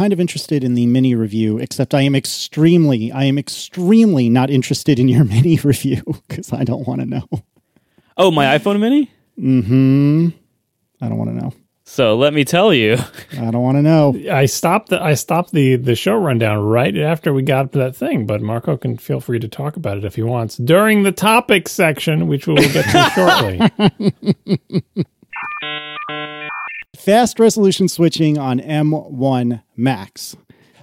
kind of interested in the mini review, except I am extremely, I am extremely not interested in your mini review because I don't want to know. Oh, my iPhone Mini. Mm hmm. I don't want to know. So let me tell you. I don't want to know. I stopped the I stopped the the show rundown right after we got to that thing, but Marco can feel free to talk about it if he wants during the topic section, which we will get to shortly. Fast resolution switching on M1 Macs.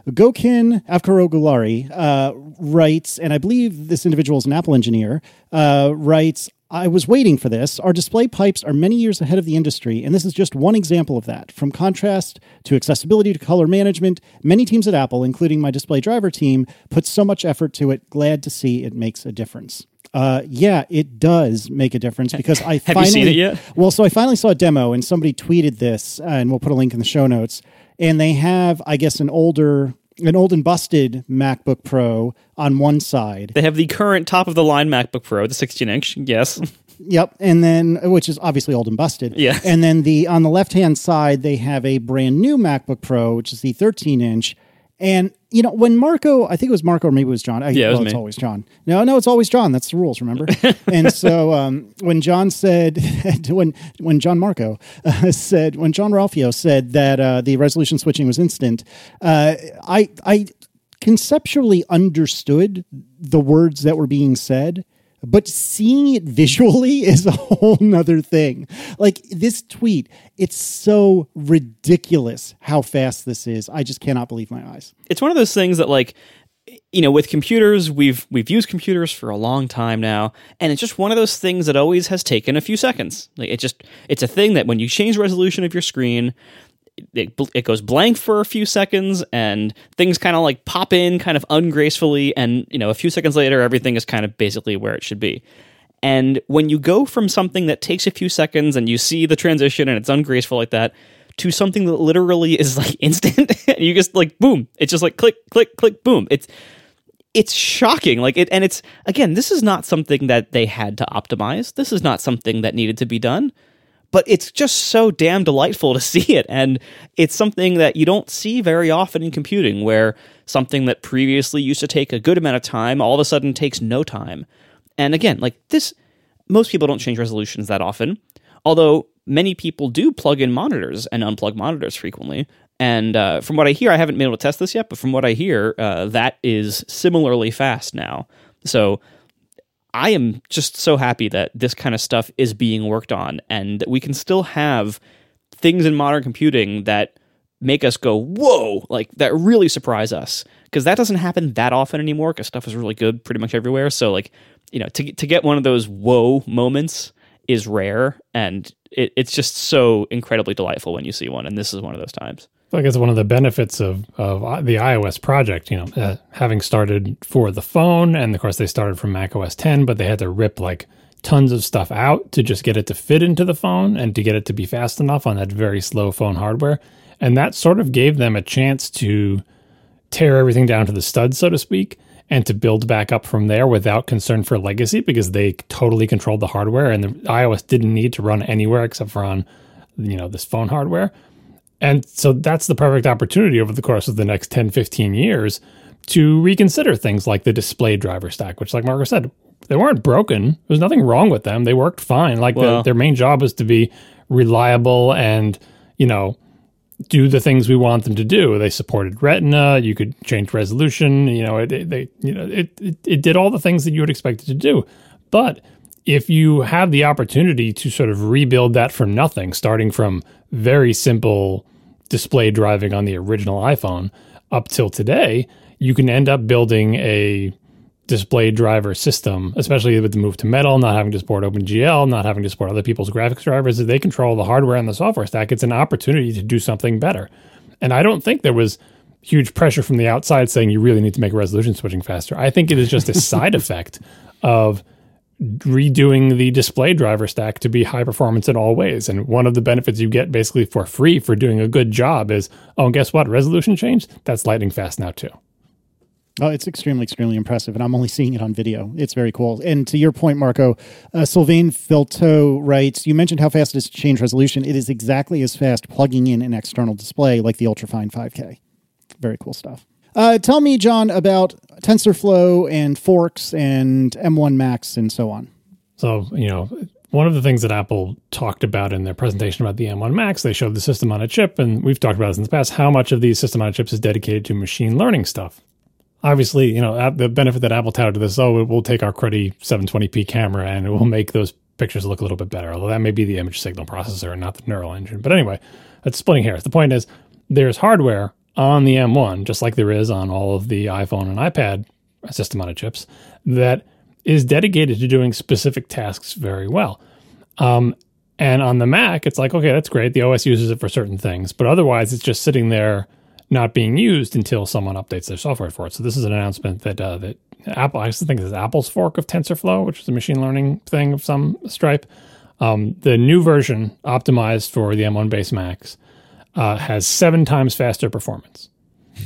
Gokhan Avkarogullari uh, writes, and I believe this individual is an Apple engineer, uh, writes, I was waiting for this. Our display pipes are many years ahead of the industry, and this is just one example of that. From contrast to accessibility to color management, many teams at Apple, including my display driver team, put so much effort to it. Glad to see it makes a difference. Uh, yeah, it does make a difference because I Have finally, you seen it yet? Well, so I finally saw a demo, and somebody tweeted this, uh, and we'll put a link in the show notes. And they have, I guess, an older, an old and busted MacBook Pro on one side, They have the current top of the line MacBook Pro, the 16 inch. Yes. Yep, and then which is obviously old and busted. Yes. And then the on the left hand side they have a brand new MacBook Pro, which is the 13 inch. And you know when Marco, I think it was Marco or maybe it was John. I, Yeah, it was well, it's always John. No, no, it's always John. That's the rules, remember? and so um, when John said when when John Marco uh, said when John Ralphio said that uh, the resolution switching was instant, uh, I I conceptually understood the words that were being said but seeing it visually is a whole nother thing. Like this tweet it's so ridiculous how fast this is. I just cannot believe my eyes. It's one of those things that like you know with computers we've we've used computers for a long time now and it's just one of those things that always has taken a few seconds. Like it just it's a thing that when you change resolution of your screen it, it goes blank for a few seconds and things kind of like pop in kind of ungracefully and you know a few seconds later everything is kind of basically where it should be. And when you go from something that takes a few seconds and you see the transition and it's ungraceful like that to something that literally is like instant and you just like boom it's just like click click click boom. It's it's shocking like it and it's again this is not something that they had to optimize. This is not something that needed to be done but it's just so damn delightful to see it. And it's something that you don't see very often in computing where something that previously used to take a good amount of time all of a sudden takes no time. And again like this most people don't change resolutions that often although many people do plug in monitors and unplug monitors frequently. And uh, from what i hear i haven't been able to test this yet but from what i hear uh, that is similarly fast now. So I am just so happy that this kind of stuff is being worked on and that we can still have things in modern computing that make us go, whoa, like that really surprise us. Because that doesn't happen that often anymore because stuff is really good pretty much everywhere. So, like, you know, to, to get one of those whoa moments is rare and it, it's just so incredibly delightful when you see one. And this is one of those times. I it's one of the benefits of, of the iOS project, you know, uh, having started for the phone. And of course, they started from Mac OS 10, but they had to rip like tons of stuff out to just get it to fit into the phone and to get it to be fast enough on that very slow phone hardware. And that sort of gave them a chance to tear everything down to the studs, so to speak, and to build back up from there without concern for legacy because they totally controlled the hardware and the iOS didn't need to run anywhere except for on, you know, this phone hardware. And so that's the perfect opportunity over the course of the next 10, 15 years to reconsider things like the display driver stack, which, like Marco said, they weren't broken. There's nothing wrong with them. They worked fine. Like Well- the, their main job is to be reliable and, you know, do the things we want them to do. They supported Retina. You could change resolution. You know, it, it- they, you know, it, it, it did all the things that you would expect it to do. But if you have the opportunity to sort of rebuild that from nothing, starting from very simple display driving on the original iPhone up till today, you can end up building a display driver system, especially with the move to Metal, not having to support OpenGL, not having to support other people's graphics drivers. They control the hardware and the software stack, it's an opportunity to do something better. And I don't think there was huge pressure from the outside saying you really need to make resolution switching faster. I think it is just a side effect of redoing the display driver stack to be high performance in all ways. And one of the benefits you get basically for free for doing a good job is, oh, guess what? Resolution changed? That's lightning fast now too. Oh, it's extremely, extremely impressive, and I'm only seeing it on video. It's very cool. And to your point, Marco, uh, Sylvain Filteau writes, "You mentioned how fast it is to change resolution. It is exactly as fast plugging in an external display like the Ultrafine 5K." very cool stuff. Uh, tell me, John, about TensorFlow and forks and M1 Macs and so on. So, you know, one of the things that Apple talked about in their presentation about the M1 Macs, they showed the system on a chip, and we've talked about this in the past, how much of these system on a chips is dedicated to machine learning stuff. Obviously, you know, the benefit that Apple touted to this, oh, we'll take our cruddy 720p camera and it will make those pictures look a little bit better, although that may be the image signal processor and not the neural engine. But anyway, that's splitting hairs. The point is, there's hardware on the M1, just like there is on all of the iPhone and iPad system on a chips, that is dedicated to doing specific tasks very well. Um, and on the Mac, it's like, okay, that's great. The OS uses it for certain things, but otherwise, it's just sitting there not being used until someone updates their software for it. So this is an announcement that uh, that Apple, I think this is Apple's fork of TensorFlow, which is a machine learning thing of some stripe. Um, the new version, optimized for the M1 base Macs, uh, has seven times faster performance.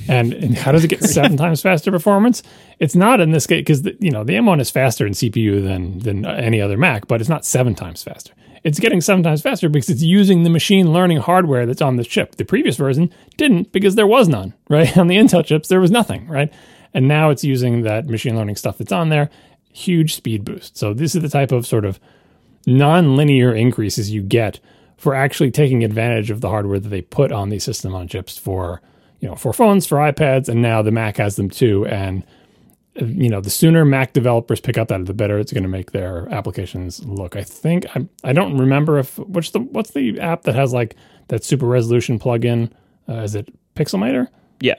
And, and how does it get seven times faster performance? It's not in this case because you know the M1 is faster in CPU than than any other Mac, but it's not seven times faster. It's getting seven times faster because it's using the machine learning hardware that's on the chip. The previous version didn't because there was none, right? On the Intel chips, there was nothing, right? And now it's using that machine learning stuff that's on there. Huge speed boost. So this is the type of sort of non-linear increases you get for actually taking advantage of the hardware that they put on these system on chips for you know for phones for ipads and now the mac has them too and you know the sooner mac developers pick up that the better it's going to make their applications look i think i, I don't remember if which the what's the app that has like that super resolution plugin uh, is it pixelmator Yeah.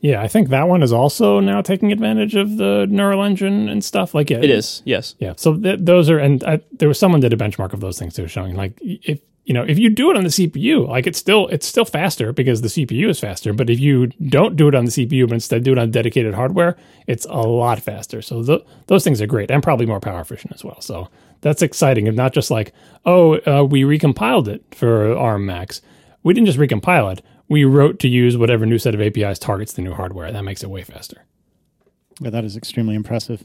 yeah i think that one is also now taking advantage of the neural engine and stuff like yeah, It is. Yes. yeah so th- those are and I, there was someone did a benchmark of those things too showing like if you know if you do it on the cpu like it's still it's still faster because the cpu is faster. But if you don't do it on the cpu but instead do it on dedicated hardware it's a lot faster. So th- those things are great and probably more power efficient as well. So that's exciting. And not just like oh uh, we recompiled it for arm macs. We didn't just recompile it. We wrote to use whatever new set of apis targets the new hardware. That makes it way faster. Yeah, that is extremely impressive.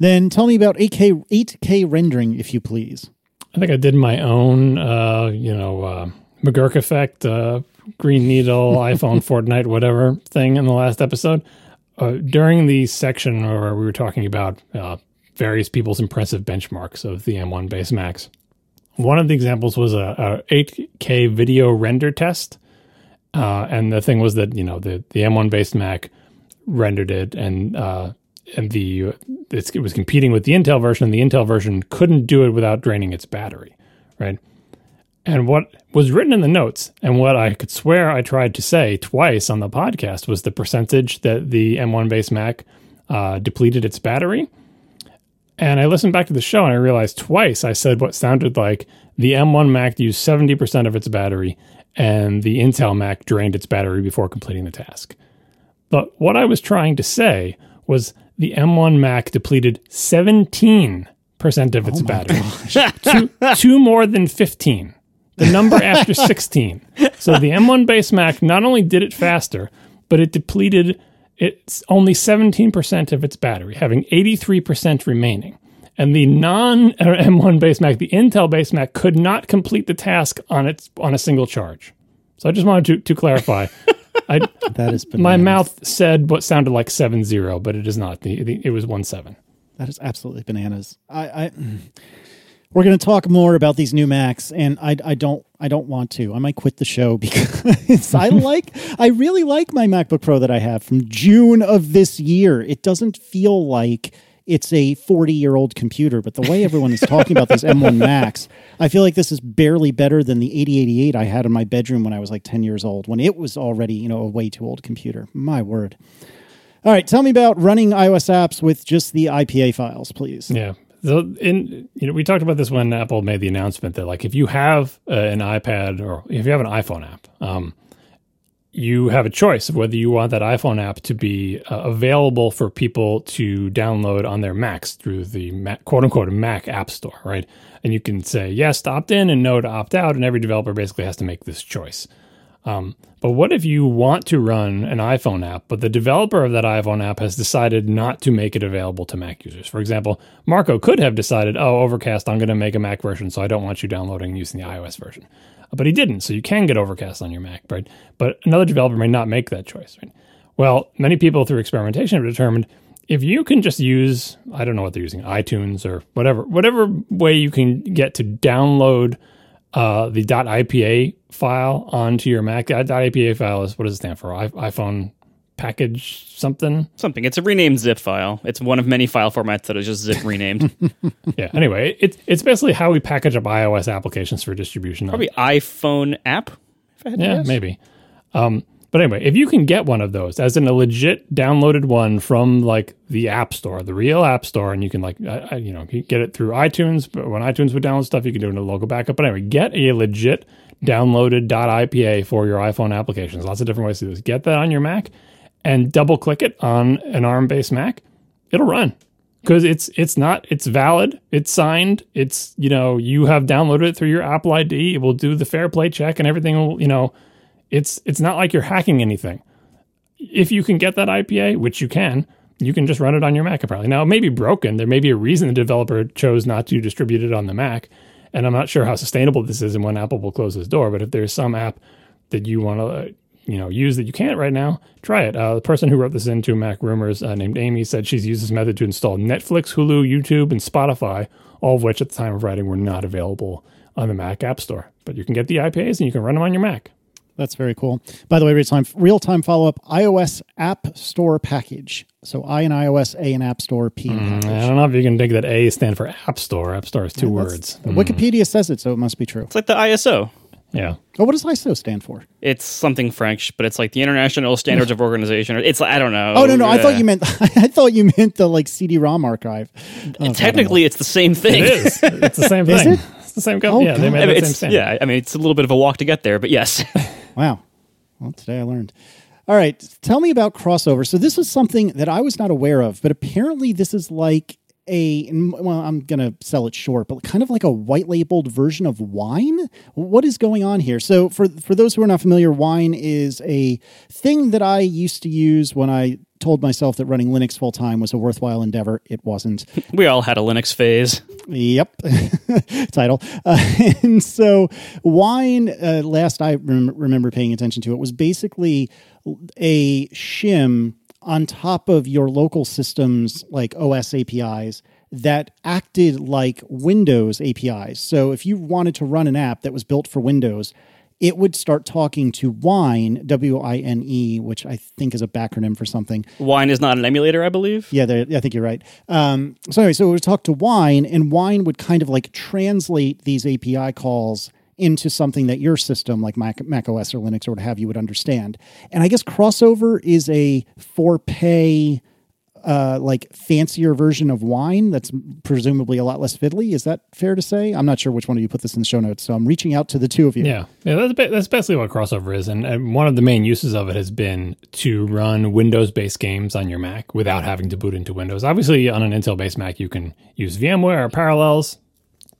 Then tell me about 8K 8K rendering, if you please. I think I did my own, uh, you know, uh, McGurk effect, uh, Green Needle, iPhone, Fortnite, whatever thing in the last episode. Uh, during the section where we were talking about uh, various people's impressive benchmarks of the M1 base Macs, one of the examples was a, a 8K video render test. Uh, and the thing was that, you know, the, the M1 based Mac rendered it and uh, and the it was competing with the Intel version, and the Intel version couldn't do it without draining its battery, right? And what was written in the notes, and what I could swear I tried to say twice on the podcast, was the percentage that the M1 base Mac uh, depleted its battery. And I listened back to the show, and I realized twice I said what sounded like the M1 Mac used 70% of its battery, and the Intel Mac drained its battery before completing the task. But what I was trying to say was the M1 Mac depleted 17% of its oh battery. two, two more than 15. The number after 16. So the M1 base Mac not only did it faster, but it depleted it's only 17% of its battery, having 83% remaining. And the non uh, M1 base Mac, the Intel base Mac, could not complete the task on its on a single charge. So I just wanted to, to clarify. I, That is my mouth said what sounded like seven zero, but it is not. The, the, it was one seven. That is absolutely bananas. I, I mm. we're going to talk more about these new Macs, and I, I don't I don't want to. I might quit the show because I like I really like my MacBook Pro that I have from June of this year. It doesn't feel like it's a 40 year old computer, but the way everyone is talking about these M1 Macs, I feel like this is barely better than the 8088 I had in my bedroom when I was like 10 years old, when it was already you know a way too old computer. My word. All right, tell me about running iOS apps with just the IPA files, please. Yeah. So in you know we talked about this when Apple made the announcement that like if you have uh, an iPad or if you have an iPhone app, um, you have a choice of whether you want that iPhone app to be uh, available for people to download on their Macs through the Mac, quote unquote Mac App Store, right? And you can say yes to opt in and no to opt out, and every developer basically has to make this choice. Um, but what if you want to run an iPhone app, but the developer of that iPhone app has decided not to make it available to Mac users? For example, Marco could have decided, oh, Overcast, I'm going to make a Mac version, so I don't want you downloading and using the iOS version. But he didn't, so you can get Overcast on your Mac, right? But another developer may not make that choice, right? Well, many people through experimentation have determined if you can just use I don't know what they're using iTunes or whatever whatever way you can get to download uh, the .ipa file onto your Mac. .ipa file is what does it stand for? I, iPhone package something. Something. It's a renamed zip file. It's one of many file formats that is just zip renamed. yeah. Anyway, it's it's basically how we package up iOS applications for distribution. Probably iPhone app. If I had yeah, maybe. Um, but anyway, if you can get one of those as in a legit downloaded one from like the App Store, the real App Store, and you can like I, I, you know you get it through iTunes. But when iTunes would download stuff, you can do it in a local backup. But anyway, get a legit downloaded .ipa for your iPhone applications. Lots of different ways to do this. Get that on your Mac and double click it on an ARM based Mac. It'll run because it's it's not it's valid it's signed it's you know you have downloaded it through your apple id it will do the fair play check and everything will you know it's it's not like you're hacking anything if you can get that ipa which you can you can just run it on your mac apparently now it may be broken there may be a reason the developer chose not to distribute it on the mac and i'm not sure how sustainable this is and when apple will close this door but if there's some app that you want to you know use that you can't right now, try it. Uh, the person who wrote this into Mac Rumors, uh, named Amy, said she's used this method to install Netflix, Hulu, YouTube, and Spotify, all of which at the time of writing were not available on the Mac App Store. But you can get the IPAs and you can run them on your Mac. That's very cool. By the way, real time real time follow up iOS App Store package. So I and iOS, A and App Store, P in package. I don't know if you can think that A stand for App Store. App Store is two words. Wikipedia says it, so it must be true. It's like the ISO. Yeah. Oh, what does ISO stand for? It's something French, but it's like the International Standards of Organization. It's I don't know. Oh no, no, I thought Uh, you meant I thought you meant the like CD-ROM archive. Oh, Technically, it's the same thing. It is. It's the same Is thing. it? It's the same company. Oh, yeah, they made I mean, that same it's, standard. yeah, I mean, it's a little bit of a walk to get there, but yes. Wow. Well, today I learned. All right, tell me about crossover. So this was something that I was not aware of, but apparently this is like a well, I'm going to sell it short, but kind of like a white labeled version of wine. What is going on here? So for for those who are not familiar, wine is a thing that I used to use when I told myself that running Linux full time was a worthwhile endeavor. It wasn't. we all had a Linux phase. Yep, title. Uh, and so, wine. Uh, last I rem- remember paying attention to it was basically a shim on top of your local systems, like OS APIs that acted like Windows APIs. So if you wanted to run an app that was built for Windows, it would start talking to Wine, W I N E, which I think is a backronym for something. Wine is not an emulator, I believe. Yeah, I think you're right. Um, so anyway, so it would talk to Wine, and Wine would kind of like translate these API calls into something that your system, like Mac, Mac OS or Linux or what have you, would understand. And I guess Crossover is a for pay, uh, like fancier version of Wine that's presumably a lot less fiddly. Is that fair to say? I'm not sure which one of you put this in the show notes, so I'm reaching out to the two of you. Yeah, yeah, that's ba- that's basically what crossover is, and, and one of the main uses of it has been to run Windows-based games on your Mac without having to boot into Windows. Obviously, on an Intel-based Mac, you can use VMware or Parallels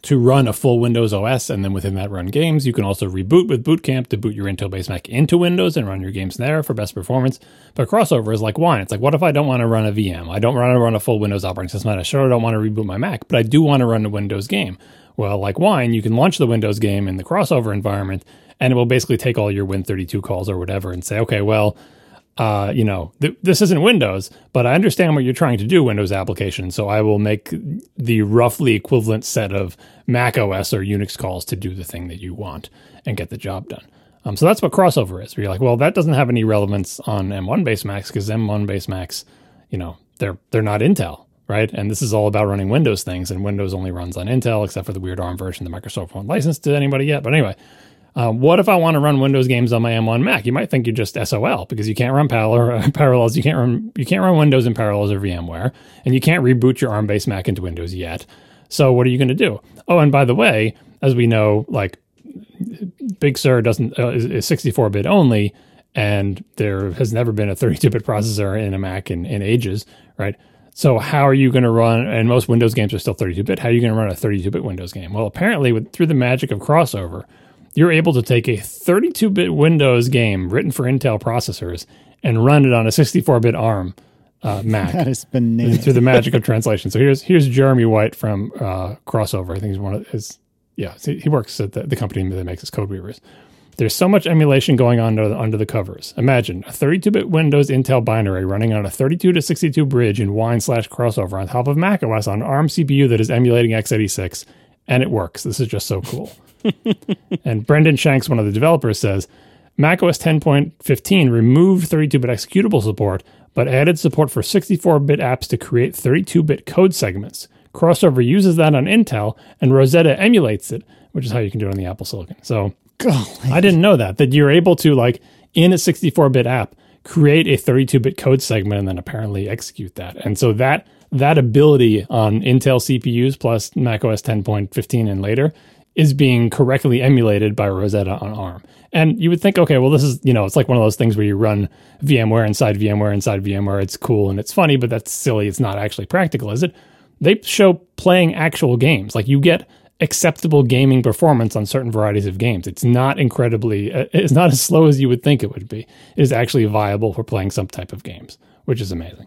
to run a full Windows OS, and then within that run games. You can also reboot with Boot Camp to boot your Intel-based Mac into Windows and run your games there for best performance. But crossover is like wine. It's like, what if I don't want to run a VM? I don't want to run a full Windows operating system. I sure don't want to reboot my Mac, but I do want to run a Windows game. Well, like wine, you can launch the Windows game in the crossover environment, and it will basically take all your Win32 calls or whatever and say, okay, well, uh, you know, th- this isn't Windows, but I understand what you're trying to do, Windows application. So I will make the roughly equivalent set of Mac OS or Unix calls to do the thing that you want and get the job done. Um, so that's what crossover is. Where you're like, well, that doesn't have any relevance on M1 based Macs because M1 based Macs, you know, they're they're not Intel, right? And this is all about running Windows things, and Windows only runs on Intel, except for the weird ARM version the Microsoft won't license to anybody yet. But anyway, uh, what if I want to run Windows games on my M1 Mac? You might think you're just SOL because you can't run Parallel, Parallels. You can't run you can't run Windows in Parallels or VMware, and you can't reboot your ARM-based Mac into Windows yet. So what are you going to do? Oh, and by the way, as we know, like Big Sur doesn't uh, is, is 64-bit only, and there has never been a 32-bit processor in a Mac in, in ages, right? So how are you going to run? And most Windows games are still 32-bit. How are you going to run a 32-bit Windows game? Well, apparently, with through the magic of crossover, you're able to take a 32-bit Windows game written for Intel processors and run it on a 64-bit ARM uh, Mac That is bananas. through the magic of translation. So here's here's Jeremy White from uh, Crossover. I think he's one of his. Yeah, he he works at the, the company that makes his Code Weavers. There's so much emulation going on under the, under the covers. Imagine a 32-bit Windows Intel binary running on a 32 to 62 bridge in Wine slash crossover on top of macOS on ARM CPU that is emulating x86, and it works. This is just so cool. and Brendan Shanks, one of the developers, says macOS 10.15 removed 32-bit executable support, but added support for 64-bit apps to create 32-bit code segments. Crossover uses that on Intel, and Rosetta emulates it, which is how you can do it on the Apple Silicon. So Golly. I didn't know that that you're able to like in a 64-bit app create a 32-bit code segment and then apparently execute that. And so that that ability on Intel CPUs plus macOS 10.15 and later is being correctly emulated by Rosetta on ARM. And you would think, okay, well, this is, you know, it's like one of those things where you run VMware inside VMware inside VMware. It's cool and it's funny, but that's silly. It's not actually practical, is it? They show playing actual games. Like you get acceptable gaming performance on certain varieties of games. It's not incredibly, uh, it's not as slow as you would think it would be. It is actually viable for playing some type of games, which is amazing.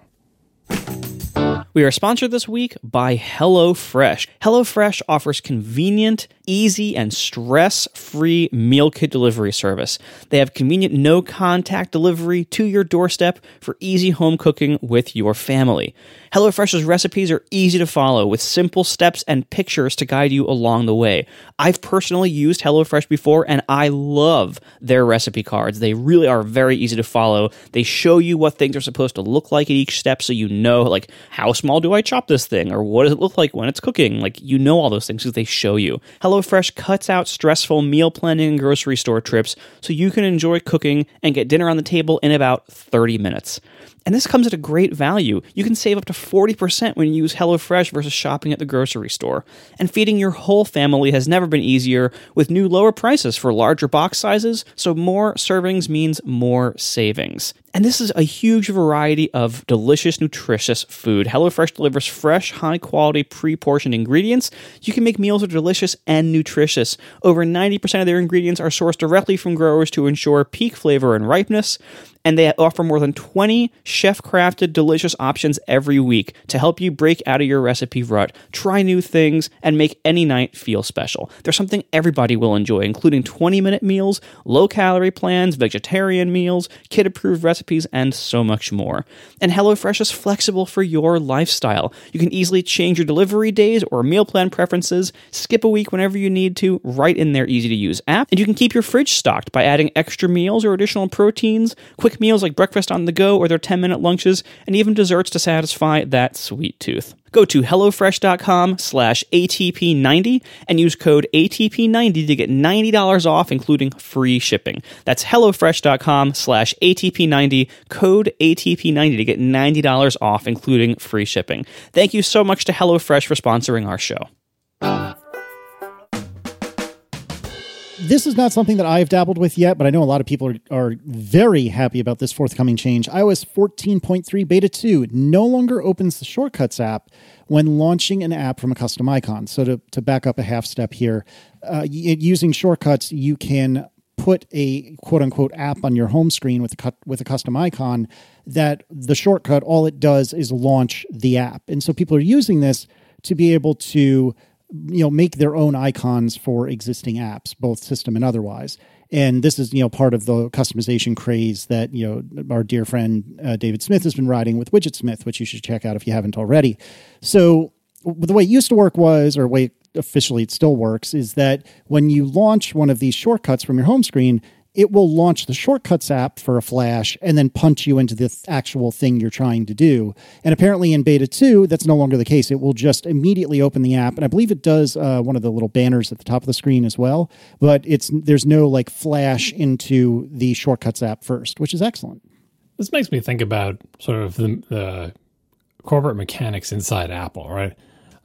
We are sponsored this week by HelloFresh. HelloFresh offers convenient, easy, and stress free meal kit delivery service. They have convenient no contact delivery to your doorstep for easy home cooking with your family. HelloFresh's recipes are easy to follow with simple steps and pictures to guide you along the way. I've personally used HelloFresh before and I love their recipe cards. They really are very easy to follow. They show you what things are supposed to look like at each step so you know like how small do I chop this thing or what does it look like when it's cooking? Like you know all those things because they show you. HelloFresh cuts out stressful meal planning and grocery store trips so you can enjoy cooking and get dinner on the table in about 30 minutes. And this comes at a great value. You can save up to 40% when you use HelloFresh versus shopping at the grocery store. And feeding your whole family has never been easier with new lower prices for larger box sizes, so more servings means more savings. And this is a huge variety of delicious, nutritious food. HelloFresh delivers fresh, high quality, pre portioned ingredients. You can make meals that are delicious and nutritious. Over 90% of their ingredients are sourced directly from growers to ensure peak flavor and ripeness and they offer more than 20 chef crafted delicious options every week to help you break out of your recipe rut, try new things, and make any night feel special. There's something everybody will enjoy, including 20 minute meals, low calorie plans, vegetarian meals, kid approved recipes, and so much more. And HelloFresh is flexible for your lifestyle. You can easily change your delivery days or meal plan preferences, skip a week whenever you need to, right in their easy to use app. And you can keep your fridge stocked by adding extra meals or additional proteins, quick meals like breakfast on the go or their 10 minute lunches, and even desserts to satisfy that sweet tooth. Go to HelloFresh.com slash ATP90 and use code ATP90 to get $90 off, including free shipping. That's HelloFresh.com slash ATP90, code ATP90 to get $90 off, including free shipping. Thank you so much to HelloFresh for sponsoring our show. This is not something that I've dabbled with yet, but I know a lot of people are, are very happy about this forthcoming change. iOS 14.3 Beta 2 no longer opens the Shortcuts app when launching an app from a custom icon. So, to, to back up a half step here, uh, using Shortcuts, you can put a quote unquote app on your home screen with a with a custom icon that the shortcut all it does is launch the app. And so people are using this to be able to you know make their own icons for existing apps both system and otherwise. And this is you know part of the customization craze that you know our dear friend uh, david smith has been riding with widgetsmith which you should check out if you haven't already. So the way it used to work was or way officially it still works is that when you launch one of these shortcuts from your home screen it will launch the shortcuts app for a flash and then punch you into the actual thing you're trying to do. And apparently in beta 2, that's no longer the case. It will just immediately open the app. And I believe it does uh, one of the little banners at the top of the screen as well. But it's there's no like flash into the shortcuts app first, which is excellent. This makes me think about sort of the, the corporate mechanics inside Apple, right?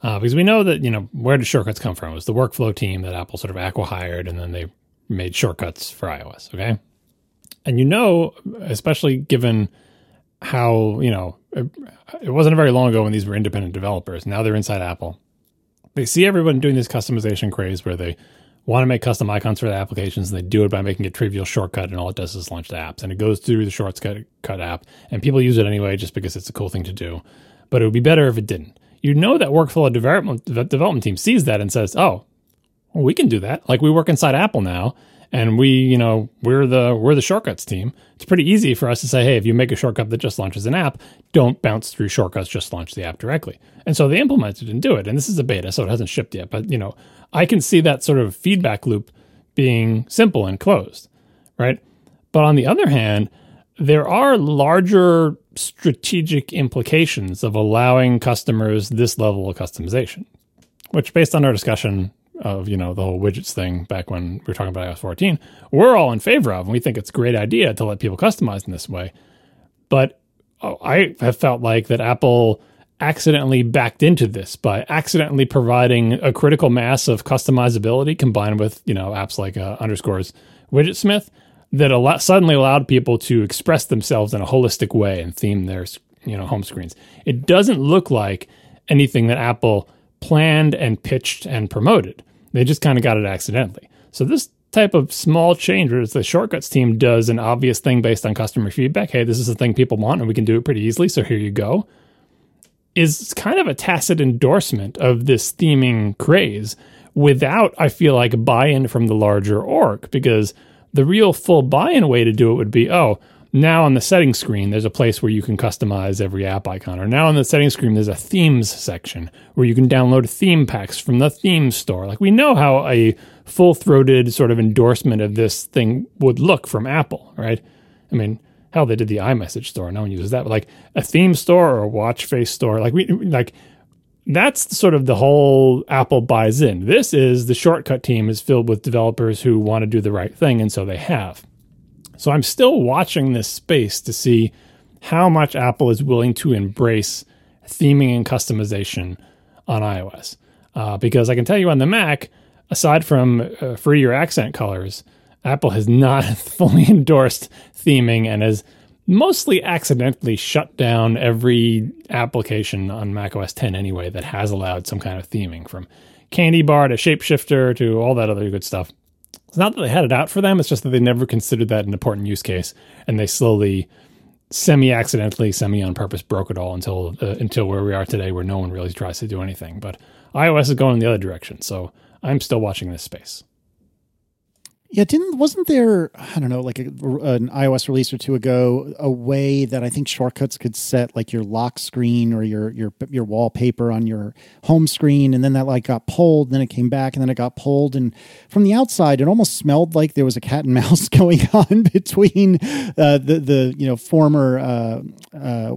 Uh, because we know that, you know, where did shortcuts come from? It was the workflow team that Apple sort of acqui-hired and then they made shortcuts for iOS. Okay. And you know, especially given how, you know, it, it wasn't very long ago when these were independent developers. Now they're inside Apple. They see everyone doing this customization craze where they want to make custom icons for the applications and they do it by making a trivial shortcut and all it does is launch the apps and it goes through the shortcut cut app and people use it anyway just because it's a cool thing to do but it would be better if it didn't you know that workflow development development team sees that and says oh we can do that. Like we work inside Apple now, and we, you know, we're the we're the shortcuts team. It's pretty easy for us to say, hey, if you make a shortcut that just launches an app, don't bounce through shortcuts, just launch the app directly. And so they implemented and do it. And this is a beta, so it hasn't shipped yet. But you know, I can see that sort of feedback loop being simple and closed, right? But on the other hand, there are larger strategic implications of allowing customers this level of customization, which, based on our discussion of you know the whole widgets thing back when we were talking about iOS 14, we're all in favor of, and we think it's a great idea to let people customize in this way. But oh, I have felt like that Apple accidentally backed into this by accidentally providing a critical mass of customizability combined with you know apps like uh, underscores widgetsmith that al- suddenly allowed people to express themselves in a holistic way and theme their you know home screens. It doesn't look like anything that Apple planned and pitched and promoted. They just kind of got it accidentally. So this type of small change where the shortcuts team does an obvious thing based on customer feedback. Hey, this is the thing people want and we can do it pretty easily. So here you go. Is kind of a tacit endorsement of this theming craze without, I feel like, buy in from the larger org because the real full buy in way to do it would be oh, now on the settings screen, there's a place where you can customize every app icon. Or now on the settings screen, there's a themes section where you can download theme packs from the theme store. Like we know how a full throated sort of endorsement of this thing would look from Apple, right? I mean, hell, they did the iMessage store. No one uses that. But like a theme store or a watch face store, like we like that's sort of the whole Apple buys in. This is the shortcut team is filled with developers who want to do the right thing, and so they have. So I'm still watching this space to see how much Apple is willing to embrace theming and customization on iOS. Uh, because I can tell you on the Mac, aside from uh, fruitier accent colors, Apple has not fully endorsed theming and has mostly accidentally shut down every application on macOS 10 anyway that has allowed some kind of theming from Candy Bar to Shapeshifter to all that other good stuff. It's not that they had it out for them, it's just that they never considered that an important use case and they slowly semi accidentally, semi on purpose broke it all until uh, until where we are today where no one really tries to do anything. But iOS is going the other direction, so I'm still watching this space. Yeah, didn't wasn't there I don't know like a, an iOS release or two ago a way that I think shortcuts could set like your lock screen or your your your wallpaper on your home screen and then that like got pulled then it came back and then it got pulled and from the outside it almost smelled like there was a cat and mouse going on between uh, the the you know former uh, uh,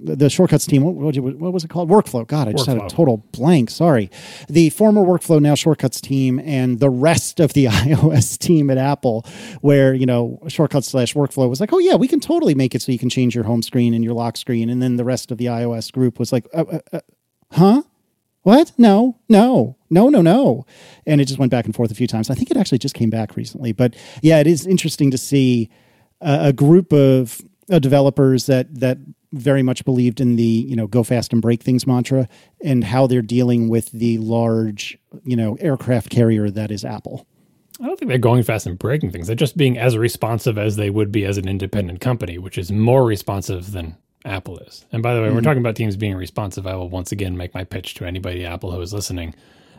the shortcuts team. What, what, what, was it called? Workflow. God I just workflow. had a total blank. Sorry. The former workflow now shortcuts team and the rest of the iOS team team at Apple where, you know, shortcut slash workflow was like, oh, yeah, we can totally make it so you can change your home screen and your lock screen. And then the rest of the iOS group was like, uh, uh, uh, huh? What? No, no, no, no, no. And it just went back and forth a few times. I think it actually just came back recently. But yeah, it is interesting to see a, a group of developers that that very much believed in the you know go fast and break things mantra and how they're dealing with the large you know aircraft carrier that is Apple. I don't think they're going fast and breaking things. They're just being as responsive as they would be as an independent company, which is more responsive than Apple is. And by the way, mm-hmm. we're talking about teams being responsive. I will once again make my pitch to anybody Apple who is listening.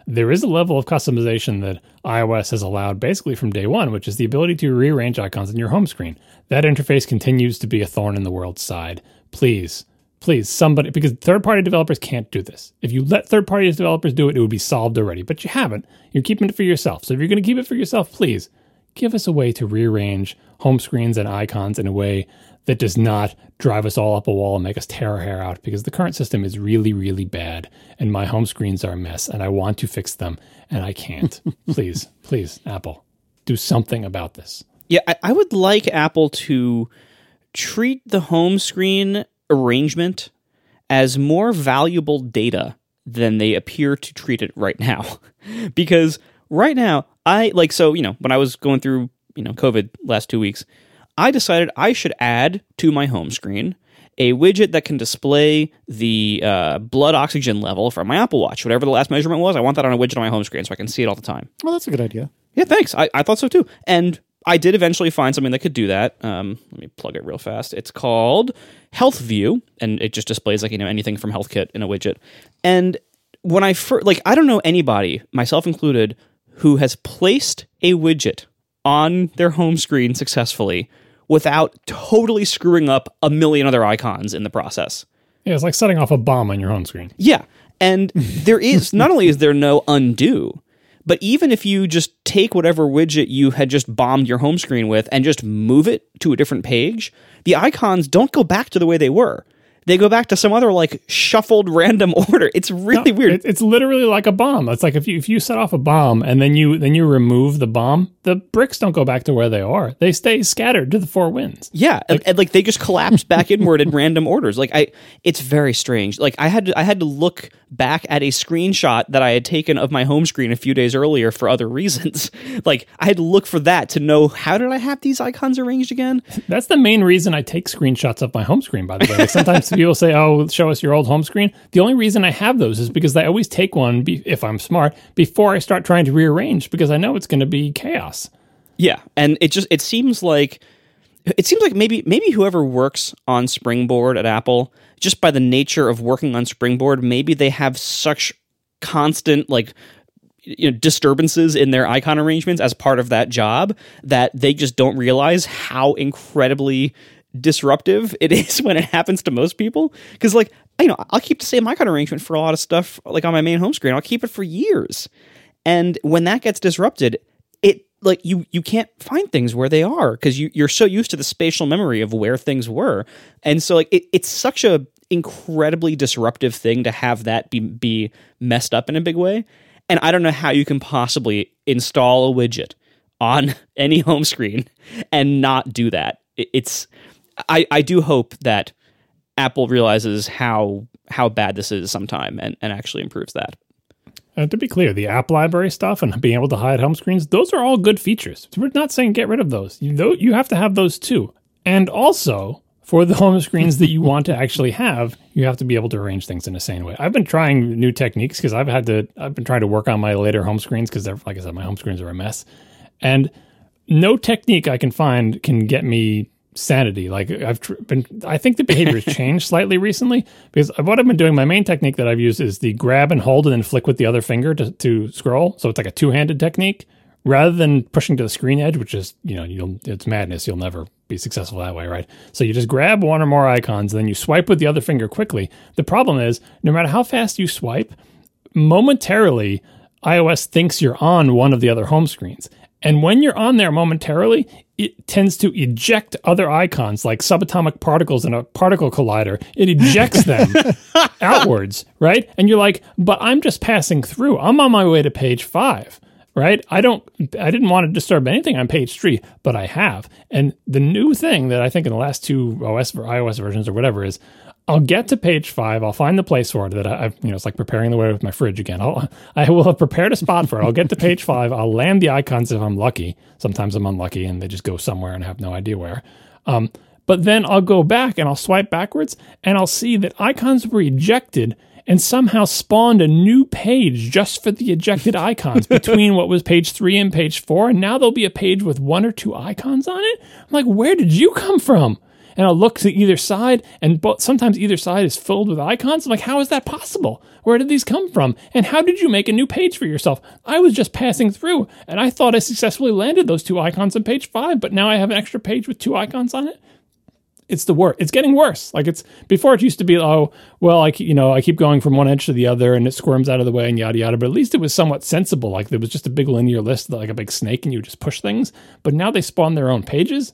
There is a level of customization that iOS has allowed basically from day one, which is the ability to rearrange icons in your home screen. That interface continues to be a thorn in the world's side. Please please somebody because third party developers can't do this. If you let third party developers do it it would be solved already but you haven't. You're keeping it for yourself. So if you're going to keep it for yourself please give us a way to rearrange home screens and icons in a way that does not drive us all up a wall and make us tear our hair out because the current system is really really bad and my home screens are a mess and i want to fix them and i can't. Please please apple do something about this. Yeah I, I would like apple to treat the home screen arrangement as more valuable data than they appear to treat it right now. because right now, I like, so, you know, when I was going through, you know, COVID last two weeks, I decided I should add to my home screen a widget that can display the uh, blood oxygen level from my Apple Watch. Whatever the last measurement was, I want that on a widget on my home screen so I can see it all the time. Well, that's a good idea. Yeah, thanks. I, I thought so too. And I did eventually find something that could do that. Um, let me plug it real fast. It's called Health View, and it just displays like you know anything from HealthKit in a widget. And when I first, like, I don't know anybody, myself included, who has placed a widget on their home screen successfully without totally screwing up a million other icons in the process. Yeah, it's like setting off a bomb on your home screen. Yeah. And there is not only is there no undo, but even if you just take whatever widget you had just bombed your home screen with and just move it to a different page, the icons don't go back to the way they were. They go back to some other like shuffled random order. It's really No, weird. it- it's literally like a bomb. It's like if you if you set off a bomb and then you then you remove the bomb, the bricks don't go back to where they are. They stay scattered to the four winds. Yeah, and, and like they just collapse back inward in random orders. Like I, it's very strange. Like I had to, I had to look back at a screenshot that I had taken of my home screen a few days earlier for other reasons. like I had to look for that to know how did I have these icons arranged again. That's the main reason I take screenshots of my home screen, by the way. Like sometimes people say, Oh, show us your old home screen. The only reason I have those is because I always take one, be, if I'm smart, before I start trying to rearrange because I know it's going to be chaos. Yeah, and it just it seems like it seems like maybe maybe whoever works on Springboard at Apple, just by the nature of working on Springboard, maybe they have such constant like you know disturbances in their icon arrangements as part of that job that they just don't realize how incredibly disruptive it is when it happens to most people. Because like you know i'll keep the same icon arrangement for a lot of stuff like on my main home screen. I'll keep it for years. And when that gets disrupted it like you you can't find things where they are because you, you're so used to the spatial memory of where things were. And so like it, it's such a incredibly disruptive thing to have that be be messed up in a big way. And i don't know how you can possibly install a widget on any home screen and not do that. It's i i do hope that apple realizes how how bad this is sometime and, and actually improves that Uh, to be clear, the app library stuff and being able to hide home screens, those are all good features. We're not saying get rid of those. You, tho- you have to have those too. And also, for the home screens that you want to actually have, you have to be able to arrange things in a sane way. I've been trying new techniques because I've had to, I've been trying to work on my later home screens because they're, like I said, my home screens are a mess. And no technique I can find can get me sanity. Like I've tr- been, I think the behavior has changed slightly recently because what I've been doing, my main technique that I've used is the grab and hold and then flick with the other finger to, to scroll. So it's like a two handed technique rather than pushing to the screen edge, which is, you know, you'll, it's madness. You'll never be successful that way, right? So you just grab one or more icons, and then you swipe with the other finger quickly. The problem is, no matter how fast you swipe, momentarily iOS thinks you're on one of the other home screens. And when you're on there momentarily, it tends to eject other icons like subatomic particles in a particle collider. It ejects them outwards, right? And you're like, but I'm just passing through. I'm on my way to page five, right? I don't, I didn't want to disturb anything on page three, but I have. And the new thing that I think in the last two OS or iOS versions or whatever is I'll get to page five. I'll find the place for it that I- I've, you know, it's like preparing the way with my fridge again. I'll, I will have prepared a spot for it. I'll get to page five. I'll land the icons if I'm lucky. Sometimes I'm unlucky and they just go somewhere and I have no idea where. Um, but then I'll go back and I'll swipe backwards and I'll see that icons were ejected and somehow spawned a new page just for the ejected icons between what was page three and page four. And now there'll be a page with one or two icons on it. I'm like, where did you come from? And I'll look to either side, and bo- sometimes either side is filled with icons. I'm like, how is that possible? Where did these come from? And how did you make a new page for yourself? I was just passing through, and I thought I successfully landed those two icons on page five, but now I have an extra page with two icons on it. It's the worst. It's getting worse. Like it's before it used to be, oh, well, I you know I keep going from one edge to the other, and it squirms out of the way, and yada yada. But at least it was somewhat sensible. Like there was just a big linear list, like a big snake, and you just push things. But now they spawn their own pages.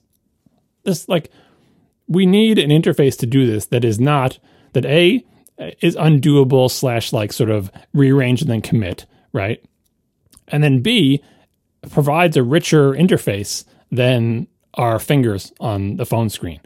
This like we need an interface to do this that is not that a is undoable slash like sort of rearrange and then commit right? And then b provides a richer interface than our fingers on the phone screen.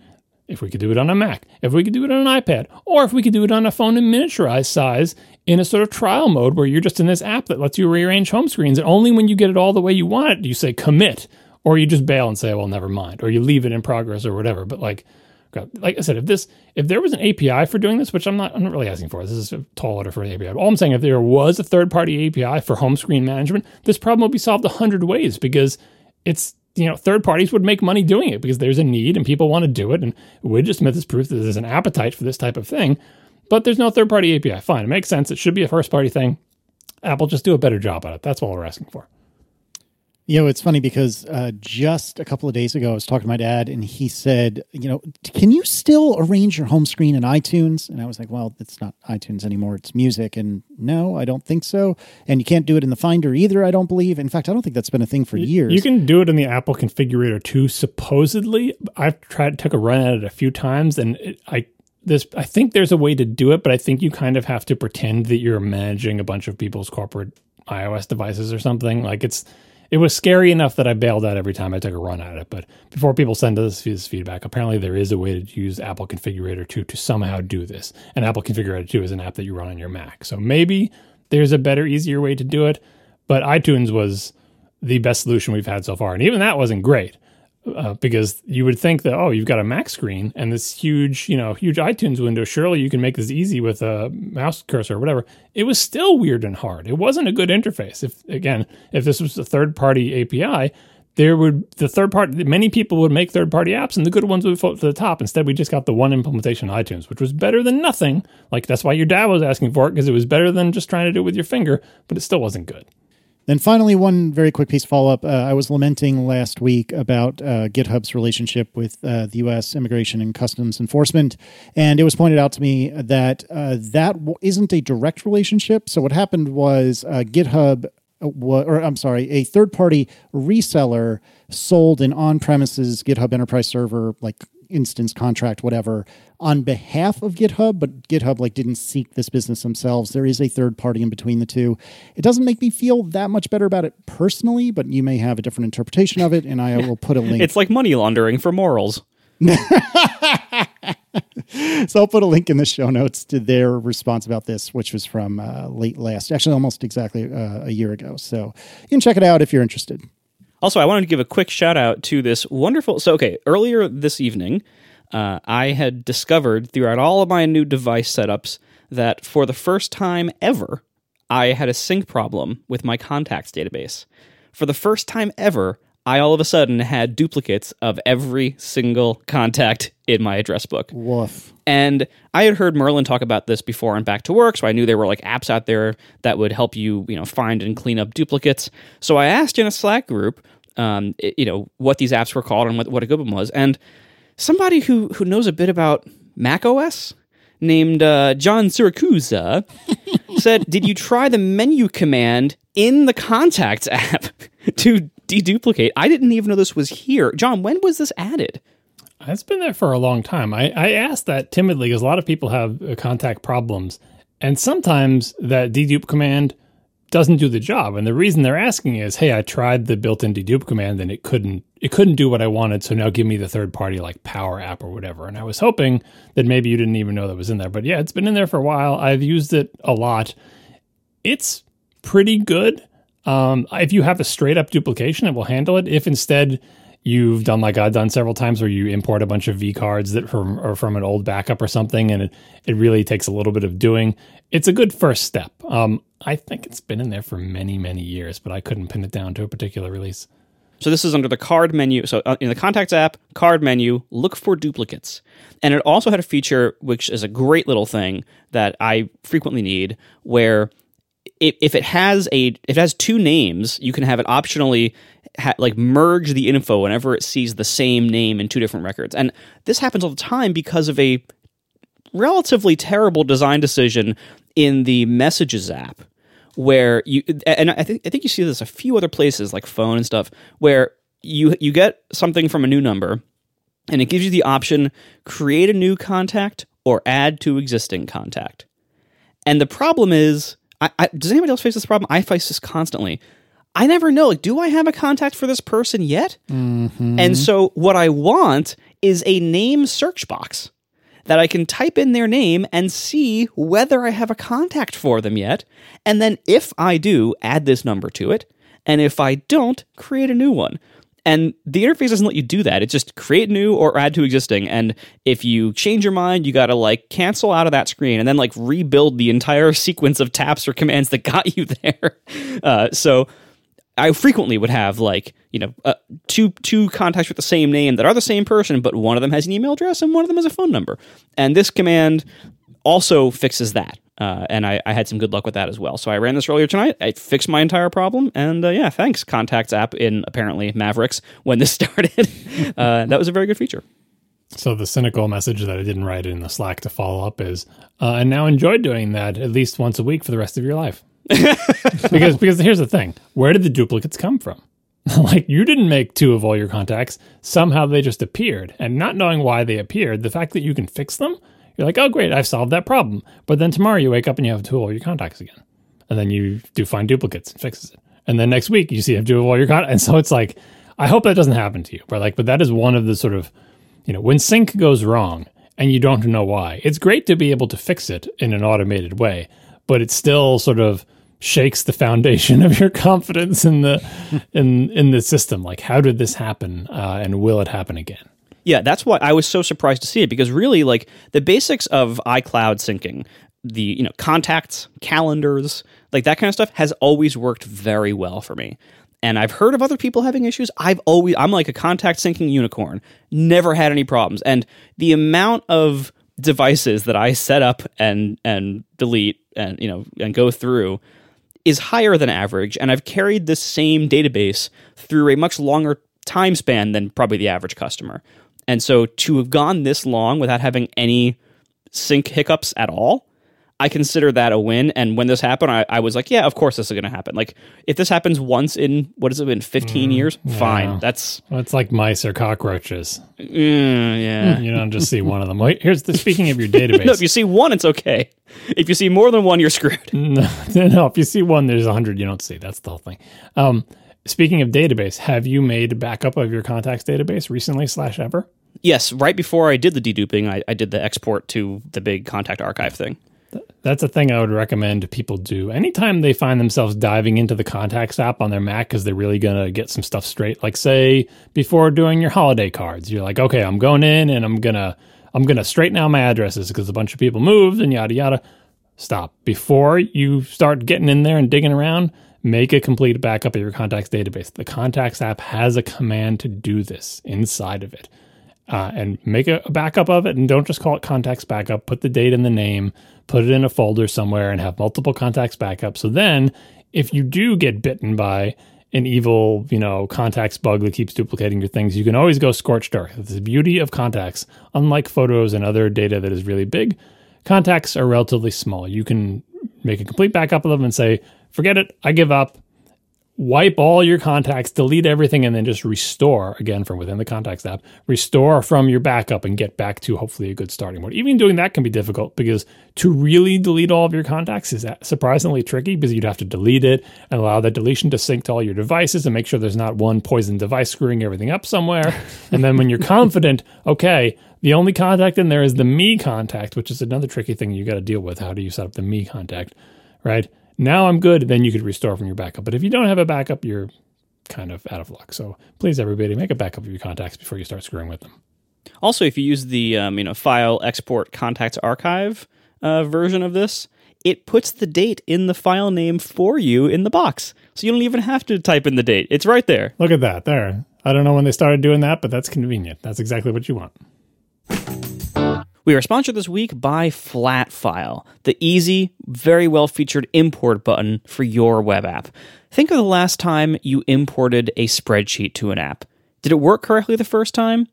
If we could do it on a mac if we could do it on an ipad or if we could do it on a phone in miniaturized size in a sort of trial mode where you're just in this app that lets you rearrange home screens and only when you get it all the way you want it do you say commit or you just bail and say well never mind or you leave it in progress or whatever. But like like I said, if this if there was an API for doing this, which I'm not I'm not really asking for, this is a tall order for an API. All I'm saying, if there was a third party API for home screen management, this problem would be solved a hundred ways because it's you know third parties would make money doing it because there's a need and people want to do it, and Widget is proof that there's an appetite for this type of thing. But there's no third party API. Fine, it makes sense. It should be a first party thing. Apple just do a better job at it. That's all we're asking for. You know, it's funny because uh, just a couple of days ago, I was talking to my dad, and he said, "You know, can you still arrange your home screen in iTunes?" And I was like, "Well, it's not iTunes anymore; it's music." And no, I don't think so. And you can't do it in the Finder either. I don't believe. In fact, I don't think that's been a thing for years. You can do it in the Apple Configurator too. Supposedly, I've tried took a run at it a few times, and it, I this I think there's a way to do it, but I think you kind of have to pretend that you're managing a bunch of people's corporate iOS devices or something. Like it's it was scary enough that I bailed out every time I took a run at it. But before people send us this feedback, apparently there is a way to use Apple Configurator 2 to somehow do this. And Apple Configurator 2 is an app that you run on your Mac. So maybe there's a better, easier way to do it. But iTunes was the best solution we've had so far. And even that wasn't great uh, because you would think that oh you've got a Mac screen and this huge you know huge iTunes window. Surely you can make this easy with a mouse cursor or whatever. It was still weird and hard. It wasn't a good interface. If again if this was a third party API there would the third party many people would make third party apps and the good ones would float to the top. Instead we just got the one implementation on iTunes which was better than nothing. Like that's why your dad was asking for it because it was better than just trying to do it with your finger but it still wasn't good then finally, one very quick piece of follow up. Uh, I was lamenting last week about uh, GitHub's relationship with uh, the U.S. Immigration and Customs Enforcement, and it was pointed out to me that uh, that isn't a direct relationship. So what happened was uh, GitHub, uh, or I'm sorry, a third party reseller sold an on premises GitHub Enterprise server like instance contract whatever on behalf of github but github like didn't seek this business themselves there is a third party in between the two it doesn't make me feel that much better about it personally but you may have a different interpretation of it and i will put a link it's like money laundering for morals so I'll put a link in the show notes to their response about this, which was from uh, late last, actually almost exactly uh, a year ago. So you can check it out if you're interested. Also, I wanted to give a quick shout out to this wonderful. So, okay, earlier this evening, uh, I had discovered throughout all of my new device setups that for the first time ever, I had a sync problem with my contacts database. For the first time ever, I all of a sudden had duplicates of every single contact in my address book. Woof. And I had heard Merlin talk about this before on Back to Work, so I knew there were like apps out there that would help you, you know, find and clean up duplicates. So I asked in a Slack group, um, it, you know, what these apps were called and what, what a good one was. And somebody who who knows a bit about Mac OS named uh, John Siracusa said, "Did you try the menu command in the Contacts app to deduplicate?" I didn't even know this was here. John, when was this added? It's been there for a long time. I, I asked that timidly because a lot of people have uh, contact problems, and sometimes that dedupe command doesn't do the job. And the reason they're asking is, hey, I tried the built-in dedupe command and it couldn't it couldn't do what I wanted. So now give me the third party like Power App or whatever. And I was hoping that maybe you didn't even know that was in there. But yeah, it's been in there for a while. I've used it a lot. It's pretty good. Um, if you have a straight up duplication, it will handle it. If instead you've done like I've done several times where you import a bunch of vCards that from or from an old backup or something, and it, it really takes a little bit of doing. It's a good first step. Um, I think it's been in there for many, many years, but I couldn't pin it down to a particular release. So this is under the card menu. So uh, in the Contacts app, card menu, look for duplicates. And it also had a feature which is a great little thing that I frequently need where if it has a if it has two names, you can have it optionally ha- like merge the info whenever it sees the same name in two different records. And this happens all the time because of a relatively terrible design decision in the Messages app where you and I think I think you see this a few other places like phone and stuff where you you get something from a new number and it gives you the option create a new contact or add to existing contact. And the problem is, I, I, does anybody else face this problem? I face this constantly. I never know. Like, do I have a contact for this person yet? Mm-hmm. And so, what I want is a name search box that I can type in their name and see whether I have a contact for them yet. And then, if I do, add this number to it. And if I don't, create a new one. And the interface doesn't let you do that. It's just create new or add to existing. And if you change your mind, you got to like cancel out of that screen and then like rebuild the entire sequence of taps or commands that got you there. Uh, so I frequently would have like you know uh, two two contacts with the same name that are the same person, but one of them has an email address and one of them has a phone number. And this command also fixes that. Uh, and I, I, had some good luck with that as well. So I ran this earlier tonight. I fixed my entire problem, and uh, yeah, thanks Contacts app in apparently Mavericks when this started. uh, that was a very good feature. So the cynical message that I didn't write in the Slack to follow up is, uh, and now enjoy doing that at least once a week for the rest of your life. because because here's the thing, where did the duplicates come from? like you didn't make two of all your contacts. Somehow they just appeared, and not knowing why they appeared, the fact that you can fix them, you're like, oh great, I've solved that problem. But then tomorrow you wake up and you have to of all your contacts again, and then you do find duplicates and fixes it, and then next week you see you have to do all your contacts, and so it's like, I hope that doesn't happen to you, but like, but that is one of the sort of you know, when sync goes wrong and you don't know why, it's great to be able to fix it in an automated way, but it still sort of shakes the foundation of your confidence in the in in the system. Like, how did this happen, uh, and will it happen again? Yeah, that's why I was so surprised to see it because really, like the basics of iCloud syncing, the you know contacts, calendars, like that kind of stuff has always worked very well for me and I've heard of other people having issues. I've always I'm like a contact syncing unicorn. Never had any problems. And the amount of devices that I set up and and delete and you know and go through is higher than average and I've carried this same database through a much longer time span than probably the average customer. And so to have gone this long without having any sync hiccups at all I consider that a win. And when this happened, I, I was like, yeah, of course this is going to happen. Like, if this happens once in, what has it been, 15 mm, years? Yeah. Fine. That's. Well, it's like mice or cockroaches. Mm, yeah. You don't just see one of them. Wait, here's the speaking of your database. no, if you see one, it's okay. If you see more than one, you're screwed. No, no if you see one, there's a 100 you don't see. That's the whole thing. Um, speaking of database, have you made a backup of your contacts database recently slash ever? Yes, right before I did the deduping, I, I did the export to the big contact archive thing. That's a thing I would recommend people do. Anytime they find themselves diving into the contacts app on their Mac because they're really going to get some stuff straight. Like say before doing your holiday cards, you're like, okay, I'm going in and I'm gonna I'm gonna straighten out my addresses because a bunch of people moved and yada yada. Stop before you start getting in there and digging around. Make a complete backup of your contacts database. The contacts app has a command to do this inside of it. Uh, and make a, backup of it and don't just call it contacts backup. Put the date in the name put it in a folder somewhere and have multiple contacts backup. So then if you do get bitten by an evil, you know, contacts bug that keeps duplicating your things, you can always go scorched earth. It's the beauty of contacts. Unlike photos and other data that is really big, contacts are relatively small. You can make a complete backup of them and say, forget it, I give up wipe all your contacts, delete everything, and then just restore again from within the contacts app, restore from your backup and get back to hopefully a good starting point. Even doing that can be difficult because to really delete all of your contacts is surprisingly tricky because you'd have to delete it and allow that deletion to sync to all your devices and make sure there's not one poison device screwing everything up somewhere. and then when you're confident, okay, the only contact in there is the me contact, which is another tricky thing you got to deal with. How do you set up the me contact, right? Now I'm good. Then you could restore from your backup. But if you don't have a backup, you're kind of out of luck. So please, everybody, make a backup of your contacts before you start screwing with them. Also, if you use the um, you know file export contacts archive uh, version of this, it puts the date in the file name for you in the box, so you don't even have to type in the date. It's right there. Look at that. There. I don't know when they started doing that, but that's convenient. That's exactly what you want. We are sponsored this week by Flatfile, the easy, very well featured import button for your web app. Think of the last time you imported a spreadsheet to an app. Did it work correctly the first time?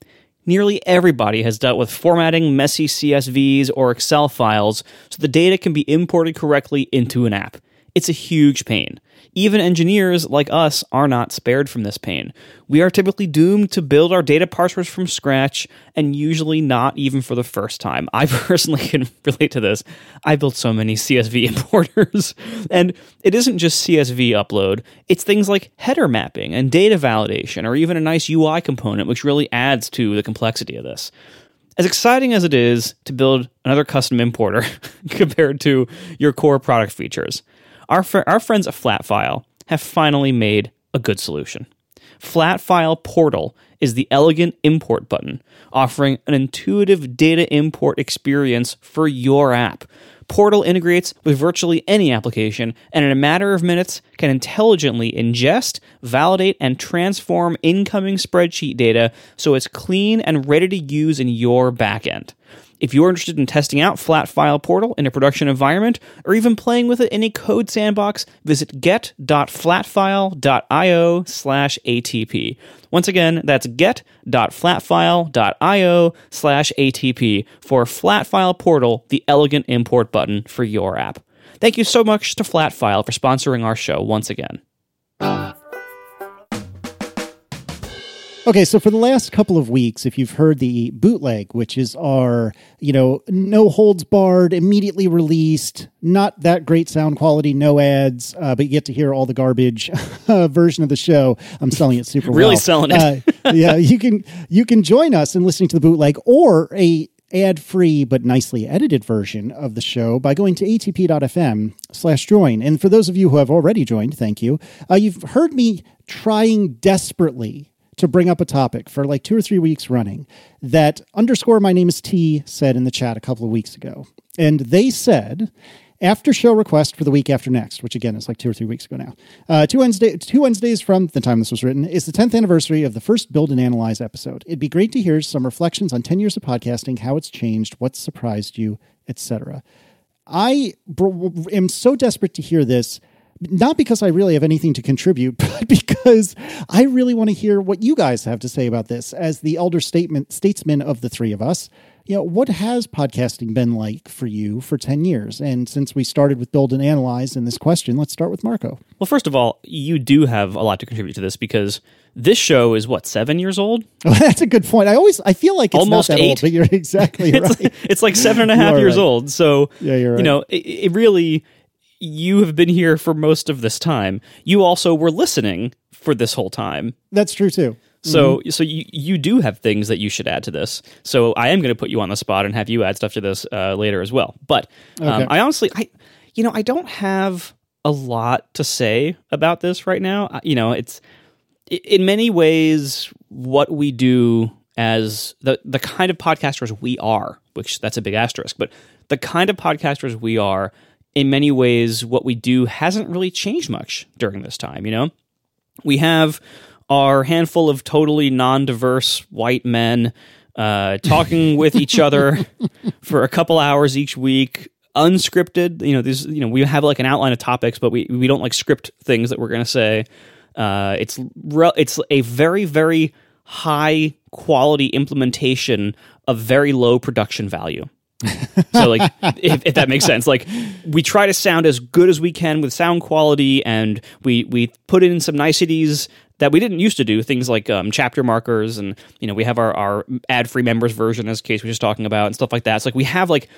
Nearly everybody has dealt with formatting messy CSVs or Excel files so the data can be imported correctly into an app. It's a huge pain. Even engineers like us are not spared from this pain. We are typically doomed to build our data parsers from scratch, and usually not even for the first time. I personally can relate to this. I built so many CSV importers, and it isn't just CSV upload, it's things like header mapping and data validation, or even a nice UI component, which really adds to the complexity of this as exciting as it is to build another custom importer compared to your core product features, our, fr- our friends at Flatfile have finally made a good solution. Flatfile Portal is the elegant import button, offering an intuitive data import experience for your app. Portal integrates with virtually any application and in a matter of minutes can intelligently ingest, validate, and transform incoming spreadsheet data so it's clean and ready to use in your backend. If you're interested in testing out Flatfile Portal in a production environment or even playing with it in a code sandbox, visit get.flatfile.io slash ATP. Once again, that's get.flatfile.io slash ATP for Flatfile Portal, the elegant import button for your app. Thank you so much to Flatfile for sponsoring our show once again. Okay, so for the last couple of weeks, if you've heard the bootleg, which is our, you know, no holds barred, immediately released, not that great sound quality, no ads, uh, but you get to hear all the garbage uh, version of the show. I'm selling it super well. Really well. selling it. Uh, yeah, you can you can join us in listening to the bootleg or a ad-free but nicely edited version of the show by going to atp.fm slash join and for those of you who have already joined thank you uh, you've heard me trying desperately to bring up a topic for like two or three weeks running that underscore my name is T said in the chat a couple of weeks ago. And they said, after show request for the week after next, which again is like two or three weeks ago now, uh, two, Wednesday, two Wednesdays from the time this was written, is the 10th anniversary of the first Build and Analyze episode. It'd be great to hear some reflections on 10 years of podcasting, how it's changed, what surprised you, etc. I am so desperate to hear this not because I really have anything to contribute, but because I really want to hear what you guys have to say about this as the elder statement statesman of the three of us. You know, what has podcasting been like for you for 10 years? And since we started with build and analyze in this question, let's start with Marco. Well, first of all, you do have a lot to contribute to this because this show is what seven years old. Oh, that's a good point. I always I feel like it's Almost not that eight. old, but you're exactly it's, right. it's like seven and a half years right. old. So Yeah, you're right. you know, it, it really you have been here for most of this time. You also were listening for this whole time. That's true too. So Mm-hmm. so you you do have things that you should add to this. So I am going to put you on the spot and have you add stuff to this uh, later as well. But um, Okay. I honestly I you know I don't have a lot to say about this right now. I- You know, it's in many ways what we do as the the kind of podcasters we are, which that's a big asterisk, but the kind of podcasters we are in many ways what we do hasn't really changed much during this time, you know? we have our handful of totally non-diverse white men uh, talking with each other for a couple hours each week unscripted you know these you know we have like an outline of topics but we we don't like script things that we're going to say uh, it's re- it's a very very high quality implementation of very low production value so like if, if that makes sense. Like we try to sound as good as we can with sound quality and we we put in some niceties that we didn't used to do things like um, chapter markers and you know we have our, our ad free members version as case we are just talking about and stuff like that. It's like we have like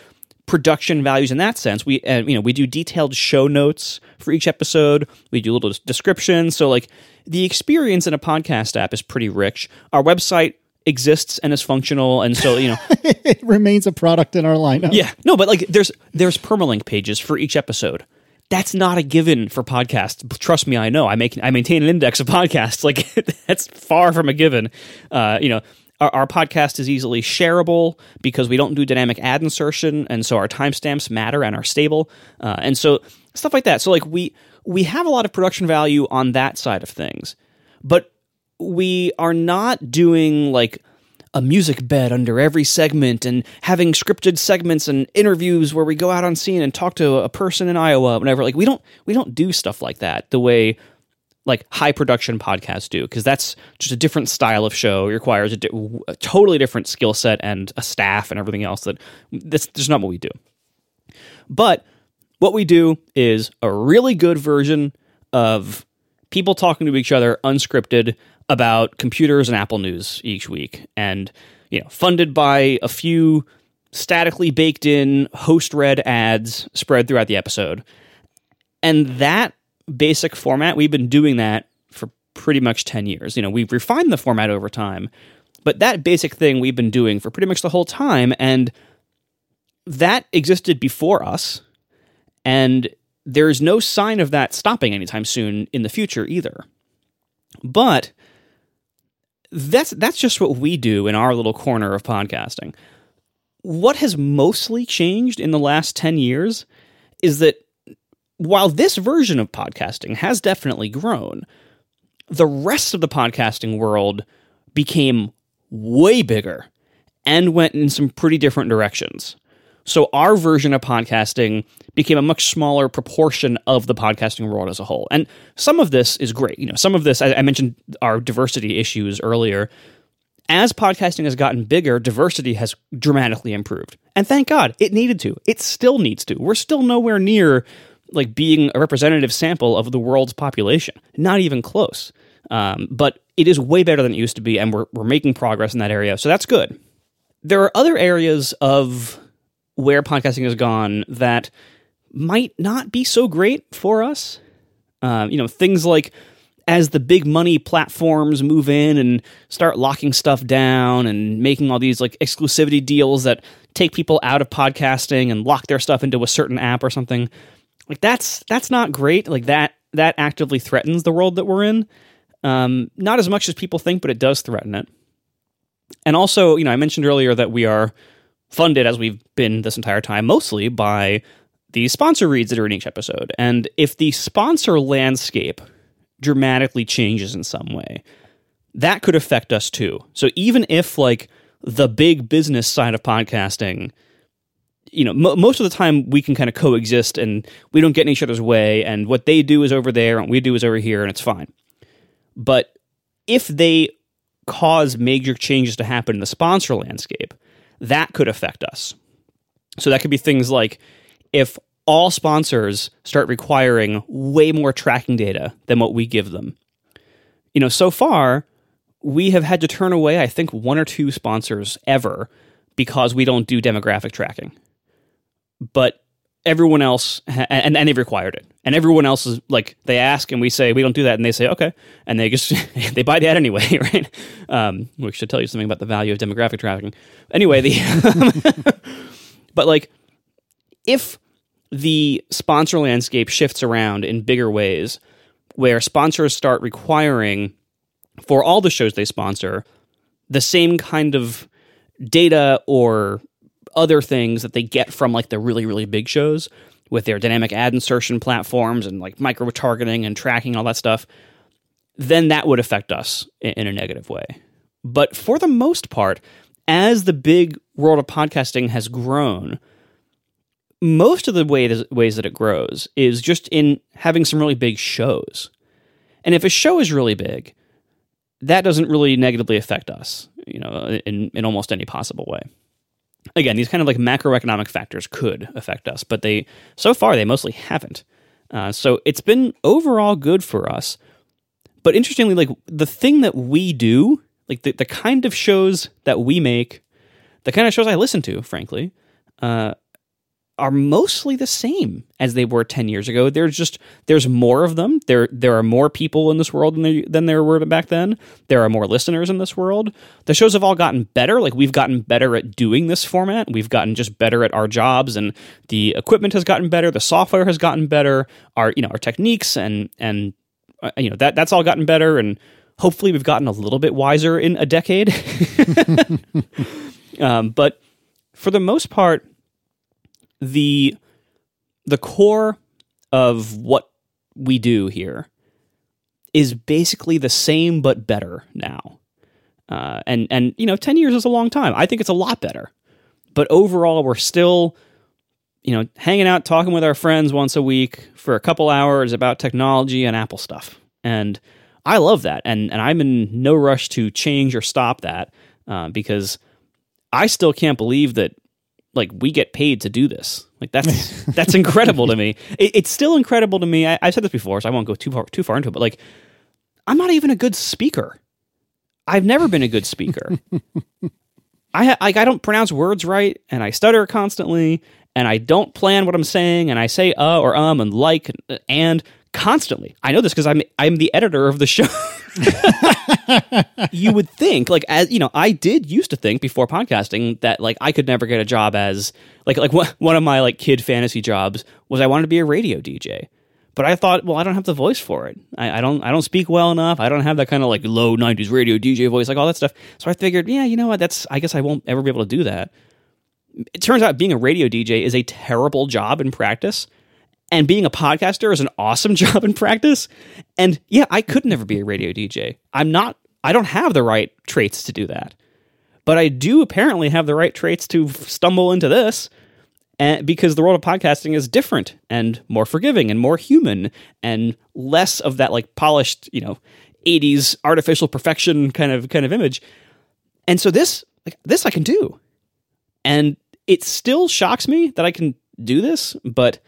production values in that sense. We uh, you know we do detailed show notes for each episode. We do little descriptions. So like the experience in a podcast app is pretty rich. Our website exists and is functional and so you know It remains a product in our lineup. yeah, no, but like there's there's permalink pages for each episode. That's not a given for podcasts. Trust me, I know. I make I maintain an index of podcasts. Like that's far from a given. Uh, you know, our, our podcast is easily shareable because we don't do dynamic ad insertion, and so our timestamps matter and are stable, uh, and so stuff like that. So like we we have a lot of production value on that side of things, but we are not doing like a music bed under every segment and having scripted segments and interviews where we go out on scene and talk to a person in Iowa, whatever. Like we don't we don't do stuff like that the way like high production podcasts do because that's just a different style of show. It requires a, di- a totally different skill set and a staff and everything else that that's just not what we do. But what we do is a really good version of people talking to each other unscripted about computers and Apple News each week, and you know, funded by a few statically baked in host read ads spread throughout the episode. And that basic format, we've been doing that for pretty much 10 years. You know, we've refined the format over time, but that basic thing we've been doing for pretty much the whole time. And that existed before us. And there's no sign of that stopping anytime soon in the future either. But that's that's just what we do in our little corner of podcasting. What has mostly changed in the last 10 years is that while this version of podcasting has definitely grown, the rest of the podcasting world became way bigger and went in some pretty different directions. So our version of podcasting became a much smaller proportion of the podcasting world as a whole. And some of this is great. You know, some of this I, mentioned our diversity issues earlier. As podcasting has gotten bigger, diversity has dramatically improved. And thank God, it needed to. It still needs to. We're still nowhere near like being a representative sample of the world's population. Not even close. Um, but it is way better than it used to be, and we're, we're making progress in that area. So that's good. There are other areas of where podcasting has gone that might not be so great for us. Um, you know, things like as the big money platforms move in and start locking stuff down and making all these like exclusivity deals that take people out of podcasting and lock their stuff into a certain app or something like that's that's not great. Like that that actively threatens the world that we're in. Um, not as much as people think but it does threaten it. And also you know i mentioned earlier that we are funded as we've been this entire time mostly by the sponsor reads that are in each episode. And if the sponsor landscape dramatically changes in some way that could affect us too. So even if like the big business side of podcasting you know mo- most of the time we can kind of coexist and we don't get in each other's way and what they do is over there and we do is over here and it's fine. But if they cause major changes to happen in the sponsor landscape that could affect us. So that could be things like if all sponsors start requiring way more tracking data than what we give them. You know so far we have had to turn away i think one or two sponsors ever because we don't do demographic tracking. But everyone else and, and they've required it. And everyone else is like they ask and we say we don't do that. And they say okay. And they just they buy that anyway right? Um, which should tell you something about the value of demographic tracking anyway the but like if the sponsor landscape shifts around in bigger ways where sponsors start requiring for all the shows they sponsor the same kind of data or other things that they get from like the really really big shows with their dynamic ad insertion platforms and like micro targeting and tracking all that stuff then that would affect us in, a negative way. But for the most part as the big world of podcasting has grown most of the way, ways that it grows is just in having some really big shows. And if a show is really big that doesn't really negatively affect us you know in, in almost any possible way again, these kind of like macroeconomic factors could affect us, but they so far they mostly haven't. Uh, so it's been overall good for us. But interestingly, like the thing that we do, like the, the kind of shows that we make, the kind of shows I listen to, frankly, uh, are mostly the same as they were 10 years ago. There's just there's more of them. There there are more people in this world than there, than there were back then. There are more listeners in this world. The shows have all gotten better. Like we've gotten better at doing this format. We've gotten just better at our jobs and the equipment has gotten better, the software has gotten better, our you know, our techniques and and uh, you know, that that's all gotten better and hopefully we've gotten a little bit wiser in a decade. um, but for the most part the the core of what we do here is basically the same but better now. Uh, and and you know, ten years is a long time. I think it's a lot better. But overall, we're still, you know, hanging out, talking with our friends once a week for a couple hours about technology and Apple stuff. And I love that. And and I'm in no rush to change or stop that uh, because I still can't believe that like we get paid to do this. Like that's that's incredible to me. It, it's still incredible to me. I, have said this before, so I won't go too far too far into it. But like, I'm not even a good speaker. I've never been a good speaker. I like I don't pronounce words right, and I stutter constantly, and I don't plan what I'm saying, and I say uh or um and like and constantly. I know this because I'm I'm the editor of the show. you would think, like, as you know, I did used to think before podcasting that like I could never get a job as like like one of my like kid fantasy jobs was I wanted to be a radio DJ. But I thought, well, I don't have the voice for it. I, I don't I don't speak well enough. I don't have that kind of like low '90s radio DJ voice, like all that stuff. So I figured, yeah, you know what? That's I guess I won't ever be able to do that. It turns out being a radio DJ is a terrible job in practice and being a podcaster is an awesome job in practice. And yeah, I could never be a radio DJ. I'm not, I don't have the right traits to do that. but I do apparently have the right traits to stumble into this. And because the world of podcasting is different and more forgiving and more human and less of that like polished, you know, 80s artificial perfection kind of kind of image. And so this like this I can do. And it still shocks me that I can do this, but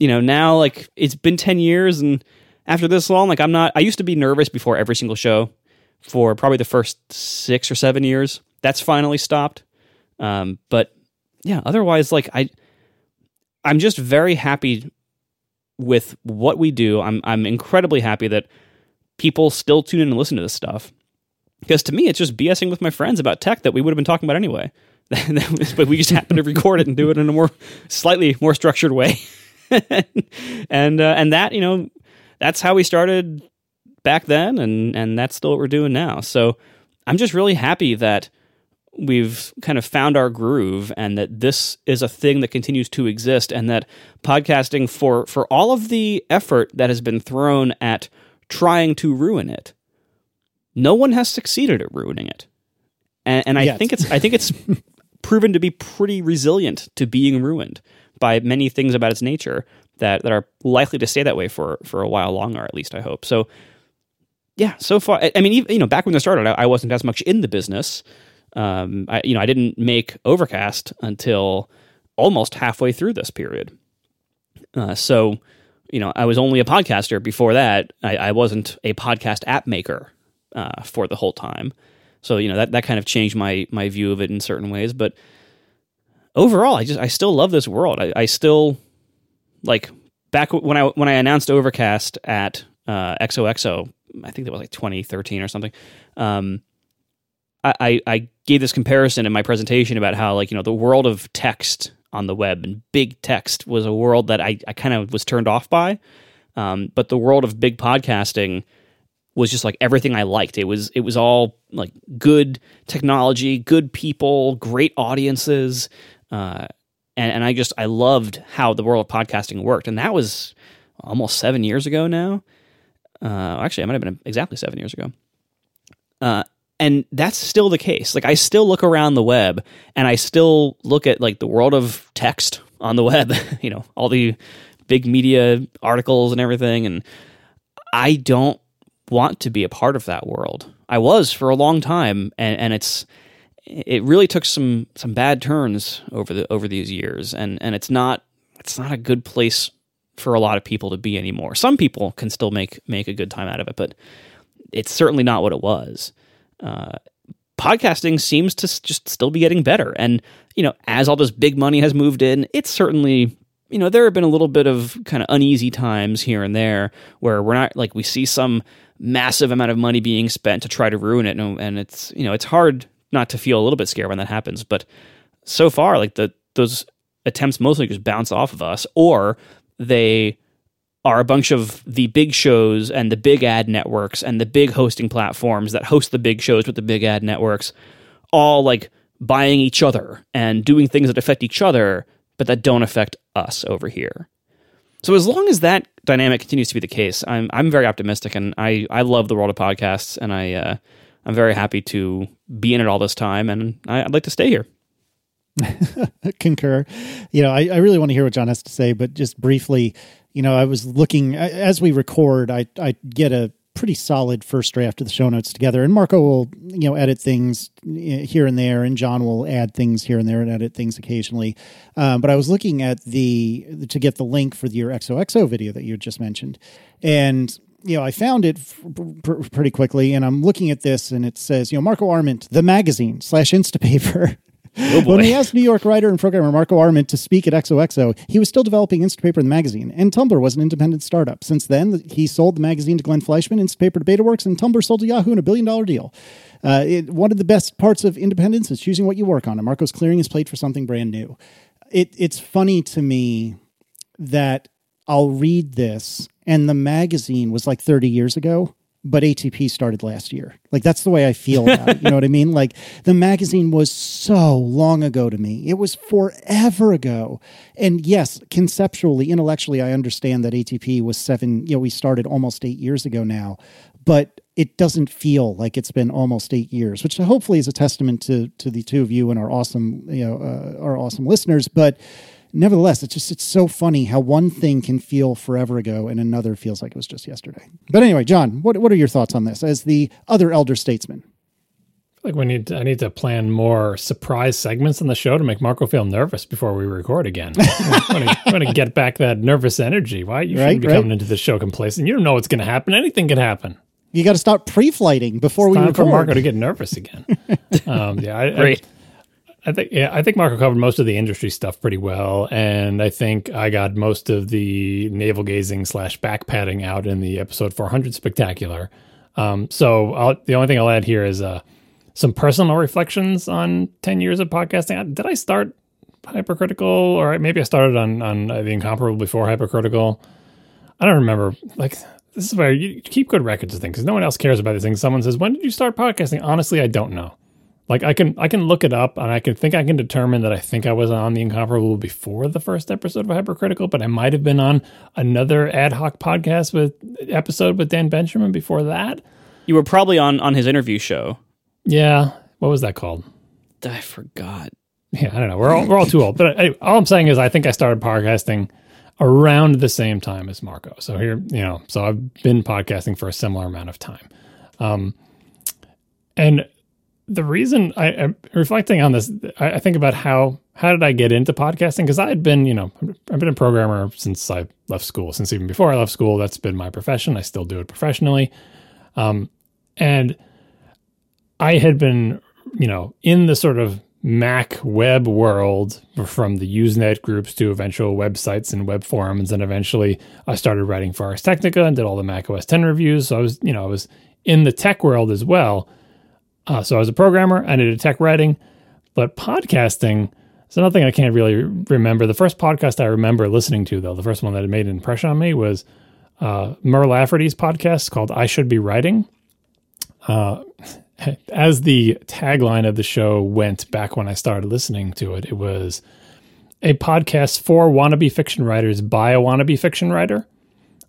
you know, now like it's been 10 years and after this long, like I'm not I used to be nervous before every single show for probably the first 6 or 7 years. That's finally stopped. Um, but yeah, otherwise like I I'm just very happy with what we do. I'm I'm incredibly happy that people still tune in and listen to this stuff. Because to me, it's just BSing with my friends about tech that we would have been talking about anyway. but we just happen to record it and do it in a more slightly more structured way. and uh, and that you know that's how we started back then, and and that's still what we're doing now. So I'm just really happy that we've kind of found our groove and that this is a thing that continues to exist and that podcasting for for all of the effort that has been thrown at trying to ruin it no one has succeeded at ruining it and, and i Yet. think it's i think it's proven to be pretty resilient to being ruined by many things about its nature that, that are likely to stay that way for for a while longer at least i hope so yeah so far i, I mean even, you know back when I started I, I wasn't as much in the business um, I, you know, I didn't make Overcast until almost halfway through this period. Uh, so, you know, I was only a podcaster before that. I, I wasn't a podcast app maker uh, for the whole time. So, you know, that, that kind of changed my my view of it in certain ways. But overall, I just I still love this world. I, I still like back when I when I announced Overcast at uh, XOXO. I think that was like 2013 or something. Um, I, I gave this comparison in my presentation about how like you know the world of text on the web and big text was a world that I, I kind of was turned off by um, but the world of big podcasting was just like everything I liked it was it was all like good technology good people great audiences uh, and, and I just I loved how the world of podcasting worked. And that was almost seven years ago now. Uh, actually I might have been exactly seven years ago. Uh, and that's still the case. Like i still look around the web and i still look at like the world of text on the web you know all the big media articles and everything. And i don't want to be a part of that world. I was for a long time and, and it's it really took some some bad turns over the over these years and and it's not it's not a good place for a lot of people to be anymore some people can still make make a good time out of it but it's certainly not what it was uh, podcasting seems to just still be getting better. And, you know, as all this big money has moved in, it's certainly, you know, there have been a little bit of kind of uneasy times here and there where we're not like we see some massive amount of money being spent to try to ruin it. And, and it's, you know, it's hard not to feel a little bit scared when that happens. But so far, like the, those attempts mostly just bounce off of us or they are a bunch of the big shows and the big ad networks and the big hosting platforms that host the big shows with the big ad networks all like buying each other and doing things that affect each other but that don't affect us over here. So as long as that dynamic continues to be the case, I'm I'm very optimistic and I I love the world of podcasts and I uh, I'm very happy to be in it all this time and I, I'd like to stay here. concur. You know, I, I really want to hear what John has to say, but just briefly, you know, I was looking as we record. I I get a pretty solid first draft of the show notes together, and Marco will you know edit things here and there, and John will add things here and there and edit things occasionally. Um, but I was looking at the to get the link for your XOXO video that you just mentioned, and you know, I found it pr- pretty quickly, and I'm looking at this, and it says, you know, Marco Arment, the magazine slash Instapaper. Oh when he asked New York writer and programmer Marco Arment to speak at XOXO, he was still developing Instapaper and the magazine, and Tumblr was an independent startup. Since then, he sold the magazine to Glenn Fleishman, Instapaper to BetaWorks, and Tumblr sold to Yahoo in a billion dollar deal. Uh, it, one of the best parts of independence is choosing what you work on, and Marco's clearing his plate for something brand new. It, it's funny to me that I'll read this, and the magazine was like 30 years ago, but ATP started last year. Like that's the way I feel about it. You know what I mean? Like the magazine was so long ago to me. It was forever ago. And yes, conceptually, intellectually, I understand that ATP was seven, you know, we started almost eight years ago now. but it doesn't feel like it's been almost eight years, which hopefully is a testament to to the two of you and our awesome you know uh, our awesome listeners. But nevertheless, it's just it's so funny how one thing can feel forever ago and another feels like it was just yesterday. But anyway, John, what what are your thoughts on this as the other elder statesman? like we need to, I need to plan more surprise segments on the show to make Marco feel nervous before we record again. I want to get back that nervous energy. Why you shouldn't Right, be right. coming into the show complacent? You don't know what's going to happen. Anything can happen. You got to stop pre-flighting before we Time record. for Marco to get nervous again. um, yeah, I, Great. I, I think yeah, I think Marco covered most of the industry stuff pretty well, and I think I got most of the navel gazing slash back patting out in the episode 400 spectacular. Um, so I'll, the only thing I'll add here is uh, some personal reflections on 10 years of podcasting. Did I start hypercritical, or maybe I started on on the incomparable before hypercritical? I don't remember. Like this is where you keep good records of things because no one else cares about these things. Someone says, "When did you start podcasting?" Honestly, I don't know. Like I can I can look it up and I can think I can determine that I think I was on the incomparable before the first episode of hypercritical, but I might have been on another ad hoc podcast with episode with Dan Benjamin before that. You were probably on on his interview show. Yeah, what was that called? I forgot. Yeah, I don't know. We're all we're all too old. But anyway, all I'm saying is I think I started podcasting around the same time as Marco. So here, you know, so I've been podcasting for a similar amount of time. Um, and the reason I, I'm reflecting on this, I, I think about how how did I get into podcasting? Because I had been, you know, I've been a programmer since I left school. Since even before I left school, that's been my profession. I still do it professionally. Um, and I had been, you know, in the sort of Mac web world from the Usenet groups to eventual websites and web forums. And eventually I started writing for Ars Technica and did all the Mac OS 10 reviews. So I was, you know, I was in the tech world as well. Uh, so I was a programmer, I did tech writing, but podcasting is another thing I can't really remember. The first podcast I remember listening to, though, the first one that made an impression on me was uh, Mur Lafferty's podcast called I Should Be Writing. Uh, as the tagline of the show went back when I started listening to it, it was a podcast for wannabe fiction writers by a wannabe fiction writer.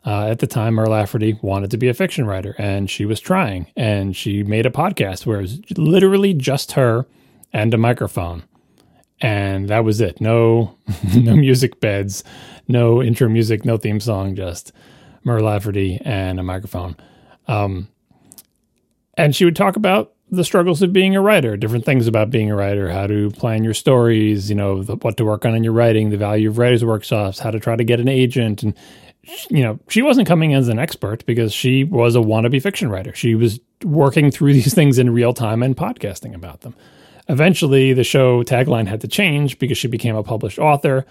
Uh, at the time, Mur Lafferty wanted to be a fiction writer, and she was trying. And she made a podcast where it was literally just her and a microphone, and that was it. No, no music beds, no intro music, no theme song, just Mur Lafferty and a microphone. Um, and she would talk about the struggles of being a writer, different things about being a writer, how to plan your stories, you know, the, what to work on in your writing, the value of writers' workshops, how to try to get an agent, and you know, she wasn't coming as an expert because she was a wannabe fiction writer. She was working through these things in real time and podcasting about them. Eventually, the show tagline had to change because she became a published author.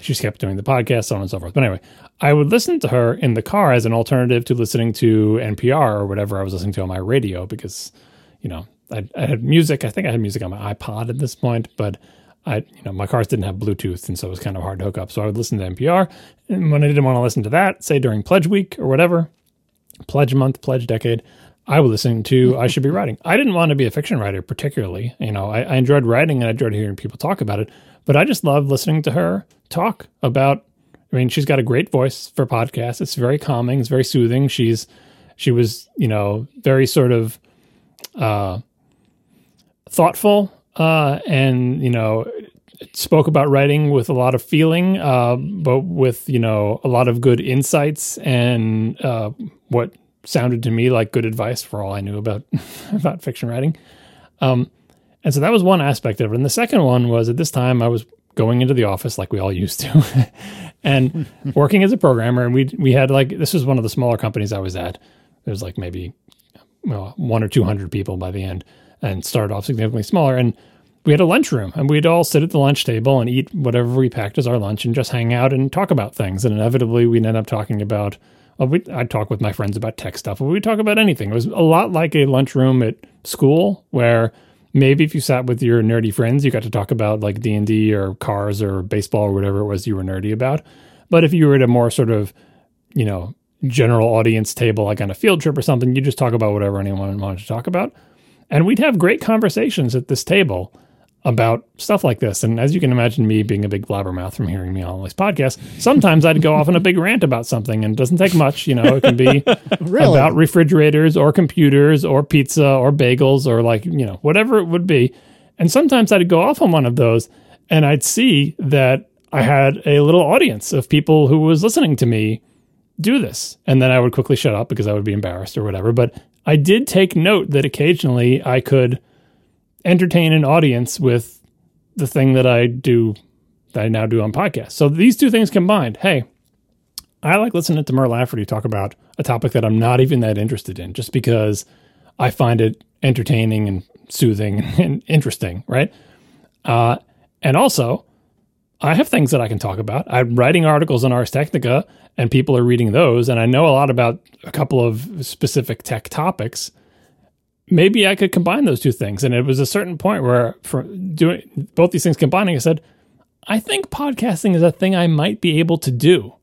She kept doing the podcast, so on and so forth. But anyway, I would listen to her in the car as an alternative to listening to NPR or whatever I was listening to on my radio because, you know, I, I had music. I think I had music on my iPod at this point, but I, you know, my cars didn't have Bluetooth, and so it was kind of hard to hook up. So I would listen to NPR, and when I didn't want to listen to that, say during Pledge Week or whatever, Pledge Month, Pledge Decade, I would listen to I Should Be Writing. I didn't want to be a fiction writer particularly. You know, I, I enjoyed writing and I enjoyed hearing people talk about it, but I just loved listening to her talk about. I mean, she's got a great voice for podcasts. It's very calming. It's very soothing. She's she was, you know, very sort of uh, thoughtful uh, and you know spoke about writing with a lot of feeling, uh, but with you know a lot of good insights and uh, what sounded to me like good advice for all I knew about about fiction writing. Um, and so that was one aspect of it. And the second one was at this time I was going into the office like we all used to, and working as a programmer. And we we had like this was one of the smaller companies I was at. There was like maybe well, one or two hundred people by the end, and started off significantly smaller. And we had a lunchroom, and we'd all sit at the lunch table and eat whatever we packed as our lunch, and just hang out and talk about things. And inevitably, we'd end up talking about. Well, we, I'd talk with my friends about tech stuff, but we'd talk about anything. It was a lot like a lunchroom at school, where maybe if you sat with your nerdy friends, you got to talk about like D and D or cars or baseball or whatever it was you were nerdy about. But if you were at a more sort of, you know, general audience table, like on a field trip or something, you just talk about whatever anyone wanted to talk about. And we'd have great conversations at this table about stuff like this. And as you can imagine, me being a big blabbermouth from hearing me on all these podcasts, sometimes I'd go off on a big rant about something, and it doesn't take much. You know, it can be Really? about refrigerators or computers or pizza or bagels or like you know whatever it would be. And sometimes I'd go off on one of those, and I'd see that I had a little audience of people who was listening to me do this. And then I would quickly shut up because I would be embarrassed or whatever. But I did take note that occasionally I could entertain an audience with the thing that I do that I now do on podcasts. So these two things combined, hey, I like listening to Mur Lafferty talk about a topic that I'm not even that interested in just because I find it entertaining and soothing and interesting, right? Uh, and also, I have things that I can talk about. I'm writing articles on Ars Technica, and people are reading those, and I know a lot about a couple of specific tech topics. Maybe I could combine those two things. And it was a certain point where, for doing both these things combining, I said, I think podcasting is a thing I might be able to do,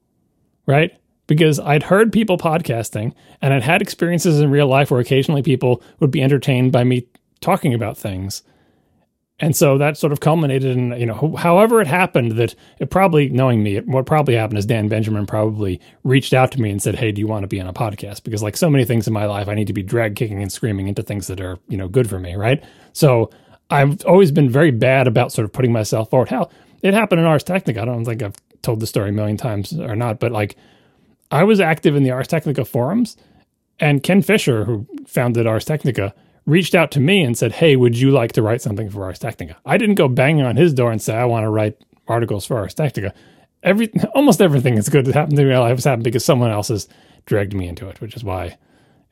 right? Because I'd heard people podcasting, and I'd had experiences in real life where occasionally people would be entertained by me talking about things. And so that sort of culminated in, you know, however it happened that it probably, knowing me, what probably happened is Dan Benjamin probably reached out to me and said, Hey, do you want to be on a podcast? Because like so many things in my life, I need to be drag kicking and screaming into things that are, you know, good for me. Right. So I've always been very bad about sort of putting myself forward. Hell, it happened in Ars Technica. I don't think I've told the story a million times or not, but like I was active in the Ars Technica forums and Ken Fisher, who founded Ars Technica, reached out to me and said, Hey, would you like to write something for Ars Technica? I didn't go banging on his door and say, I want to write articles for Ars Technica. Every, almost everything that's good that happened to me in my life has happened because someone else has dragged me into it, which is why,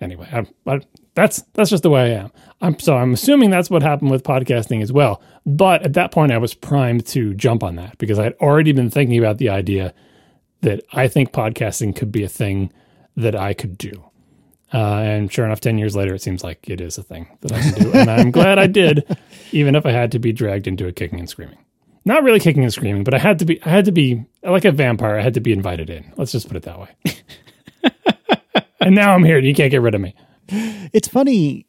anyway, I, that's, that's just the way I am. I'm, so I'm assuming that's what happened with podcasting as well. But at that point, I was primed to jump on that because I had already been thinking about the idea that I think podcasting could be a thing that I could do. Uh, and sure enough, 10 years later, it seems like it is a thing that I can do. and I'm glad I did, even if I had to be dragged into it kicking and screaming. Not really kicking and screaming, but I had to be, I had to be like a vampire. I had to be invited in. Let's just put it that way. and now I'm here and you can't get rid of me. It's funny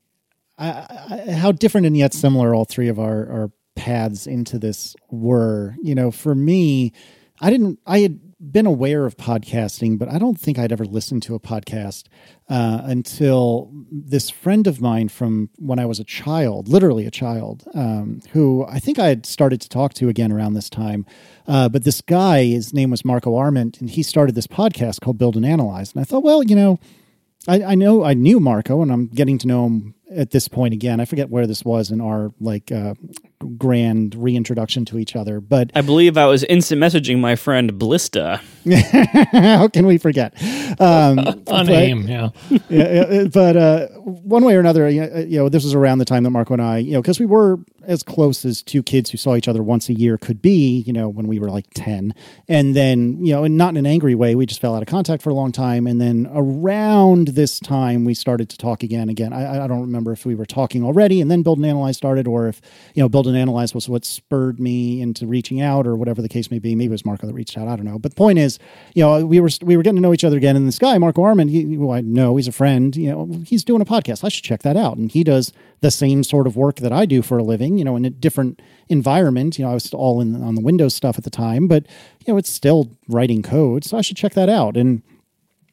how different and yet similar all three of our, our paths into this were. You know, for me, I didn't, I had been aware of podcasting, but I don't think I'd ever listened to a podcast uh, until this friend of mine from when I was a child, literally a child, um, who I think I had started to talk to again around this time. Uh, but this guy, his name was Marco Arment, and he started this podcast called Build and Analyze. And I thought, well, you know, I, I know I knew Marco, and I'm getting to know him at this point again. I forget where this was in our like uh, grand reintroduction to each other, but I believe I was instant messaging my friend Blista. how can we forget? Um, A but- name, yeah. yeah, yeah, but uh, one way or another, you know, you know, this was around the time that Marco and I, you know, because we were as close as two kids who saw each other once a year could be, you know, when we were like 10. And then, you know, and not in an angry way, we just fell out of contact for a long time. And then around this time, we started to talk again. Again, I, I don't remember if we were talking already and then Build and Analyze started, or if, you know, Build and Analyze was what spurred me into reaching out or whatever the case may be. Maybe it was Marco that reached out. I don't know. But the point is, you know, we were, we were getting to know each other again. And this guy, Marco Arment, he, who I know, he's a friend, you know, he's doing a podcast. I should check that out. And he does the same sort of work that I do for a living, you know, in a different environment. You know, I was all in on the Windows stuff at the time, but you know, it's still writing code, so I should check that out. And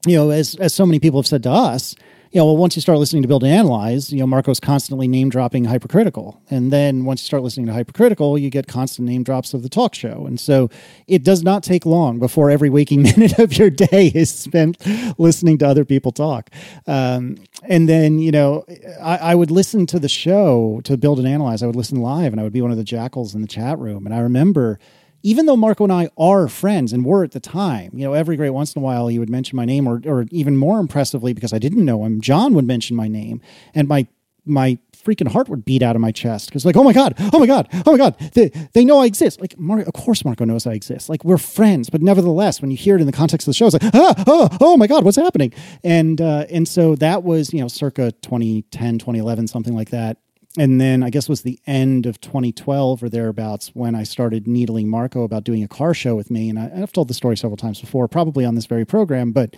you know, as as so many people have said to us, you know, well, once you start listening to Build and Analyze, you know, Marco's constantly name dropping Hypercritical, and then once you start listening to Hypercritical, you get constant name drops of the talk show, and so it does not take long before every waking minute of your day is spent listening to other people talk. Um, and then, you know, I, I would listen to the show to Build and Analyze. I would listen live, and I would be one of the jackals in the chat room, and I remember even though Marco and I are friends and were at the time, you know, every great once in a while he would mention my name, or, or even more impressively, because I didn't know him, John would mention my name, and my my freaking heart would beat out of my chest because like, oh my god, oh my god, oh my god, they, they know I exist. Like, of course Marco knows I exist. Like, we're friends, but nevertheless, when you hear it in the context of the show, it's like, ah, oh, oh my god, what's happening? And uh, and so that was you know circa 2010, 2011, something like that and then I guess was the end of 2012 or thereabouts when I started needling Marco about doing a car show with me. And I, I've told the story several times before, probably on this very program. But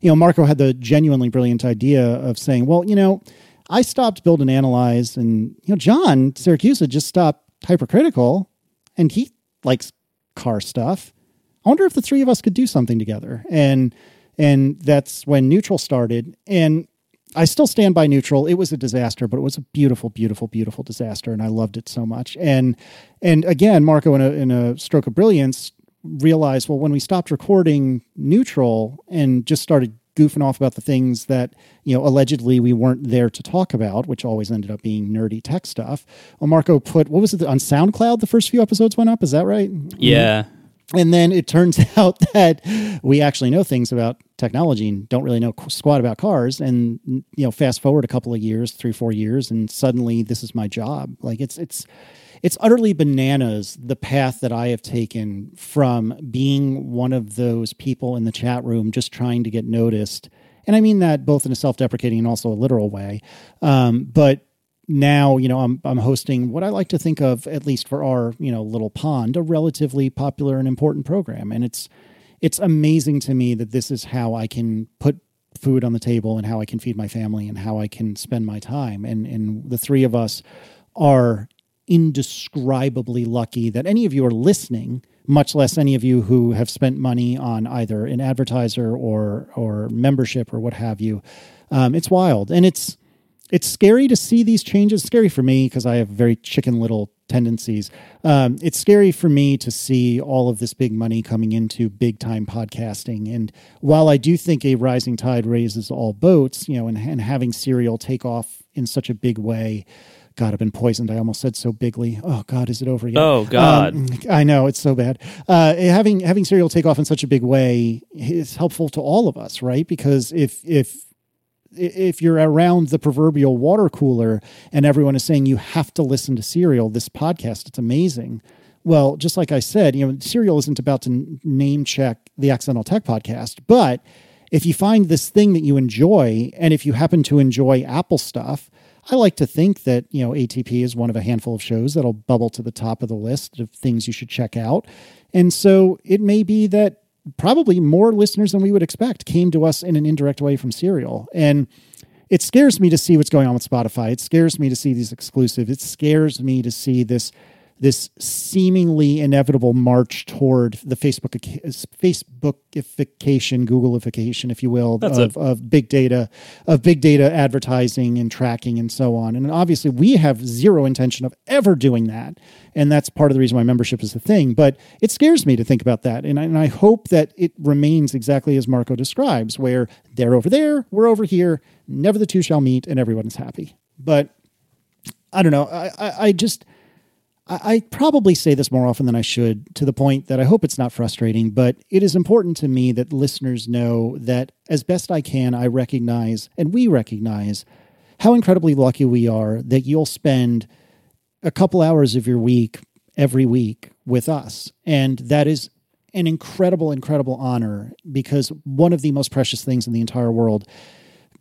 you know, Marco had the genuinely brilliant idea of saying, "Well, you know, I stopped build and analyze, and you know, John Siracusa just stopped hypercritical and he likes car stuff. I wonder if the three of us could do something together. And and that's when Neutral started. And I still stand by Neutral. It was a disaster, but it was a beautiful, beautiful, beautiful disaster, and I loved it so much. And and again, Marco, in a in a stroke of brilliance, realized well when we stopped recording Neutral and just started goofing off about the things that you know allegedly we weren't there to talk about, which always ended up being nerdy tech stuff. Well, Marco put what was it on SoundCloud? The first few episodes went up. Is that right? Yeah. And then it turns out that we actually know things about technology and don't really know squat about cars. And you know, fast forward a couple of years, three, four years, and suddenly this is my job. Like it's it's it's utterly bananas the path that I have taken from being one of those people in the chat room just trying to get noticed. And I mean that both in a self-deprecating and also a literal way. Um, but now, you know, I'm I'm hosting what I like to think of, at least for our, you know, little pond, a relatively popular and important program. And it's it's amazing to me that this is how I can put food on the table and how I can feed my family and how I can spend my time. And and the three of us are indescribably lucky that any of you are listening, much less any of you who have spent money on either an advertiser or or membership or what have you. Um, it's wild, and it's it's scary to see these changes. scary for me because I have very chicken little tendencies. Um, it's scary for me to see all of this big money coming into big time podcasting. And while I do think a rising tide raises all boats, you know, and, and having Serial take off in such a big way. God, I've been poisoned. I almost said so bigly. Oh God, is it over yet? Oh God, um, I know it's so bad. Uh, having having Serial take off in such a big way is helpful to all of us, right? Because if if if you're around the proverbial water cooler and everyone is saying you have to listen to Serial, this podcast, it's amazing. Well, just like I said, you know, Serial isn't about to name check the Accidental Tech podcast, but if you find this thing that you enjoy, and if you happen to enjoy Apple stuff, I like to think that, you know, ATP is one of a handful of shows that'll bubble to the top of the list of things you should check out. And so it may be that probably more listeners than we would expect came to us in an indirect way from Serial. And it scares me to see what's going on with Spotify. It scares me to see these exclusive. It scares me to see this this seemingly inevitable march toward the Facebook Facebookification, Googleification, if you will, of, of, big data, of big data advertising and tracking and so on. And obviously, we have zero intention of ever doing that, and that's part of the reason why membership is a thing. But it scares me to think about that, and I, and I hope that it remains exactly as Marco describes, where they're over there, we're over here, never the two shall meet, and everyone is happy. But I don't know. I, I, I just I, probably say this more often than I should to the point that I hope it's not frustrating, but it is important to me that listeners know that as best I can, I recognize and we recognize how incredibly lucky we are that you'll spend a couple hours of your week every week with us. And that is an incredible, incredible honor because one of the most precious things in the entire world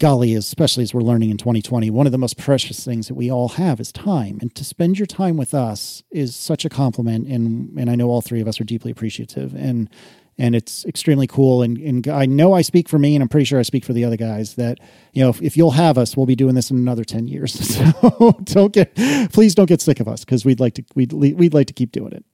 golly, especially as we're learning in 2020, one of the most precious things that we all have is time. And to spend your time with us is such a compliment. And, and I know all three of us are deeply appreciative. And, and it's extremely cool. And, and I know I speak for me, and I'm pretty sure I speak for the other guys that, you know, if, if you'll have us, we'll be doing this in another 10 years. So don't get, please don't get sick of us because we'd like to, we'd, we'd like to keep doing it.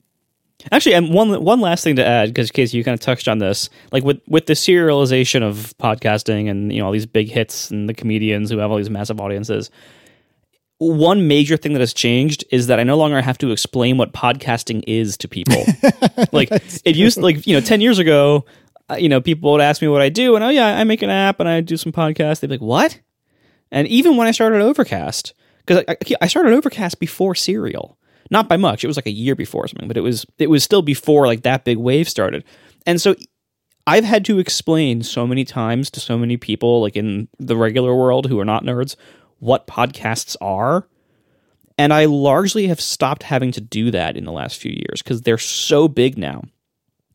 Actually, and one one last thing to add, because Casey, you kind of touched on this, like with with the serialization of podcasting and you know all these big hits and the comedians who have all these massive audiences. One major thing that has changed is that I no longer have to explain what podcasting is to people. like it used, like you know, ten years ago, uh, you know, people would ask me what I do, and oh yeah, I make an app and I do some podcasts. They'd be like, "What?" And even when I started Overcast, because I, I started Overcast before Serial not by much. It was like a year before or something, but it was it was still before like that big wave started. And so I've had to explain so many times to so many people like in the regular world who are not nerds what podcasts are. And I largely have stopped having to do that in the last few years because they're so big now.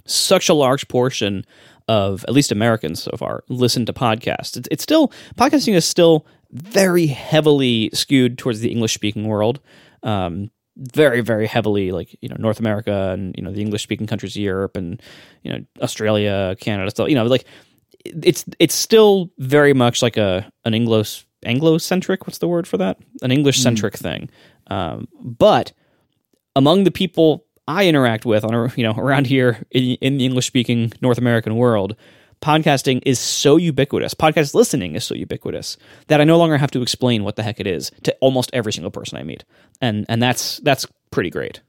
Such a large portion of at least Americans so far listen to podcasts. It's, it's still podcasting is still very heavily skewed towards the English speaking world. Um, very very heavily like you know North America and you know the English speaking countries of Europe and you know Australia Canada still you know like it's it's still very much like a an Anglo Anglo centric what's the word for that an English centric mm. thing um, but among the people I interact with on a, you know around here in, in the English speaking North American world, podcasting is so ubiquitous. Podcast listening is so ubiquitous that I no longer have to explain what the heck it is to almost every single person I meet, and and that's that's pretty great.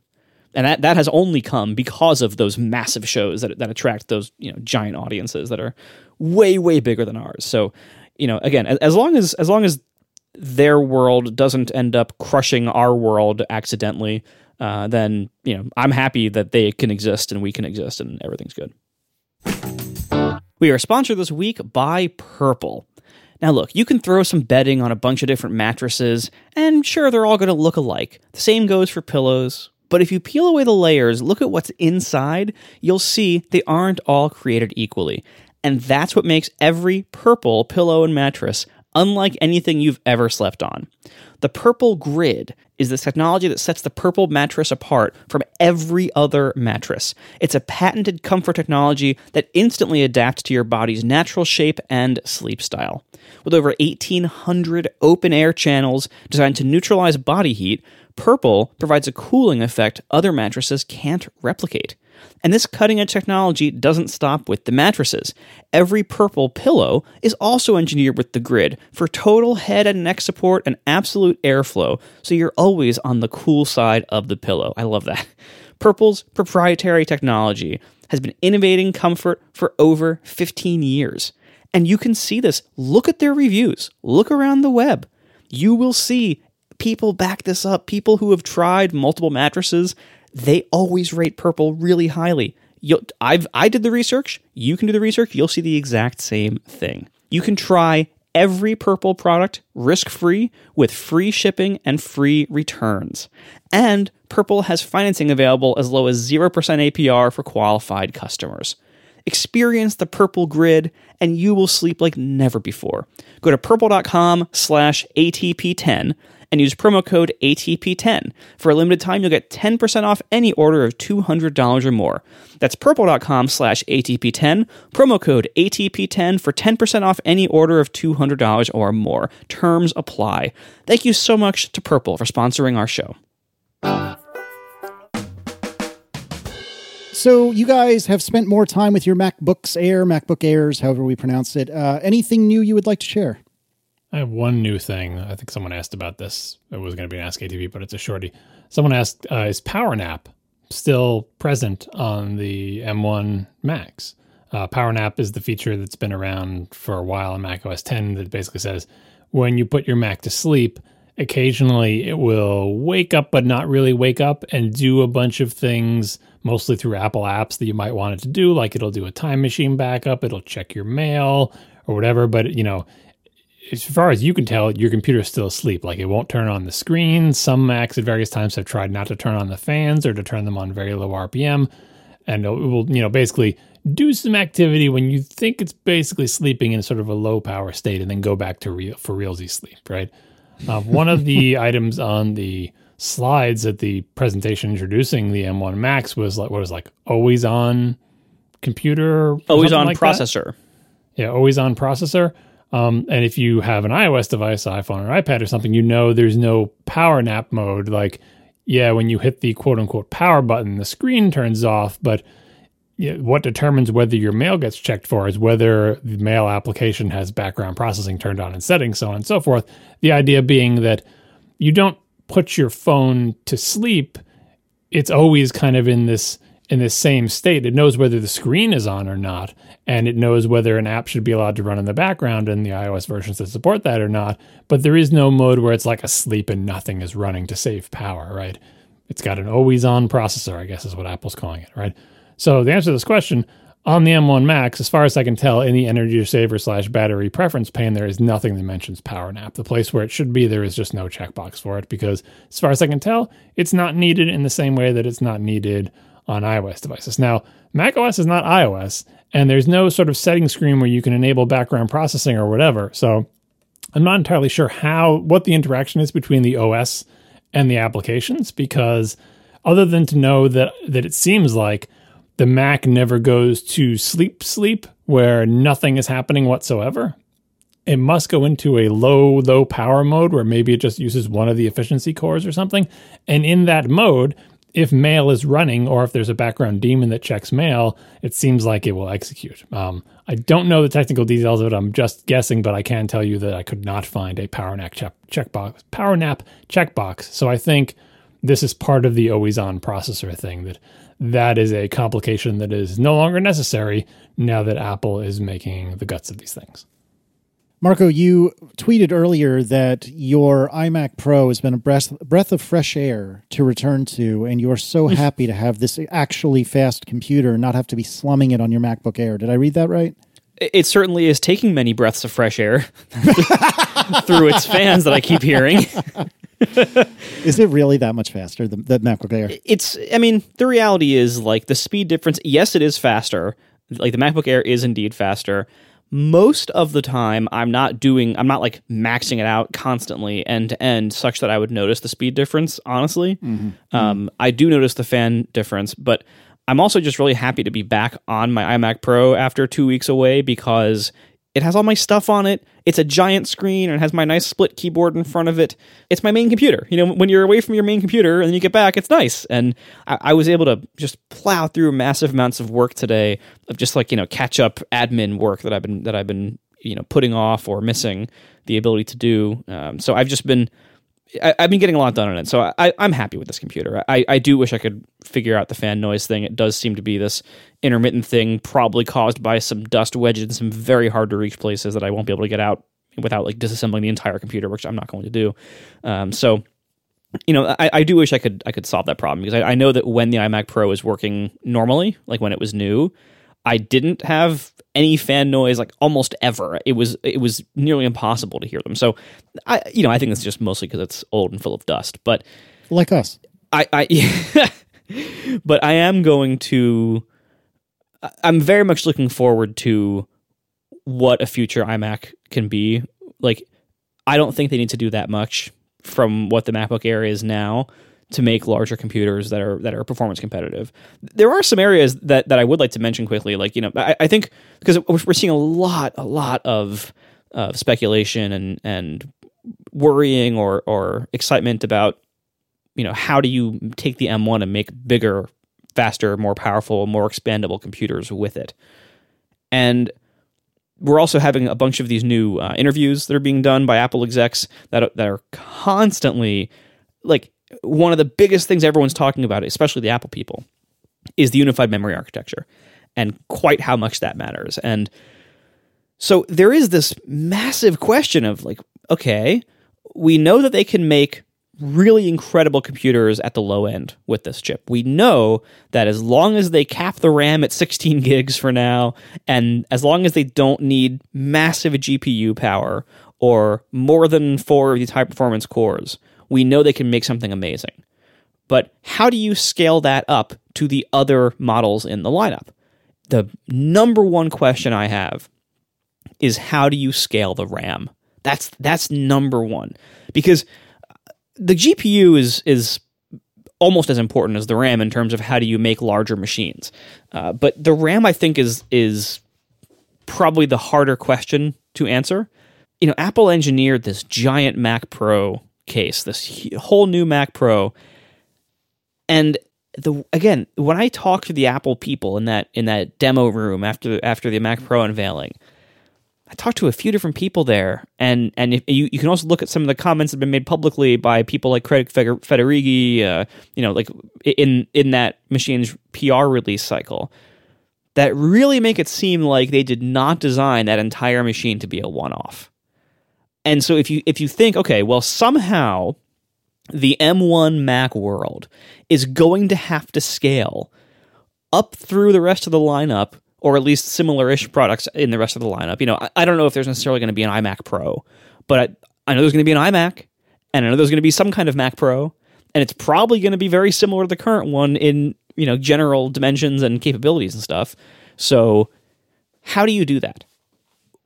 And that, that has only come because of those massive shows that, that attract those you know giant audiences that are way way bigger than ours. So you know again as long as as long as their world doesn't end up crushing our world accidentally, uh, then you know I'm happy that they can exist and we can exist and everything's good. We are sponsored this week by Purple. Now, look, you can throw some bedding on a bunch of different mattresses, and sure, they're all going to look alike. The same goes for pillows. But if you peel away the layers, look at what's inside, you'll see they aren't all created equally. And that's what makes every purple pillow and mattress unlike anything you've ever slept on. The Purple Grid is the technology that sets the Purple mattress apart from every other mattress. It's a patented comfort technology that instantly adapts to your body's natural shape and sleep style. With over 1,800 open air channels designed to neutralize body heat, Purple provides a cooling effect other mattresses can't replicate. And this cutting edge technology doesn't stop with the mattresses. Every purple pillow is also engineered with the grid for total head and neck support and absolute airflow, so you're always on the cool side of the pillow. I love that. Purple's proprietary technology has been innovating comfort for over 15 years. And you can see this. Look at their reviews, look around the web. You will see people back this up. People who have tried multiple mattresses they always rate purple really highly. You'll, I've I did the research. You can do the research. You'll see the exact same thing. You can try every purple product risk free with free shipping and free returns. And Purple has financing available as low as 0% APR for qualified customers. Experience the purple grid and you will sleep like never before. Go to purple.com slash ATP10 and use promo code ATP10. For a limited time, you'll get 10% off any order of $200 or more. That's purple.com slash ATP10, promo code ATP10 for 10% off any order of $200 or more. Terms apply. Thank you so much to Purple for sponsoring our show. So you guys have spent more time with your MacBooks Air, MacBook Airs, however we pronounce it. Uh, anything new you would like to share? I have one new thing. I think someone asked about this. It was going to be an Ask ATP, but it's a shorty. Someone asked, uh, "Is PowerNap still present on the M1 Macs?" Uh, PowerNap is the feature that's been around for a while on Mac OS 10 that basically says when you put your Mac to sleep, occasionally it will wake up but not really wake up and do a bunch of things mostly through Apple apps that you might want it to do like it'll do a time machine backup, it'll check your mail or whatever, but you know, as far as you can tell, your computer is still asleep. Like it won't turn on the screen. Some Macs at various times have tried not to turn on the fans or to turn them on very low RPM, and it will, you know, basically do some activity when you think it's basically sleeping in sort of a low power state, and then go back to real for realsy sleep. Right. Uh, one of the items on the slides at the presentation introducing the M1 Macs was like what was like always on computer, always on like processor. That. Yeah, always on processor. Um, and if you have an iOS device, iPhone or iPad or something, you know there's no power nap mode. Like, yeah, when you hit the quote unquote power button, the screen turns off. But yeah, what determines whether your mail gets checked for is whether the mail application has background processing turned on in settings, so on and so forth. The idea being that you don't put your phone to sleep, it's always kind of in this in this same state. It knows whether the screen is on or not, and it knows whether an app should be allowed to run in the background and the iOS versions that support that or not. But there is no mode where it's like asleep and nothing is running to save power, right? It's got an always on processor, I guess is what Apple's calling it, right? So the answer to this question on the M1 Macs, as far as I can tell, in the energy saver slash battery preference pane, there is nothing that mentions power nap. The place where it should be, there is just no checkbox for it because, as far as I can tell, it's not needed in the same way that it's not needed on iOS devices. Now, macOS is not iOS, and there's no sort of setting screen where you can enable background processing or whatever. So I'm not entirely sure how what the interaction is between the OS and the applications because other than to know that that it seems like the Mac never goes to sleep sleep where nothing is happening whatsoever. It must go into a low low power mode where maybe it just uses one of the efficiency cores or something. And in that mode, if mail is running or if there's a background daemon that checks mail, it seems like it will execute. Um, I don't know the technical details of it. I'm just guessing, but I can tell you that I could not find a PowerNap check checkbox, PowerNap checkbox. So I think this is part of the always on processor thing that that is a complication that is no longer necessary now that Apple is making the guts of these things. Marco, you tweeted earlier that your iMac Pro has been a breath, breath of fresh air to return to, and you're so mm. happy to have this actually fast computer, and not have to be slumming it on your MacBook Air. Did I read that right? It certainly is taking many breaths of fresh air through its fans that I keep hearing. is it really that much faster than the MacBook Air? It's, I mean, the reality is like the speed difference. Yes, it is faster. Like the MacBook Air is indeed faster most of the time I'm not doing I'm not like maxing it out constantly end to end such that I would notice the speed difference honestly mm-hmm. Um, I do notice the fan difference but I'm also just really happy to be back on my iMac Pro after two weeks away because it has all my stuff on it. It's a giant screen and it has my nice split keyboard in front of it. It's my main computer. You know, when you're away from your main computer and you get back, it's nice. And I, I, was able to just plow through massive amounts of work today of just like you know catch up admin work that I've been that I've been you know putting off or missing the ability to do. Um, so I've just been I, have been getting a lot done on it, so I, am happy with this computer. I, I do wish I could figure out the fan noise thing. It does seem to be this intermittent thing, probably caused by some dust wedges in some very hard to reach places that I won't be able to get out without like disassembling the entire computer, which I'm not going to do. Um, so, you know, I, I, do wish I could I could solve that problem because I, I know that when the iMac Pro is working normally, like when it was new, I didn't have any fan noise like almost ever. It was it was nearly impossible to hear them. So I you know I think it's just mostly because it's old and full of dust. But like us, I I but I am going to. I'm very much looking forward to what a future iMac can be. Like I don't think they need to do that much from what the MacBook Air is now to make larger computers that are that are performance competitive. There are some areas that that I would like to mention quickly. Like you know, I, I think because we're seeing a lot a lot of uh, speculation and and worrying or or excitement about you know how do you take the M1 and make bigger, faster, more powerful, more expandable computers with it, and we're also having a bunch of these new uh, interviews that are being done by Apple execs that that are constantly like one of the biggest things everyone's talking about, especially the Apple people, is the unified memory architecture and quite how much that matters. And so there is this massive question of like, okay, we know that they can make really incredible computers at the low end with this chip. We know that as long as they cap the RAM at 16 gigs for now, and as long as they don't need massive GPU power or more than four of these high performance cores, we know they can make something amazing. But how do you scale that up to the other models in the lineup? The number one question I have is how do you scale the RAM? That's that's number one because the GPU is is almost as important as the RAM in terms of how do you make larger machines. Uh, but the RAM, I think, is is probably the harder question to answer. You know, Apple engineered this giant Mac Pro case, this whole new Mac Pro. And the again, when I talk to the Apple people in that in that demo room after after the Mac Pro unveiling, I talked to a few different people there, and and you you can also look at some of the comments that have been made publicly by people like Craig Federighi, uh, you know, like in in that machine's PR release cycle, that really make it seem like they did not design that entire machine to be a one off. And so if you if you think, okay, well somehow the M1 Mac world is going to have to scale up through the rest of the lineup, or at least similar-ish products in the rest of the lineup. You know, I, I don't know if there's necessarily going to be an iMac Pro, but I, I know there's going to be an iMac, and I know there's going to be some kind of Mac Pro, and it's probably going to be very similar to the current one in you know general dimensions and capabilities and stuff. So, how do you do that?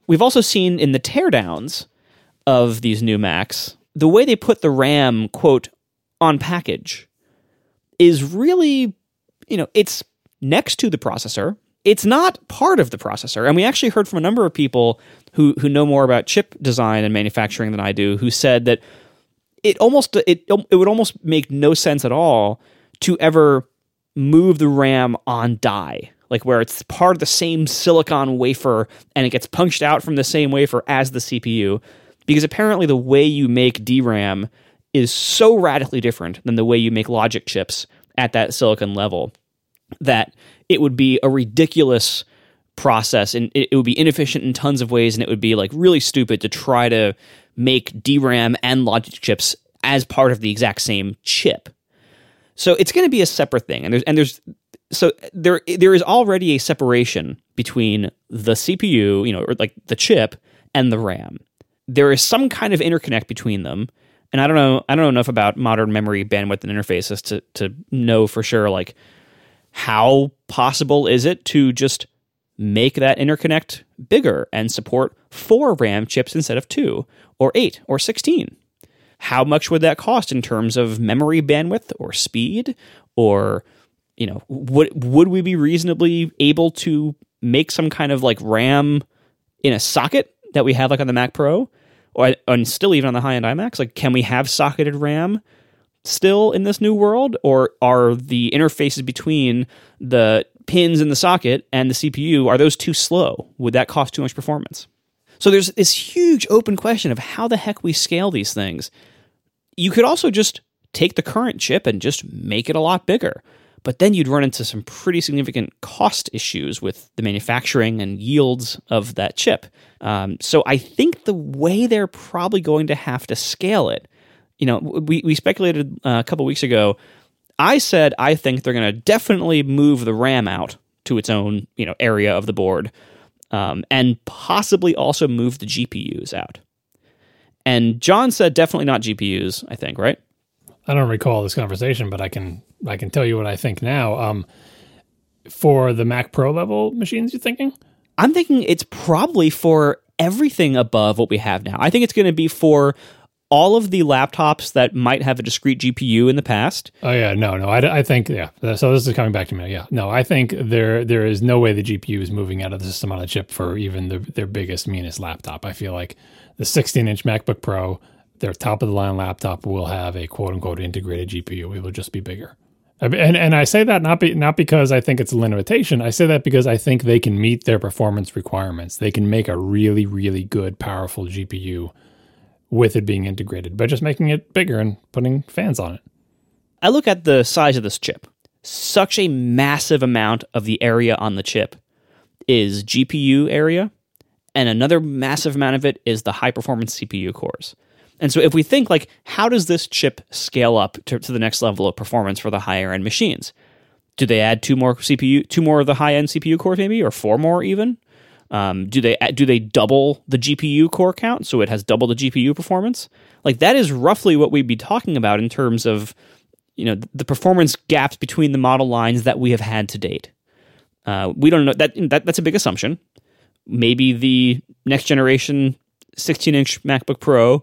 We've also seen in the teardowns of these new Macs, the way they put the RAM, quote, on package is really, you know, it's next to the processor. It's not part of the processor. And we actually heard from a number of people who, who know more about chip design and manufacturing than I do, who said that it almost it it would almost make no sense at all to ever move the RAM on die, like where it's part of the same silicon wafer and it gets punched out from the same wafer as the CPU, because apparently the way you make DRAM is so radically different than the way you make logic chips at that silicon level that it would be a ridiculous process and it, would be inefficient in tons of ways and it would be like really stupid to try to make DRAM and logic chips as part of the exact same chip. So it's going to be a separate thing, and there's and there's so there there is already a separation between the CPU, you know, or like the chip and the RAM. There is some kind of interconnect between them, and I don't know I don't know enough about modern memory bandwidth and interfaces to to know for sure like how possible is it to just make that interconnect bigger and support four RAM chips instead of two, or eight, or 16? How much would that cost in terms of memory bandwidth or speed? Or, you know, would, would we be reasonably able to make some kind of like RAM in a socket that we have like on the Mac Pro? And still even on the high end iMacs? Like, can we have socketed RAM still in this new world? Or are the interfaces between the pins in the socket and the CPU, are those too slow? Would that cost too much performance? So there's this huge open question of how the heck we scale these things. You could also just take the current chip and just make it a lot bigger. But then you'd run into some pretty significant cost issues with the manufacturing and yields of that chip. Um, so I think the way they're probably going to have to scale it, you know, we, we speculated uh, a couple weeks ago I said I think they're going to definitely move the RAM out to its own you know area of the board, um, and possibly also move the GPUs out. And John said definitely not GPUs. I think right. I don't recall this conversation, but I can I can tell you what I think now. Um, for the Mac Pro level machines, you're thinking? I'm thinking it's probably for everything above what we have now. I think it's going to be for all of the laptops that might have a discrete GPU in the past. Oh yeah, no, no. I, I think yeah. So this is coming back to me. Yeah, no. I think there there is no way the GPU is moving out of the system on a chip for even the, their biggest meanest laptop. I feel like the 16 inch MacBook Pro, their top of the line laptop, will have a quote unquote integrated GPU. It will just be bigger. And and I say that not be, not because I think it's a limitation. I say that because I think they can meet their performance requirements. They can make a really really good powerful GPU with it being integrated by just making it bigger and putting fans on it. I look at the size of this chip. Such a massive amount of the area on the chip is GPU area, and another massive amount of it is the high performance CPU cores. And so if we think like how does this chip scale up to, to the next level of performance for the higher end machines? Do they add two more CPU, two more of the high end CPU cores maybe, or four more even? Um, do they do they double the GPU core count so it has double the GPU performance? Like that is roughly what we'd be talking about in terms of you know the performance gaps between the model lines that we have had to date. Uh, we don't know that, that that's a big assumption. Maybe the next generation 16 inch MacBook Pro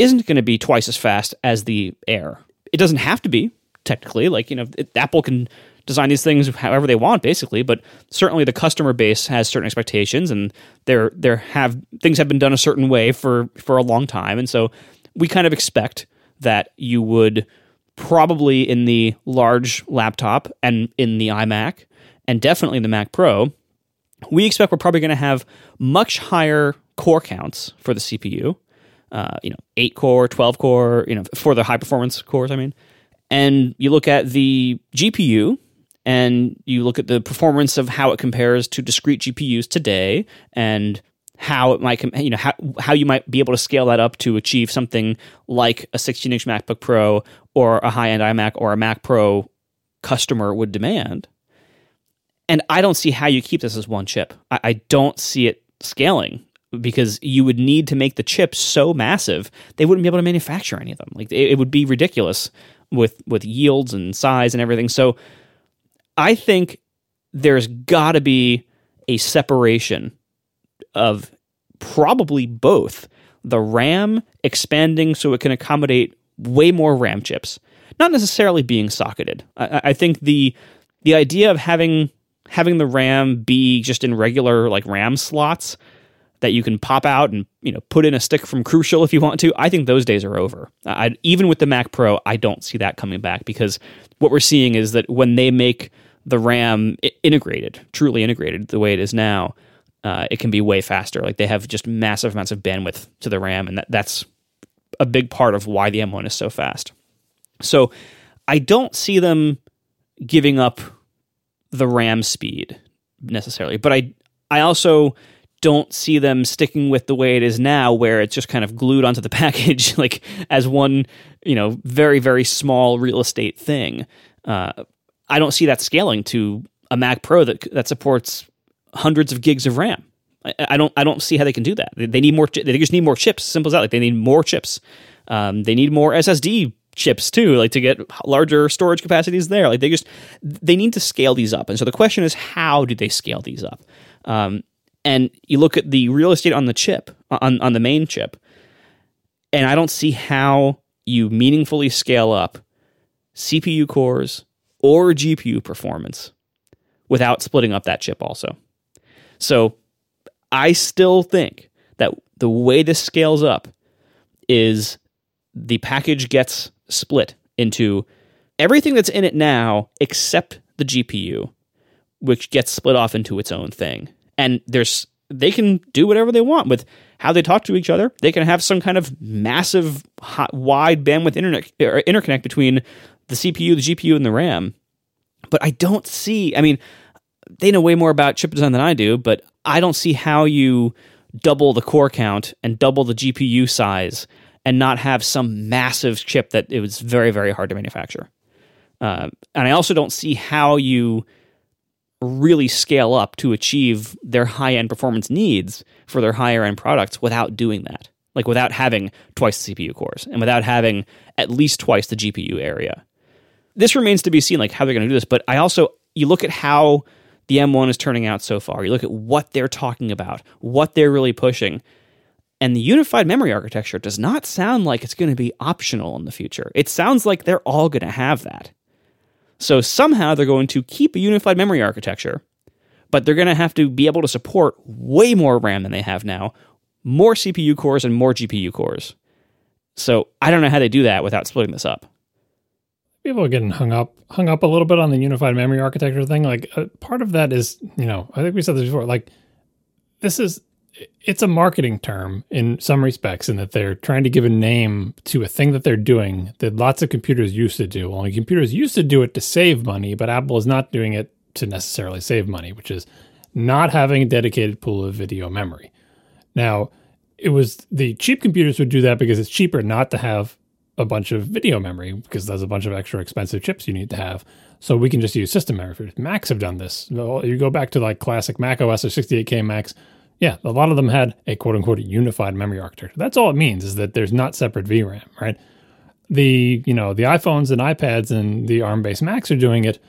isn't going to be twice as fast as the Air. It doesn't have to be technically. Like you know, it, Apple can design these things however they want, basically. But certainly the customer base has certain expectations, and there there have things have been done a certain way for for a long time, and so we kind of expect that you would probably in the large laptop and in the iMac and definitely the Mac Pro, we expect we're probably going to have much higher core counts for the CPU. Uh, you know, eight core, twelve core, you know, for the high performance cores. I mean, and you look at the GPU, and you look at the performance of how it compares to discrete GPUs today and how it might you know how how you might be able to scale that up to achieve something like a 16 inch MacBook Pro or a high end iMac or a Mac Pro customer would demand. And I don't see how you keep this as one chip. I, I don't see it scaling because you would need to make the chips so massive they wouldn't be able to manufacture any of them. Like it, it would be ridiculous with with yields and size and everything. So I think there's got to be a separation of probably both the RAM expanding so it can accommodate way more RAM chips, not necessarily being socketed. I, I think the the idea of having having the RAM be just in regular like RAM slots that you can pop out and you know put in a stick from Crucial if you want to. I think those days are over. I, even with the Mac Pro, I don't see that coming back because what we're seeing is that when they make the RAM integrated, truly integrated, the way it is now, uh, it can be way faster. Like they have just massive amounts of bandwidth to the RAM, and that, that's a big part of why the M1 is so fast. So I don't see them giving up the RAM speed necessarily, but I I also don't see them sticking with the way it is now, where it's just kind of glued onto the package, like as one, you know, very very small real estate thing. Uh, I don't see that scaling to a Mac Pro that that supports hundreds of gigs of RAM. I, I don't I don't see how they can do that. They, they need more. They just need more chips. Simple as that. Like they need more chips. Um, they need more SSD chips too, like to get larger storage capacities there. Like they just they need to scale these up. And so the question is, how do they scale these up? Um, and you look at the real estate on the chip on on the main chip, and I don't see how you meaningfully scale up CPU cores or GPU performance without splitting up that chip also. So I still think that the way this scales up is the package gets split into everything that's in it now except the GPU, which gets split off into its own thing. And there's they can do whatever they want with how they talk to each other. They can have some kind of massive, hot, wide bandwidth internet or interconnect between the CPU, the GPU, and the RAM. But I don't see. I mean, they know way more about chip design than I do, but I don't see how you double the core count and double the GPU size and not have some massive chip that it was very, very hard to manufacture. Uh, and I also don't see how you really scale up to achieve their high end performance needs for their higher end products without doing that. Like without having twice the CPU cores and without having at least twice the GPU area. This remains to be seen, like how they're going to do this. But I also, you look at how the M1 is turning out so far, you look at what they're talking about, what they're really pushing. And the unified memory architecture does not sound like it's going to be optional in the future. It sounds like they're all going to have that. So somehow they're going to keep a unified memory architecture, but they're going to have to be able to support way more RAM than they have now, more CPU cores and more GPU cores. So I don't know how they do that without splitting this up. People are getting hung up hung up a little bit on the unified memory architecture thing. Like uh, part of that is, you know, I think we said this before. Like this is it's a marketing term in some respects in that they're trying to give a name to a thing that they're doing that lots of computers used to do. Only computers used to do it to save money, but Apple is not doing it to necessarily save money, which is not having a dedicated pool of video memory. Now, it was the cheap computers would do that because it's cheaper not to have a bunch of video memory because there's a bunch of extra expensive chips you need to have. So we can just use system memory. Macs have done this. You go back to like classic Mac OS or 68K Macs yeah, a lot of them had a quote unquote unified memory architecture. That's all it means is that there's not separate VRAM, right? The you know the iPhones and iPads and the ARM-based Macs are doing it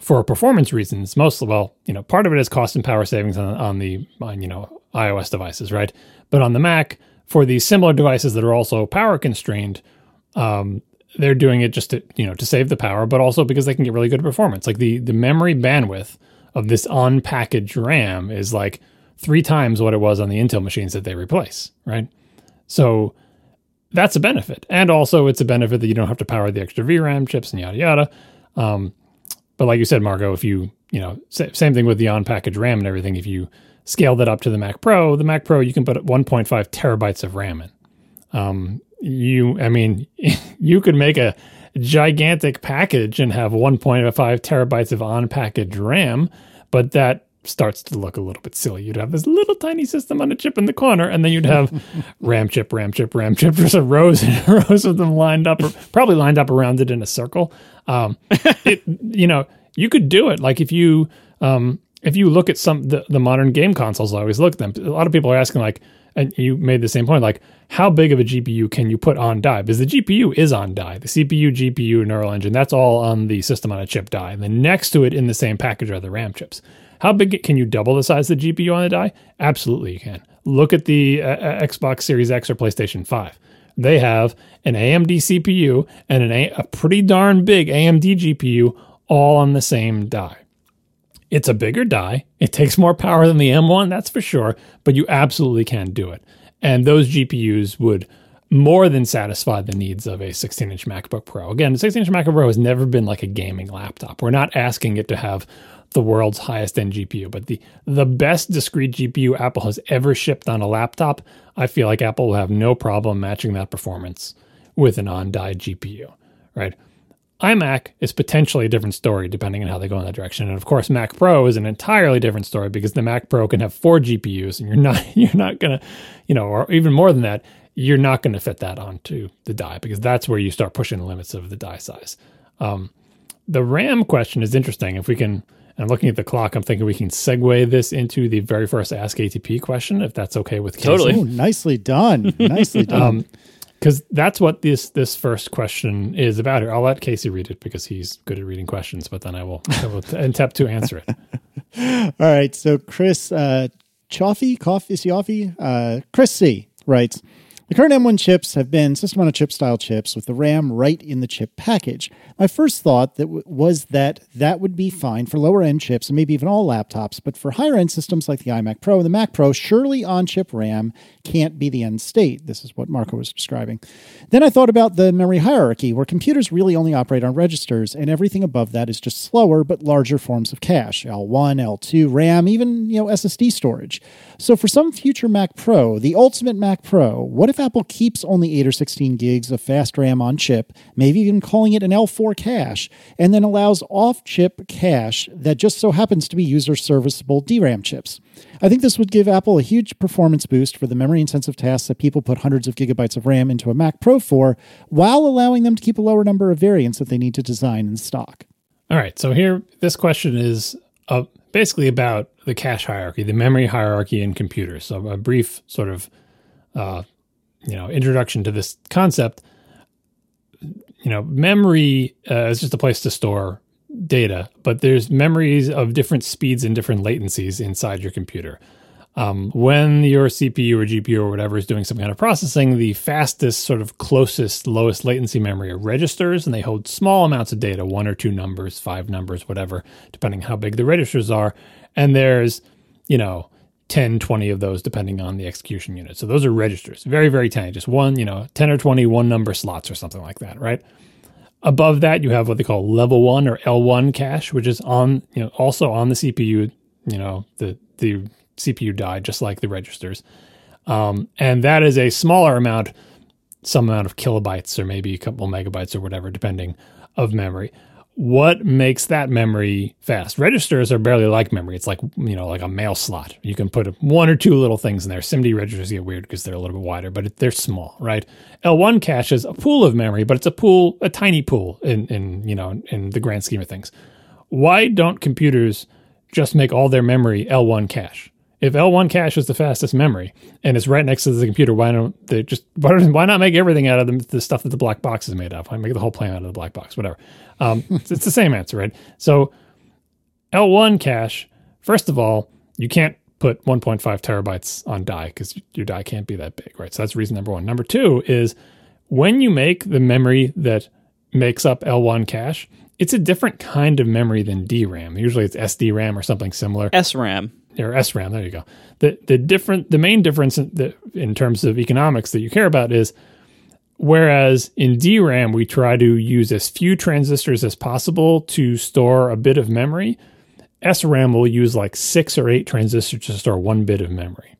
for performance reasons. Mostly, well, you know, part of it is cost and power savings on, on the on, you know iOS devices, right? But on the Mac, for these similar devices that are also power constrained, um, they're doing it just to you know to save the power, but also because they can get really good performance. Like the the memory bandwidth of this on package RAM is like three times what it was on the Intel machines that they replace, right? So that's a benefit. And also, it's a benefit that you don't have to power the extra VRAM chips and yada yada. Um, but like you said, Marco, if you, you know, same thing with the on package RAM and everything, if you scale that up to the Mac Pro, the Mac Pro, you can put 1.5 terabytes of RAM in. Um, you, I mean, you could make a gigantic package and have 1.5 terabytes of on package RAM, but that starts to look a little bit silly. You'd have this little tiny system on a chip in the corner, and then you'd have RAM chip, RAM chip, RAM chip, just a rows and rows of them lined up, or probably lined up around it in a circle. Um, it, you know, you could do it. Like if you, um, if you look at some the, the modern game consoles, I always look at them. A lot of people are asking like, and you made the same point, like how big of a GPU can you put on die? Because the GPU is on die, the CPU, GPU, neural engine, that's all on the system on a chip die. And then next to it in the same package are the RAM chips. How big can you double the size of the GPU on the die? Absolutely, you can. Look at the uh, uh Xbox Series X or PlayStation 5. They have an AMD CPU and an a, a pretty darn big AMD GPU all on the same die. It's a bigger die. It takes more power than the M1, that's for sure, but you absolutely can do it. And those GPUs would more than satisfy the needs of a 16 inch MacBook Pro. Again, the 16 inch MacBook Pro has never been like a gaming laptop. We're not asking it to have the world's highest end GPU, but the the best discrete GPU Apple has ever shipped on a laptop, I feel like Apple will have no problem matching that performance with an on-die GPU, right? iMac is potentially a different story depending on how they go in that direction. And of course, Mac Pro is an entirely different story because the Mac Pro can have four GPUs and you're not you're not gonna, you know, or even more than that, you're not gonna fit that onto the die because that's where you start pushing the limits of the die size. Um, the RAM question is interesting. If we can and I'm looking at the clock, I'm thinking we can segue this into the very first Ask ATP question, if that's okay with Casey. Totally. Oh, nicely done. Nicely done. Um, because that's what this this first question is about here. I'll let Casey read it because he's good at reading questions, but then I will, I will attempt to answer it. All right. So Chris uh, Chaffee, Coffee, Chaffee, uh, Chris C writes. The current M1 chips have been system on a chip style chips with the RAM right in the chip package. My first thought that w- was that that would be fine for lower end chips and maybe even all laptops, but for higher end systems like the iMac Pro and the Mac Pro, surely on chip RAM can't be the end state. This is what Marco was describing. Then I thought about the memory hierarchy, where computers really only operate on registers, and everything above that is just slower but larger forms of cache L1, L2, RAM, even you know SSD storage. So for some future Mac Pro, the ultimate Mac Pro, what if Apple keeps only 8 or 16 gigs of fast RAM on chip, maybe even calling it an L4 cache, and then allows off chip cache that just so happens to be user serviceable DRAM chips? I think this would give Apple a huge performance boost for the memory intensive tasks that people put hundreds of gigabytes of RAM into a Mac Pro for, while allowing them to keep a lower number of variants that they need to design in stock. All right. So here, this question is uh, basically about the cache hierarchy, the memory hierarchy in computers. So a brief sort of, uh, you know, introduction to this concept. You know, memory uh, is just a place to store data, but there's memories of different speeds and different latencies inside your computer. Um, when your CPU or GPU or whatever is doing some kind of processing, the fastest, sort of closest, lowest latency memory are registers, and they hold small amounts of data, one or two numbers, five numbers, whatever, depending how big the registers are. And there's, you know, 10, 20 of those, depending on the execution unit. So those are registers, very, very tiny, just one, you know, 10 or 20 one number slots or something like that, right? Above that, you have what they call level one or L1 cache, which is on, you know, also on the CPU, you know, the, the CPU die, just like the registers. Um, and that is a smaller amount, some amount of kilobytes or maybe a couple megabytes or whatever, depending of memory. What makes that memory fast? Registers are barely like memory. It's like, you know, like a mail slot. You can put one or two little things in there. SIMD registers get weird because they're a little bit wider, but they're small, right? L1 cache is a pool of memory, but it's a pool, a tiny pool in, in you know, in the grand scheme of things. Why don't computers just make all their memory L1 cache? If L1 cache is the fastest memory and it's right next to the computer, why don't they just why, why not make everything out of the, the, stuff that the black box is made of? Why make the whole plan out of the black box? Whatever. Um, it's, it's the same answer, right? So L1 cache, first of all, you can't put 1.5 terabytes on die because your die can't be that big, right? So that's reason number one. Number two is when you make the memory that makes up L1 cache, it's a different kind of memory than DRAM. Usually it's SDRAM or something similar. SRAM or SRAM. There you go. The the different the main difference in, the, in terms of economics that you care about is whereas in DRAM we try to use as few transistors as possible to store a bit of memory. SRAM will use like six or eight transistors to store one bit of memory.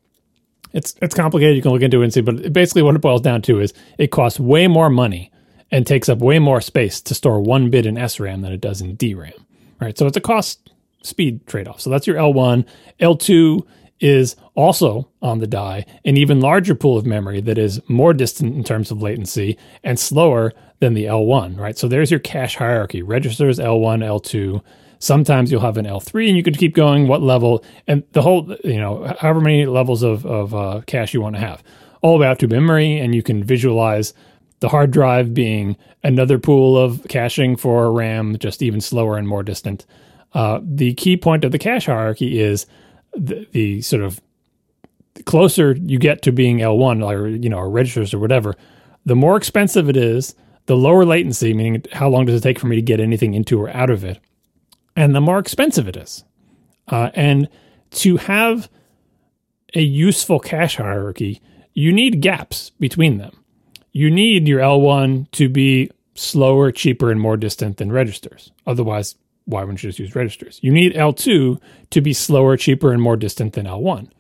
It's it's complicated. You can look into it and see, but basically what it boils down to is it costs way more money and takes up way more space to store one bit in SRAM than it does in DRAM. Right. So it's a cost speed trade off. So that's your L1. L2 is also on the die, an even larger pool of memory that is more distant in terms of latency and slower than the L1, right? So there's your cache hierarchy registers L1, L2. Sometimes you'll have an L3 and you could keep going what level and the whole, you know, however many levels of, of uh, cache you want to have, all the way out to memory. And you can visualize the hard drive being another pool of caching for RAM, just even slower and more distant. Uh, the key point of the cache hierarchy is the, the sort of closer you get to being L1 or you know or registers or whatever, the more expensive it is, the lower latency, meaning how long does it take for me to get anything into or out of it, and the more expensive it is. Uh, and to have a useful cache hierarchy, you need gaps between them. You need your L1 to be slower, cheaper, and more distant than registers. Otherwise, why wouldn't you just use registers? You need L2 to be slower, cheaper, and more distant than L1,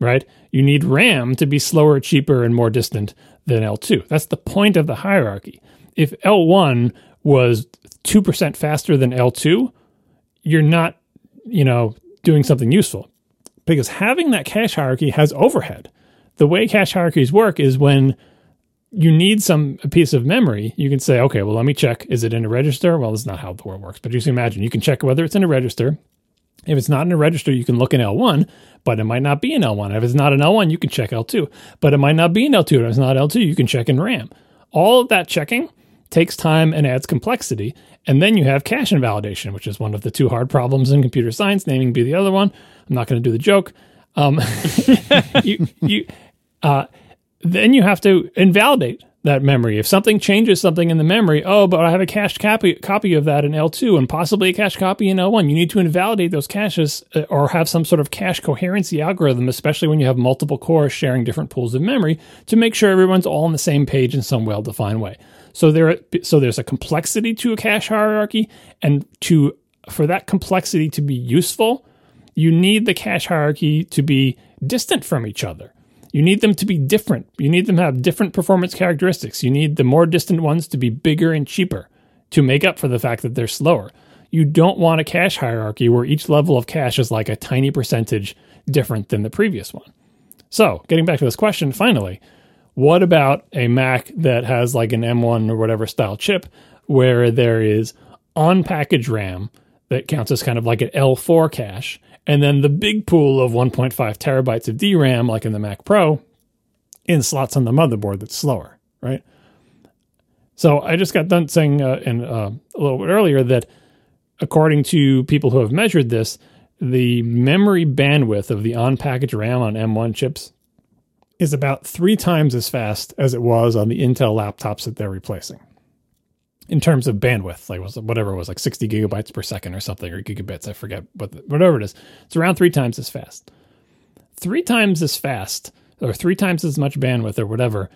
right? You need RAM to be slower, cheaper, and more distant than L2. That's the point of the hierarchy. If L1 was 2% faster than L2, you're not, you know, doing something useful. Because having that cache hierarchy has overhead. The way cache hierarchies work is when you need some a piece of memory, you can say, okay, well, let me check. Is it in a register? Well, that's not how the world works, but you can imagine you can check whether it's in a register. If it's not in a register, you can look in L1, but it might not be in L1. If it's not in L1, you can check L2, but it might not be in L2. If it's not L2, you can check in RAM. All of that checking takes time and adds complexity. And then you have cache invalidation, which is one of the two hard problems in computer science, naming be the other one. I'm not going to do the joke. Um, you, you, uh, then you have to invalidate that memory. If something changes something in the memory, oh, but I have a cached copy copy of that in L2 and possibly a cached copy in L1. You need to invalidate those caches uh, or have some sort of cache coherency algorithm, especially when you have multiple cores sharing different pools of memory, to make sure everyone's all on the same page in some well-defined way. So there, so there's a complexity to a cache hierarchy, and to for that complexity to be useful, you need the cache hierarchy to be distant from each other. You need them to be different. You need them to have different performance characteristics. You need the more distant ones to be bigger and cheaper to make up for the fact that they're slower. You don't want a cache hierarchy where each level of cache is like a tiny percentage different than the previous one. So, getting back to this question, finally, what about a Mac that has like an M1 or whatever style chip where there is on package RAM that counts as kind of like an L4 cache and then the big pool of 1.5 terabytes of DRAM, like in the Mac Pro, in slots on the motherboard that's slower, right? So I just got done saying uh, in, uh, a little bit earlier that according to people who have measured this, the memory bandwidth of the on package RAM on M1 chips is about three times as fast as it was on the Intel laptops that they're replacing in terms of bandwidth, like whatever it was, like 60 gigabytes per second or something, or gigabits, I forget, but whatever it is, it's around three times as fast. Three times as fast, or three times as much bandwidth, or whatever,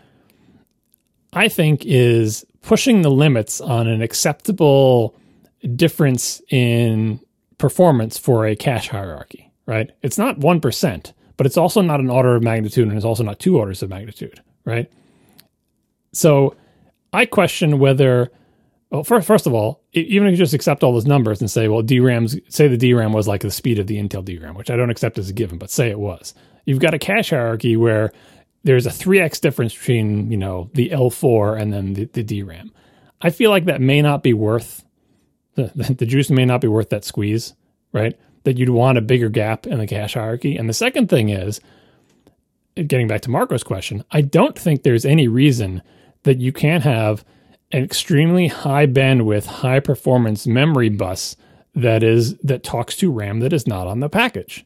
I think is pushing the limits on an acceptable difference in performance for a cache hierarchy, right? It's not 1%, but it's also not an order of magnitude, and it's also not two orders of magnitude, right? So I question whether well, first, first of all, even if you just accept all those numbers and say, well, DRAM's, say the DRAM was like the speed of the Intel DRAM, which I don't accept as a given, but say it was. You've got a cache hierarchy where there's a 3x difference between, you know, the L4 and then the, the DRAM. I feel like that may not be worth, the, the juice may not be worth that squeeze, right? That you'd want a bigger gap in the cache hierarchy. And the second thing is, getting back to Marco's question, I don't think there's any reason that you can't have – an extremely high bandwidth, high performance memory bus that is that talks to RAM that is not on the package.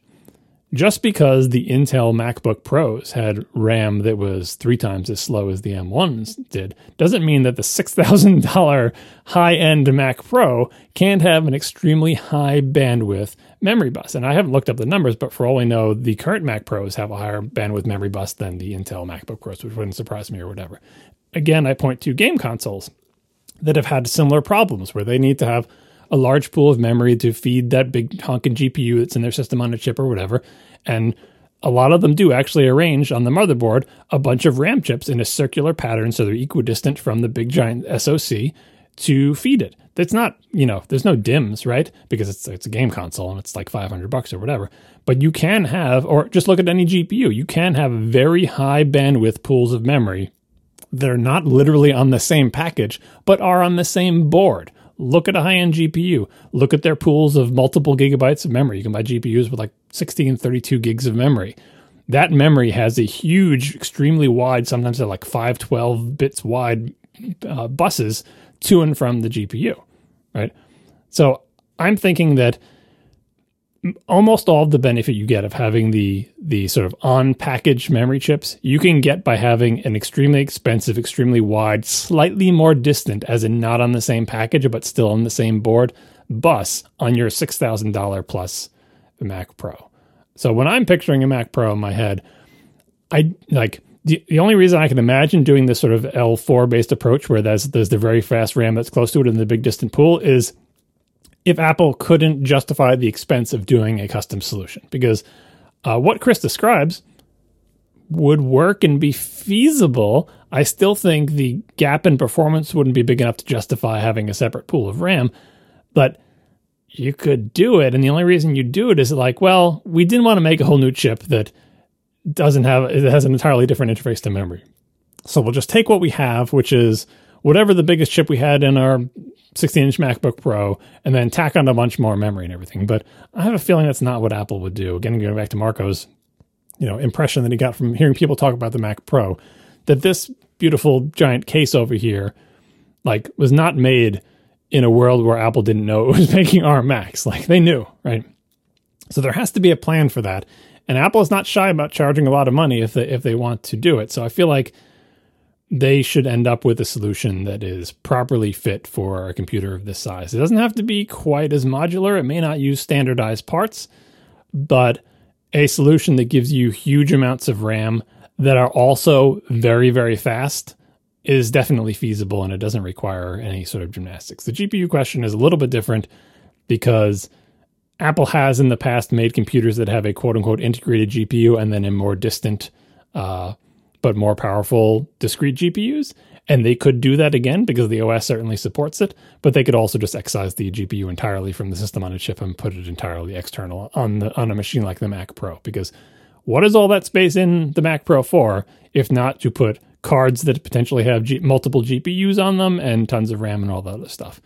Just because the Intel MacBook Pros had RAM that was three times as slow as the M1s did, doesn't mean that the $6,000 high end Mac Pro can't have an extremely high bandwidth memory bus. And I haven't looked up the numbers, but for all we know, the current Mac Pros have a higher bandwidth memory bus than the Intel MacBook Pros, which wouldn't surprise me or whatever again, I point to game consoles that have had similar problems where they need to have a large pool of memory to feed that big honking GPU that's in their system on a chip or whatever. And a lot of them do actually arrange on the motherboard a bunch of RAM chips in a circular pattern so they're equidistant from the big giant SoC to feed it. That's not, you know, there's no DIMMs, right? Because it's it's a game console and it's like 500 bucks or whatever. But you can have or just look at any GPU. You can have very high bandwidth pools of memory that are not literally on the same package, but are on the same board. Look at a high end GPU. Look at their pools of multiple gigabytes of memory. You can buy GPUs with like 16, 32 gigs of memory. That memory has a huge, extremely wide, sometimes they're like 512 bits wide uh, buses to and from the GPU, right? So I'm thinking that almost all of the benefit you get of having the the sort of on package memory chips you can get by having an extremely expensive extremely wide slightly more distant as in not on the same package but still on the same board bus on your $6000 plus Mac Pro. So when I'm picturing a Mac Pro in my head, I like the, the only reason I can imagine doing this sort of L4 based approach where there's there's the very fast RAM that's close to it in the big distant pool is if Apple couldn't justify the expense of doing a custom solution because uh, what Chris describes would work and be feasible. I still think the gap in performance wouldn't be big enough to justify having a separate pool of RAM, but you could do it. And the only reason you do it is like, well, we didn't want to make a whole new chip that doesn't have it has an entirely different interface to memory. So we'll just take what we have, which is whatever the biggest chip we had in our 16 inch MacBook Pro, and then tack on a bunch more memory and everything. But I have a feeling that's not what Apple would do. Again, going back to Marco's, you know, impression that he got from hearing people talk about the Mac Pro, that this beautiful giant case over here, like, was not made in a world where Apple didn't know it was making ARM Macs. Like they knew, right? So there has to be a plan for that. And Apple is not shy about charging a lot of money if they if they want to do it. So I feel like they should end up with a solution that is properly fit for a computer of this size. It doesn't have to be quite as modular. It may not use standardized parts, but a solution that gives you huge amounts of RAM that are also very, very fast is definitely feasible and it doesn't require any sort of gymnastics. The GPU question is a little bit different because Apple has in the past made computers that have a quote unquote integrated GPU and then a more distant, uh, but more powerful discrete GPUs. And they could do that again because the OS certainly supports it, but they could also just excise the GPU entirely from the system on a chip and put it entirely external on the on a machine like the Mac Pro. Because what is all that space in the Mac Pro for if not to put cards that potentially have G- multiple GPUs on them and tons of RAM and all that other stuff?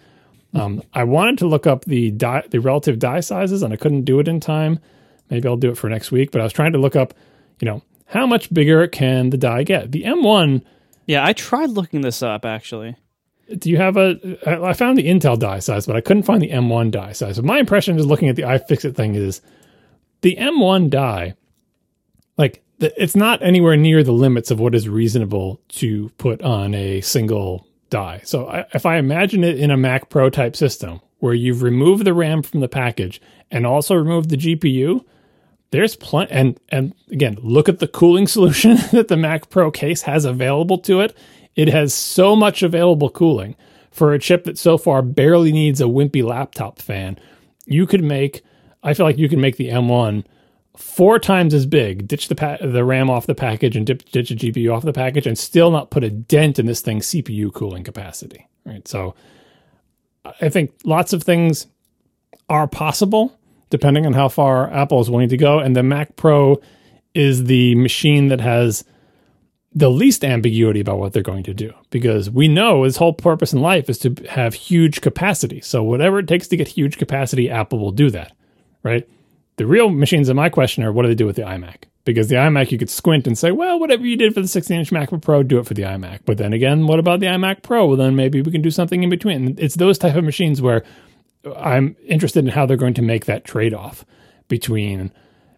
Um, I wanted to look up the die, the relative die sizes, and I couldn't do it in time. Maybe I'll do it for next week. But I was trying to look up, you know, how much bigger can the die get? The M1. Yeah, I tried looking this up actually. Do you have a? I found the Intel die size, but I couldn't find the M1 die size. So my impression is looking at the iFixit thing is the M1 die, like it's not anywhere near the limits of what is reasonable to put on a single die. So I, if I imagine it in a Mac Pro type system where you've removed the RAM from the package and also removed the GPU, there's plenty. And and again, look at the cooling solution that the Mac Pro case has available to it. It has so much available cooling for a chip that so far barely needs a wimpy laptop fan. You could make. I feel like you can make the M1 four times as big, ditch the pa- the RAM off the package and dip, ditch the GPU off the package, and still not put a dent in this thing's CPU cooling capacity. Right. So I think lots of things are possible depending on how far Apple is willing to go, and the Mac Pro is the machine that has the least ambiguity about what they're going to do because we know its whole purpose in life is to have huge capacity. So whatever it takes to get huge capacity, Apple will do that, right? The real machines in my question are what do they do with the iMac? Because the iMac, you could squint and say, well, whatever you did for the 16 inch MacBook Pro, do it for the iMac. But then again, what about the iMac Pro? Well, then maybe we can do something in between. It's those type of machines where I'm interested in how they're going to make that trade off between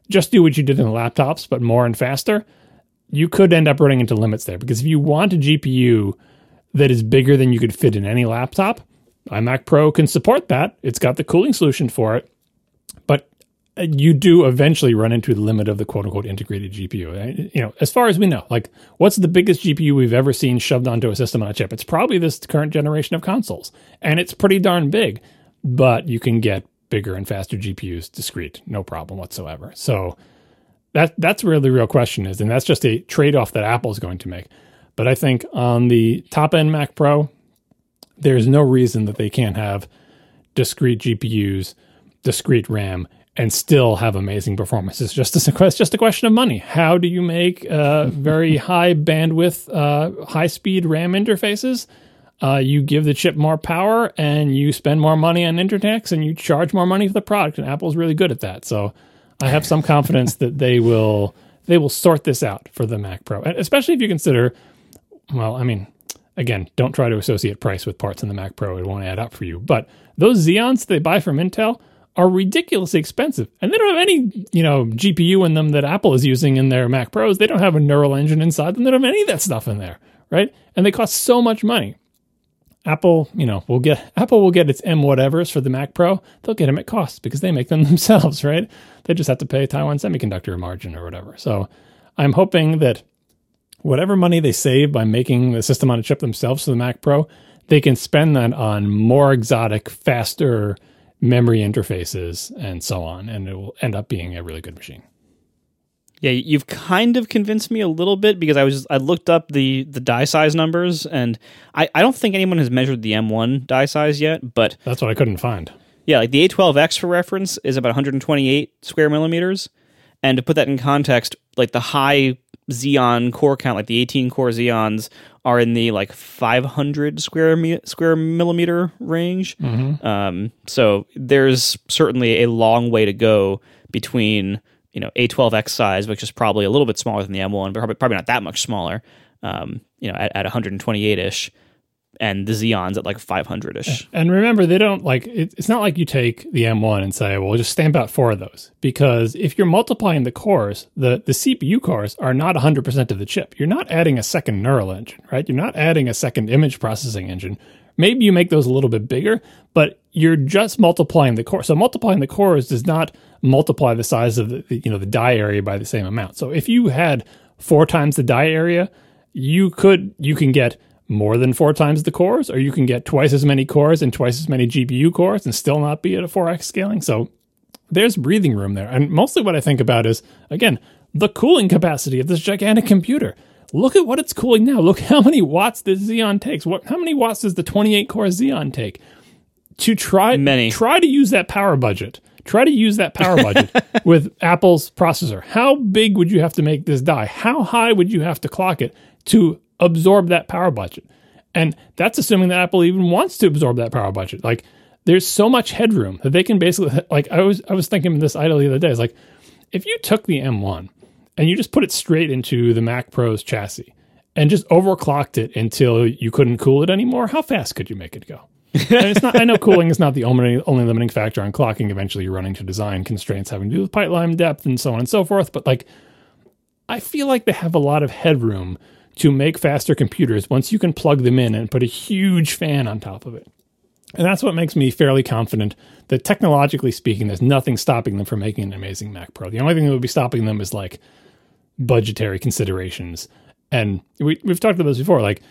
just do what you did in the laptops, but more and faster. You could end up running into limits there because if you want a GPU that is bigger than you could fit in any laptop, iMac Pro can support that. It's got the cooling solution for it but uh, you do eventually run into the limit of the quote unquote integrated GPU. Uh, you know, as far as we know, like what's the biggest GPU we've ever seen shoved onto a system on a chip? It's probably this current generation of consoles, and it's pretty darn big. But you can get bigger and faster GPUs discrete, no problem whatsoever. So that that's where the real question is, and that's just a trade off that Apple is going to make. But I think on the top end Mac Pro, there's no reason that they can't have discrete GPUs, discrete RAM, and still have amazing performances. Just a, it's just a question of money. How do you make uh, very high bandwidth, uh, high speed RAM interfaces? Uh, you give the chip more power and you spend more money on interconnects and you charge more money for the product. And Apple's really good at that. So I have some confidence that they will they will sort this out for the Mac Pro, especially if you consider. Well, I mean, again, don't try to associate price with parts in the Mac Pro; it won't add up for you. But those Xeons they buy from Intel are ridiculously expensive. And they don't have any, you know, GPU in them that Apple is using in their Mac Pros. They don't have a neural engine inside them. They don't have any of that stuff in there, right? And they cost so much money. Apple, you know, will get Apple will get its M whatevers for the Mac Pro. They'll get them at cost because they make them themselves, right? They just have to pay Taiwan Semiconductor margin or whatever. So I'm hoping that whatever money they save by making the system on a chip themselves for the Mac Pro, they can spend that on more exotic, faster memory interfaces and so on, and it will end up being a really good machine. Yeah, you've kind of convinced me a little bit because I was I looked up the the die size numbers and I, I don't think anyone has measured the M1 die size yet, but That's what I couldn't find. yeah, like the A12X for reference is about 128 square millimeters, and to put that in context, like the high Xeon core count, like the 18 core Xeons, are in the like 500 square me- square millimeter range. Um, so there's certainly a long way to go between you know A12X size, which is probably a little bit smaller than the M1, but probably, probably not that much smaller. Um, you know, at, at 128 ish, and the Xeons at like 500 ish. And remember, they don't like it, it's not like you take the M1 and say, well, just stamp out four of those. Because if you're multiplying the cores, the, the CPU cores are not 100% of the chip. You're not adding a second neural engine, right? You're not adding a second image processing engine. Maybe you make those a little bit bigger, but you're just multiplying the core. So multiplying the cores does not multiply the size of the you know the die area by the same amount. So if you had four times the die area, you could you can get more than four times the cores, or you can get twice as many cores and twice as many GPU cores and still not be at a 4x scaling. So there's breathing room there. And mostly what I think about is, again, the cooling capacity of this gigantic computer. Look at what it's cooling now. Look how many watts this Xeon takes. What how many watts does the 28 core Xeon take? To try Many. try to use that power budget. Try to use that power budget with Apple's processor. How big would you have to make this die? How high would you have to clock it to absorb that power budget? And that's assuming that Apple even wants to absorb that power budget. Like there's so much headroom that they can basically like I was I was thinking this idle the other day. It's like if you took the M1 and you just put it straight into the Mac Pro's chassis and just overclocked it until you couldn't cool it anymore, how fast could you make it go? It's not. I know cooling is not the only only limiting factor on clocking. Eventually, you're running to design constraints having to do with pipeline depth and so on and so forth. But like, I feel like they have a lot of headroom to make faster computers once you can plug them in and put a huge fan on top of it. And that's what makes me fairly confident that technologically speaking, there's nothing stopping them from making an amazing Mac Pro. The only thing that would be stopping them is like budgetary considerations. And we, we've talked about this before. Like,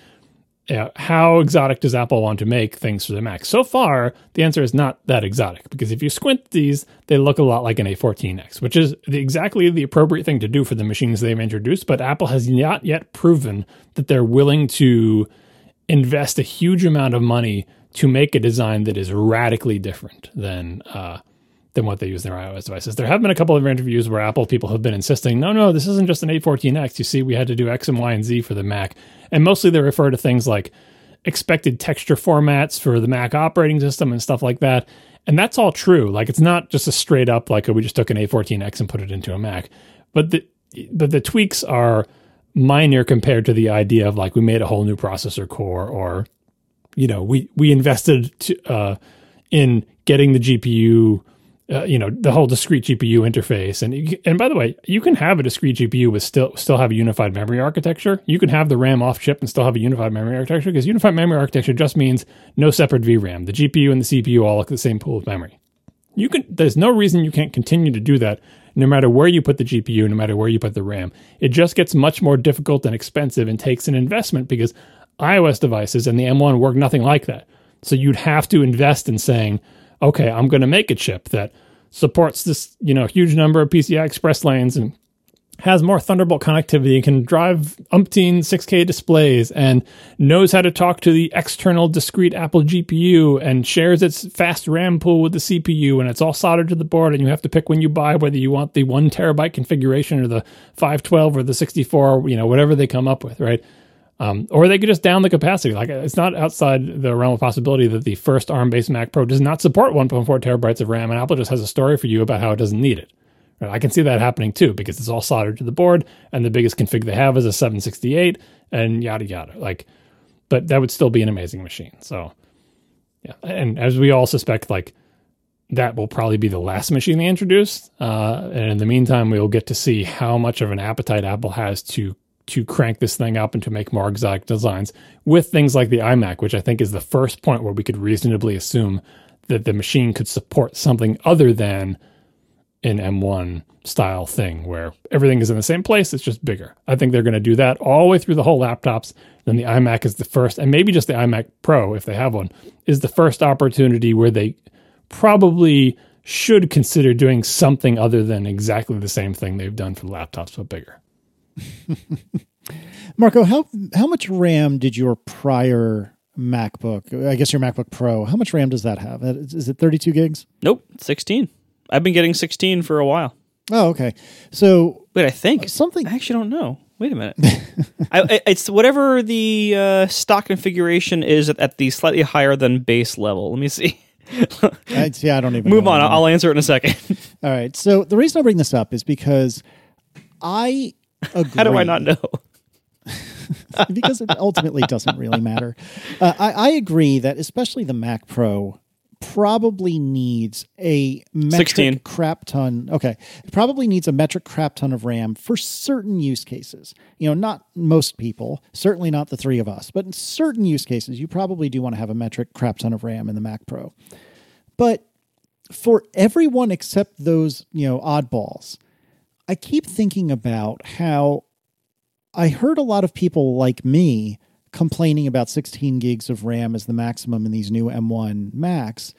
yeah, how exotic does Apple want to make things for the Mac? So far, the answer is not that exotic because if you squint these, they look a lot like an A14X, which is the, exactly the appropriate thing to do for the machines they've introduced. But Apple has not yet proven that they're willing to invest a huge amount of money to make a design that is radically different than uh, than what they use in their iOS devices. There have been a couple of interviews where Apple people have been insisting, no, no, this isn't just an A14X. You see, we had to do X and Y and Z for the Mac. And mostly they refer to things like expected texture formats for the Mac operating system and stuff like that. And that's all true. Like it's not just a straight up like oh, we just took an A14X and put it into a Mac. But the but the tweaks are minor compared to the idea of like we made a whole new processor core or you know we we invested to, uh, in getting the GPU uh, you know the whole discrete GPU interface, and and by the way, you can have a discrete GPU with still still have a unified memory architecture. You can have the RAM off chip and still have a unified memory architecture because unified memory architecture just means no separate VRAM. The GPU and the CPU all look at the same pool of memory. You can. There's no reason you can't continue to do that, no matter where you put the GPU, no matter where you put the RAM. It just gets much more difficult and expensive and takes an investment because iOS devices and the M1 work nothing like that. So you'd have to invest in saying, okay, I'm going to make a chip that supports this, you know, huge number of PCI Express lanes and has more Thunderbolt connectivity, and can drive umpteen 6K displays, and knows how to talk to the external discrete Apple GPU and shares its fast RAM pool with the CPU, and it's all soldered to the board. And you have to pick when you buy whether you want the one terabyte configuration or the 512 or the 64, you know, whatever they come up with, right? Um, or they could just down the capacity. Like it's not outside the realm of possibility that the first ARM-based Mac Pro does not support 1.4 terabytes of RAM, and Apple just has a story for you about how it doesn't need it. Right? I can see that happening too because it's all soldered to the board, and the biggest config they have is a 768, and yada yada. Like, but that would still be an amazing machine. So, yeah, and as we all suspect, like that will probably be the last machine they introduce. Uh, and in the meantime, we'll get to see how much of an appetite Apple has to to crank this thing up and to make more exotic designs with things like the iMac, which I think is the first point where we could reasonably assume that the machine could support something other than an M1 style thing where everything is in the same place, it's just bigger. I think they're going to do that all the way through the whole laptops. Then the iMac is the first, and maybe just the iMac Pro, if they have one, is the first opportunity where they probably should consider doing something other than exactly the same thing they've done for laptops, but bigger. Marco, how how much RAM did your prior MacBook, I guess your MacBook Pro, how much RAM does that have? Is it 32 gigs? Nope, 16. I've been getting 16 for a while. Oh, okay. So wait, I think something. I actually don't know. Wait a minute. I, it's whatever the uh, stock configuration is at, at, the slightly higher than base level. Let me see. I, yeah, I don't even move on. I'll, I'll answer it in a second. All right. So the reason I bring this up is because I How do I not know? because it ultimately doesn't really matter. Uh, I, I, agree that especially the Mac Pro probably needs a metric 16. crap ton. Okay, it probably needs a metric crap ton of RAM for certain use cases. You know, not most people, certainly not the three of us, but in certain use cases, you probably do want to have a metric crap ton of RAM in the Mac Pro. But for everyone except those, you know, oddballs, I keep thinking about how I heard a lot of people like me complaining about 16 gigs of RAM as the maximum in these new M1 Macs,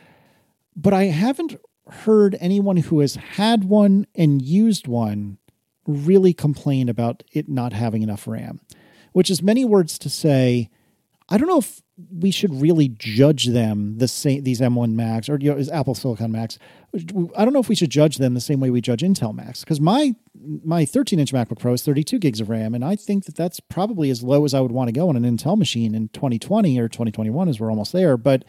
but I haven't heard anyone who has had one and used one really complain about it not having enough RAM, which is many words to say I don't know if we should really judge them the same these M1 Macs or you know, Apple Silicon Macs. I don't know if we should judge them the same way we judge Intel Macs because my my 13 inch MacBook Pro is 32 gigs of RAM, and I think that that's probably as low as I would want to go on an Intel machine in 2020 or 2021, as we're almost there. But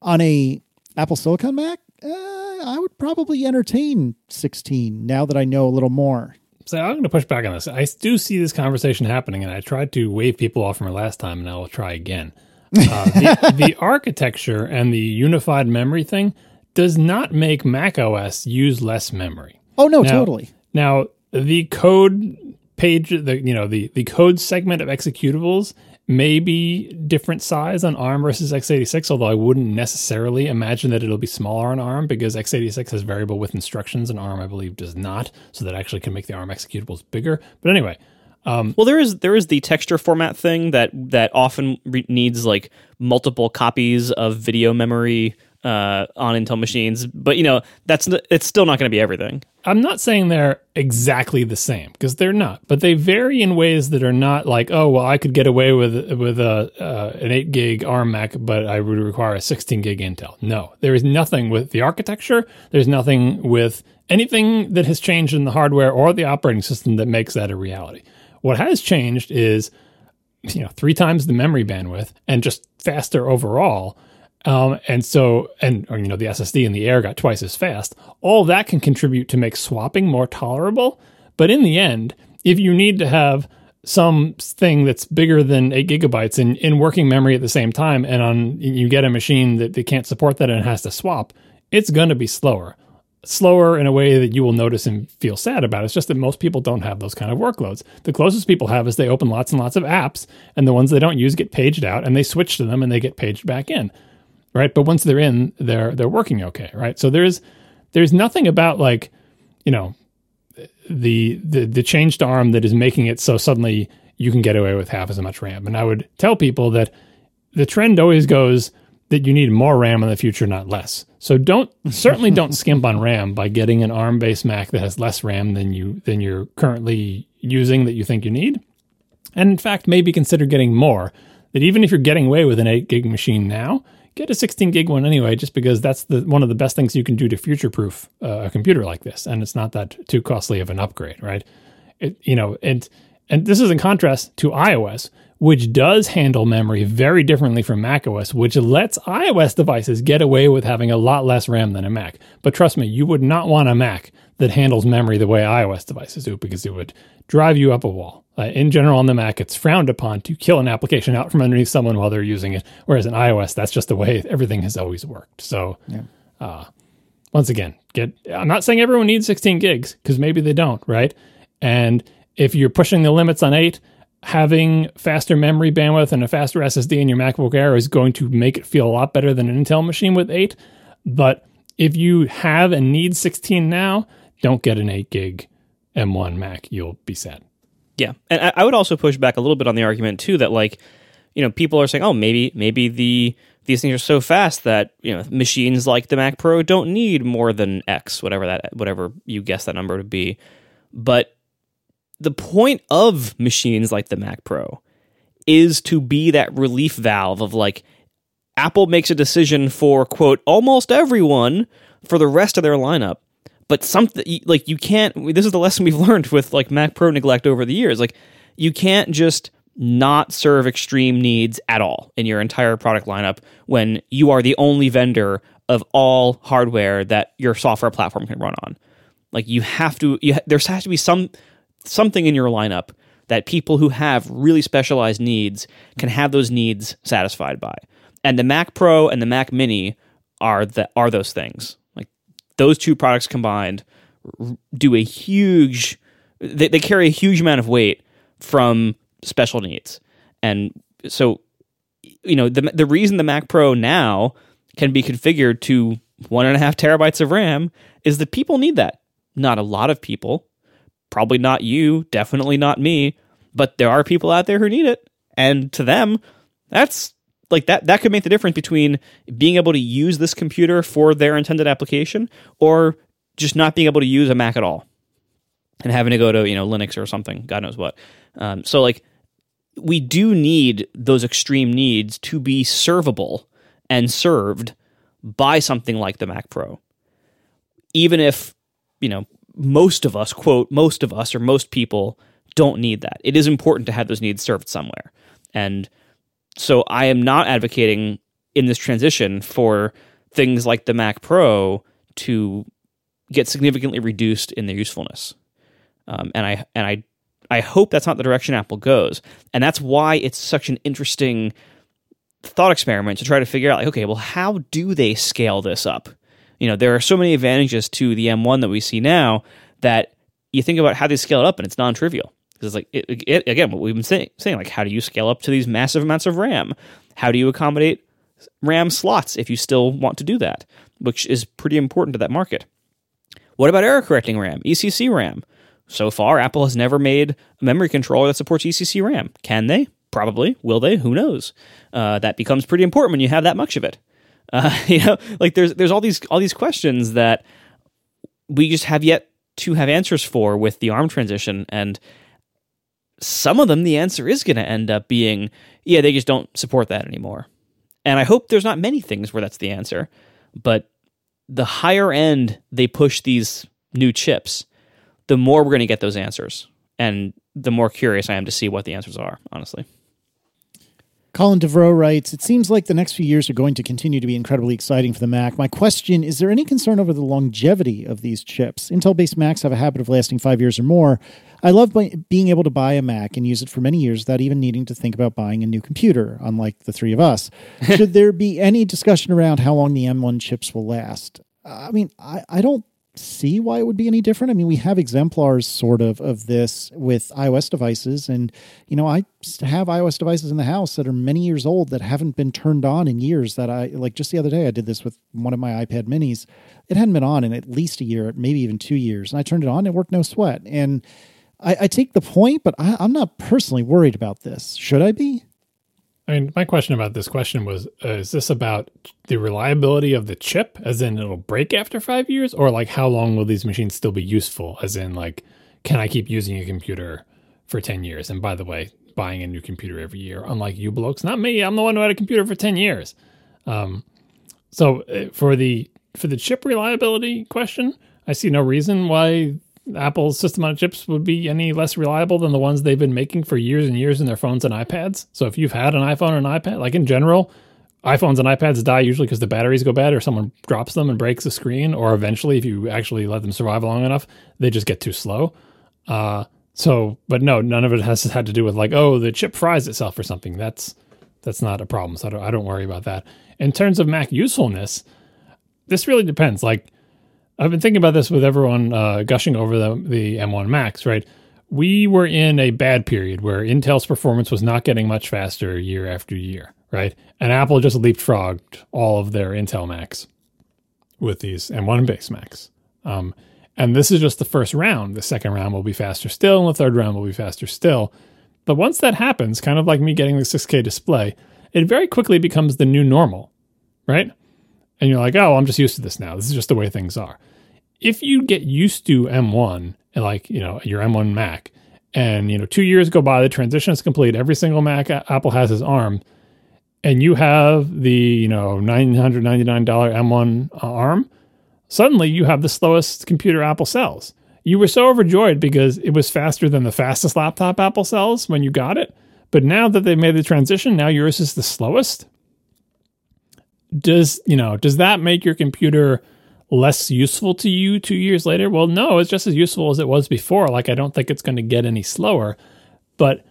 on a Apple Silicon Mac, uh, I would probably entertain 16 now that I know a little more. So I'm going to push back on this. I do see this conversation happening, and I tried to wave people off from it last time, and I will try again. Uh, the, the, architecture and the unified memory thing does not make Mac OS use less memory. Oh no, now, totally. Now the code page, the you know the the code segment of executables may be different size on ARM versus x86, although I wouldn't necessarily imagine that it'll be smaller on ARM because x86 has variable width instructions and ARM, I believe, does not. So that actually can make the ARM executables bigger. But anyway. Um, well, there is there is the texture format thing that that often re- needs like multiple copies of video memory uh, on Intel machines, but you know that's it's still not going to be everything. I'm not saying they're exactly the same because they're not, but they vary in ways that are not like, oh well, I could get away with with a uh, an eight gig ARM Mac, but I would require a 16 gig Intel. No, there is nothing with the architecture. There's nothing with anything that has changed in the hardware or the operating system that makes that a reality. What has changed is, you know, three times the memory bandwidth and just faster overall um, and so, and or, you know, the SSD in the Air got twice as fast. All that can contribute to make swapping more tolerable. But in the end, if you need to have some thing that's bigger than eight gigabytes in, in working memory at the same time, and on you get a machine that, that can't support that and has to swap, it's going to be slower. Slower in a way that you will notice and feel sad about. It's just that most people don't have those kind of workloads. The closest people have is they open lots and lots of apps, and the ones they don't use get paged out, and they switch to them and they get paged back in right? But once they're in, they're they're working okay, right? So there's there's nothing about like you know the the the change to ARM that is making it so suddenly you can get away with half as much RAM. And I would tell people that the trend always goes that you need more RAM in the future, not less. So don't certainly don't skimp on RAM by getting an ARM based Mac that has less RAM than you than you're currently using that you think you need. And in fact, maybe consider getting more. That even if you're getting away with an 8 gig machine now, get a 16 gig one anyway, just because that's the one of the best things you can do to future proof uh, a computer like this, and it's not that too costly of an upgrade, right? It, you know, and and this is in contrast to iOS, which does handle memory very differently from macOS, which lets iOS devices get away with having a lot less RAM than a Mac. But trust me, you would not want a Mac that handles memory the way iOS devices do because it would drive you up a wall. Uh, in general, on the Mac, it's frowned upon to kill an application out from underneath someone while they're using it. Whereas in iOS, that's just the way everything has always worked. So, yeah. uh, once again, get. I'm not saying everyone needs 16 gigs because maybe they don't, right? And if you're pushing the limits on eight, having faster memory bandwidth and a faster SSD in your MacBook Air is going to make it feel a lot better than an Intel machine with 8. But if you have and need 16 now, don't get an 8 gig M1 Mac. You'll be sad. Yeah, and I, I would also push back a little bit on the argument too that like, you know, people are saying, oh, maybe maybe the these things are so fast that you know machines like the Mac Pro don't need more than X, whatever that whatever you guess that number to be. But the point of machines like the Mac Pro is to be that relief valve of like Apple makes a decision for quote almost everyone for the rest of their lineup but something like you can't this is the lesson we've learned with like mac pro neglect over the years like you can't just not serve extreme needs at all in your entire product lineup when you are the only vendor of all hardware that your software platform can run on. Like you have to you, there has to be some something in your lineup that people who have really specialized needs can have those needs satisfied by. And the mac pro and the mac mini are the are those things. Like those two products combined do a huge they, they carry a huge amount of weight from special needs. And so you know the the reason the Mac Pro now can be configured to one and a half terabytes of RAM is that people need that. Not a lot of people, probably not you, definitely not me, but there are people out there who need it, and to them, that's like that that could make the difference between being able to use this computer for their intended application or just not being able to use a Mac at all and having to go to you know Linux or something, God knows what. Um, so like we do need those extreme needs to be servable and served by something like the Mac Pro, even if you know most of us quote most of us or most people don't need that. It is important to have those needs served somewhere and so I am not advocating in this transition for things like the Mac Pro to get significantly reduced in their usefulness. Um, and I and I I hope that's not the direction Apple goes. And that's why it's such an interesting thought experiment to try to figure out like okay, well how do they scale this up? You know, there are so many advantages to the M1 that we see now that you think about how they scale it up and it's non-trivial. Because like it, it, again what we've been saying, saying like how do you scale up to these massive amounts of ram? How do you accommodate ram slots if you still want to do that which is pretty important to that market? What about error correcting ram ecc ram? So far apple has never made a memory controller that supports ecc ram. Can they? Probably. Will they? Who knows? Uh, that becomes pretty important when you have that much of it uh, you know like there's there's all these all these questions that we just have yet to have answers for with the arm transition and some of them, the answer is going to end up being, yeah, they just don't support that anymore. And I hope there's not many things where that's the answer. But the higher end they push these new chips, the more we're going to get those answers. And the more curious I am to see what the answers are, honestly. Colin Devroe writes, It seems like the next few years are going to continue to be incredibly exciting for the Mac. My question is there any concern over the longevity of these chips? Intel based Macs have a habit of lasting five years or more. I love being able to buy a Mac and use it for many years without even needing to think about buying a new computer, unlike the three of us. Should there be any discussion around how long the M1 chips will last? I mean, I, I don't see why it would be any different. I mean, we have exemplars sort of of this with iOS devices, and you know, I have iOS devices in the house that are many years old that haven't been turned on in years. That I like just the other day, I did this with one of my iPad Minis. It hadn't been on in at least a year, maybe even two years, and I turned it on. It worked no sweat, and I, I take the point, but I, I'm not personally worried about this. Should I be? I mean, my question about this question was: uh, Is this about the reliability of the chip, as in it'll break after five years, or like how long will these machines still be useful, as in like can I keep using a computer for ten years? And by the way, buying a new computer every year, unlike you blokes, not me. I'm the one who had a computer for ten years. Um, so uh, for the for the chip reliability question, I see no reason why Apple's system on chips would be any less reliable than the ones they've been making for years and years in their phones and iPads. So if you've had an iPhone or an iPad, like in general, iPhones and iPads die usually because the batteries go bad or someone drops them and breaks the screen, or eventually, if you actually let them survive long enough, they just get too slow. Uh, so, but no, none of it has had to do with like, oh, the chip fries itself or something. That's that's not a problem. So I don't, I don't worry about that. In terms of Mac usefulness, this really depends. Like I've been thinking about this with everyone uh, gushing over the, the M1 Macs, right? we were in a bad period where Intel's performance was not getting much faster year after year, right? And Apple just leapfrogged all of their Intel Macs with these M1 base Macs. Um, and this is just the first round. The second round will be faster still, and the third round will be faster still. But once that happens, kind of like me getting the 6K display, it very quickly becomes the new normal, right? And you're like, oh, I'm just used to this now. This is just the way things are. If you get used to M1 and like, you know, your M1 Mac, and, you know, two years go by, the transition is complete, every single Mac Apple has is ARM, and you have the, you know, $999 M1 uh, ARM, suddenly you have the slowest computer Apple sells. You were so overjoyed because it was faster than the fastest laptop Apple sells when you got it. But now that they made the transition, now yours is the slowest. Does, you know, does that make your computer less useful to you 2 years later? Well, no, it's just as useful as it was before. Like I don't think it's going to get any slower, but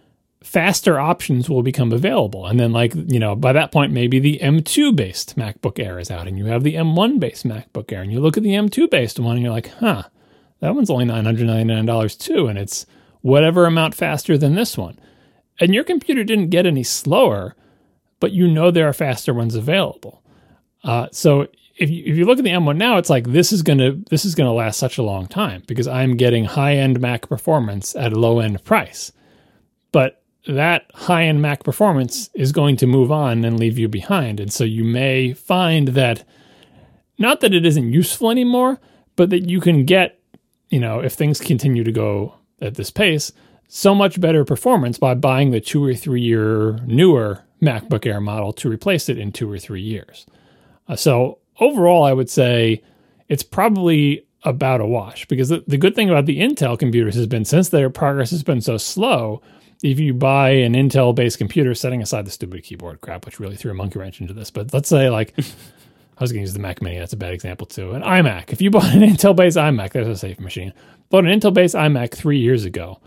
faster options will become available. And then, like, you know, by that point, maybe the M2 based MacBook Air is out and you have the M1 based MacBook Air. And you look at the M2 based one and you're like, huh, that one's only $999 too. And it's whatever amount faster than this one. And your computer didn't get any slower, but you know there are faster ones available. Uh, so if you, if you look at the M1 now, it's like this is gonna this is gonna last such a long time because I'm getting high end Mac performance at a low end price. But that high end Mac performance is going to move on and leave you behind. And so you may find that not that it isn't useful anymore, but that you can get, you know, if things continue to go at this pace, so much better performance by buying the two or three year newer MacBook Air model to replace it in two or three years. Uh, so overall, I would say it's probably about a wash because the, the good thing about the Intel computers has been since their progress has been so slow if you buy an Intel based computer, setting aside the stupid keyboard crap, which really threw a monkey wrench into this, but let's say like I was going to use the Mac Mini. That's a bad example too. An iMac. If you bought an Intel based iMac, there's a safe machine. Bought an Intel based iMac three years ago.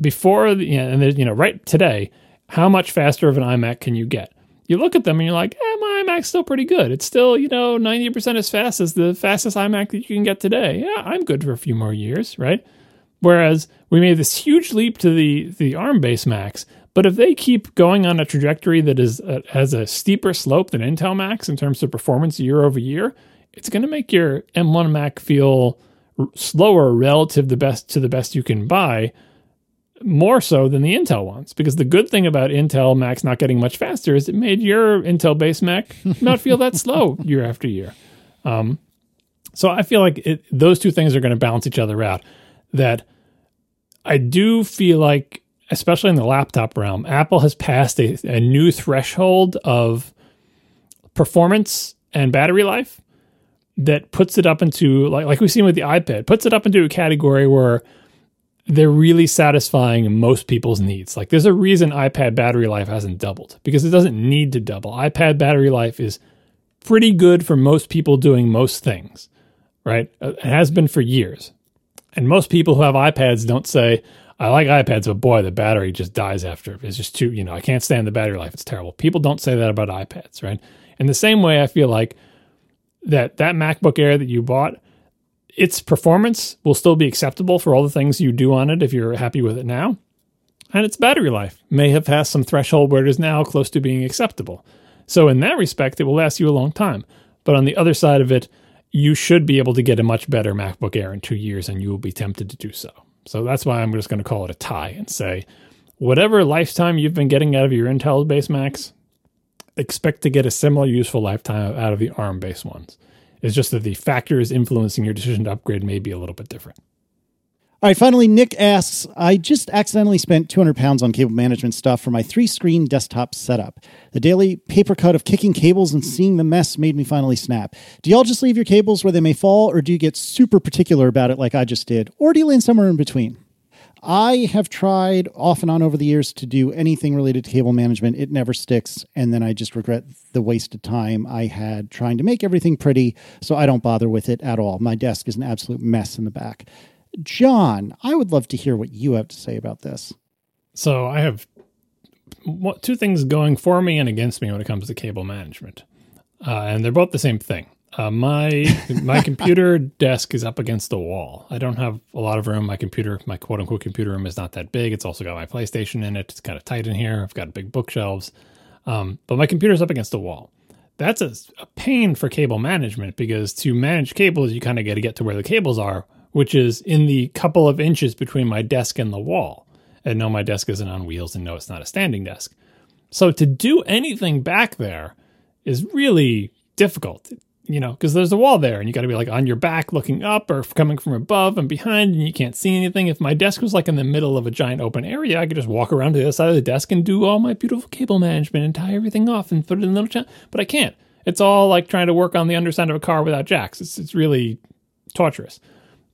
Before the, you know, and you know, right today, how much faster of an iMac can you get? You look at them and you're like, iMac's still pretty good. It's still, you know, 90% as fast as the fastest iMac that you can get today. Yeah, I'm good for a few more years, right? Whereas we made this huge leap to the the ARM based Macs, but if they keep going on a trajectory that is uh, has a steeper slope than Intel Macs in terms of performance year over year, it's going to make your M1 Mac feel r- slower relative the best to the best you can buy more so than the Intel ones. Because the good thing about Intel Macs not getting much faster is it made your Intel based Mac not feel that slow year after year. Um, so I feel like it, those two things are going to balance each other out that I do feel like, especially in the laptop realm, Apple has passed a, a new threshold of performance and battery life that puts it up into like like we've seen with the iPad, puts it up into a category where they're really satisfying most people's needs. Like there's a reason iPad battery life hasn't doubled because it doesn't need to double. iPad battery life is pretty good for most people doing most things, right? Uh, it has been for years. And most people who have iPads don't say, I like iPads, but boy, the battery just dies after. It's just too, you know, I can't stand the battery life. It's terrible. People don't say that about iPads, right? In the same way, I feel like that that MacBook Air that you bought, its performance will still be acceptable for all the things you do on it if you're happy with it now. And its battery life may have passed some threshold where it is now close to being acceptable. So in that respect, it will last you a long time. But on the other side of it, you should be able to get a much better MacBook Air in two years, and you will be tempted to do so. So that's why I'm just going to call it a tie and say, whatever lifetime you've been getting out of your Intel based Macs, expect to get a similar useful lifetime out of the ARM based ones. It's just that the factors influencing your decision to upgrade may be a little bit different. All right, finally, Nick asks I just accidentally spent 200 pounds on cable management stuff for my three screen desktop setup. The daily paper cut of kicking cables and seeing the mess made me finally snap. Do y'all just leave your cables where they may fall, or do you get super particular about it like I just did? Or do you land somewhere in between? I have tried off and on over the years to do anything related to cable management. It never sticks. And then I just regret the wasted time I had trying to make everything pretty. So I don't bother with it at all. My desk is an absolute mess in the back. John, I would love to hear what you have to say about this. So I have two things going for me and against me when it comes to cable management, uh, and they're both the same thing. Uh, my my computer desk is up against the wall. I don't have a lot of room. My computer, my quote unquote computer room, is not that big. It's also got my PlayStation in it. It's kind of tight in here. I've got big bookshelves, um, but my computer's up against the wall. That's a, a pain for cable management because to manage cables, you kind of got to get to where the cables are, which is in the couple of inches between my desk and the wall. And no, my desk isn't on wheels, and no, it's not a standing desk. So to do anything back there is really difficult you know, because there's a wall there and you got to be like on your back looking up or coming from above and behind and you can't see anything. If my desk was like in the middle of a giant open area, I could just walk around to the other side of the desk and do all my beautiful cable management and tie everything off and put it in a little channel. But I can't. It's all like trying to work on the underside of a car without jacks. It's, it's really torturous.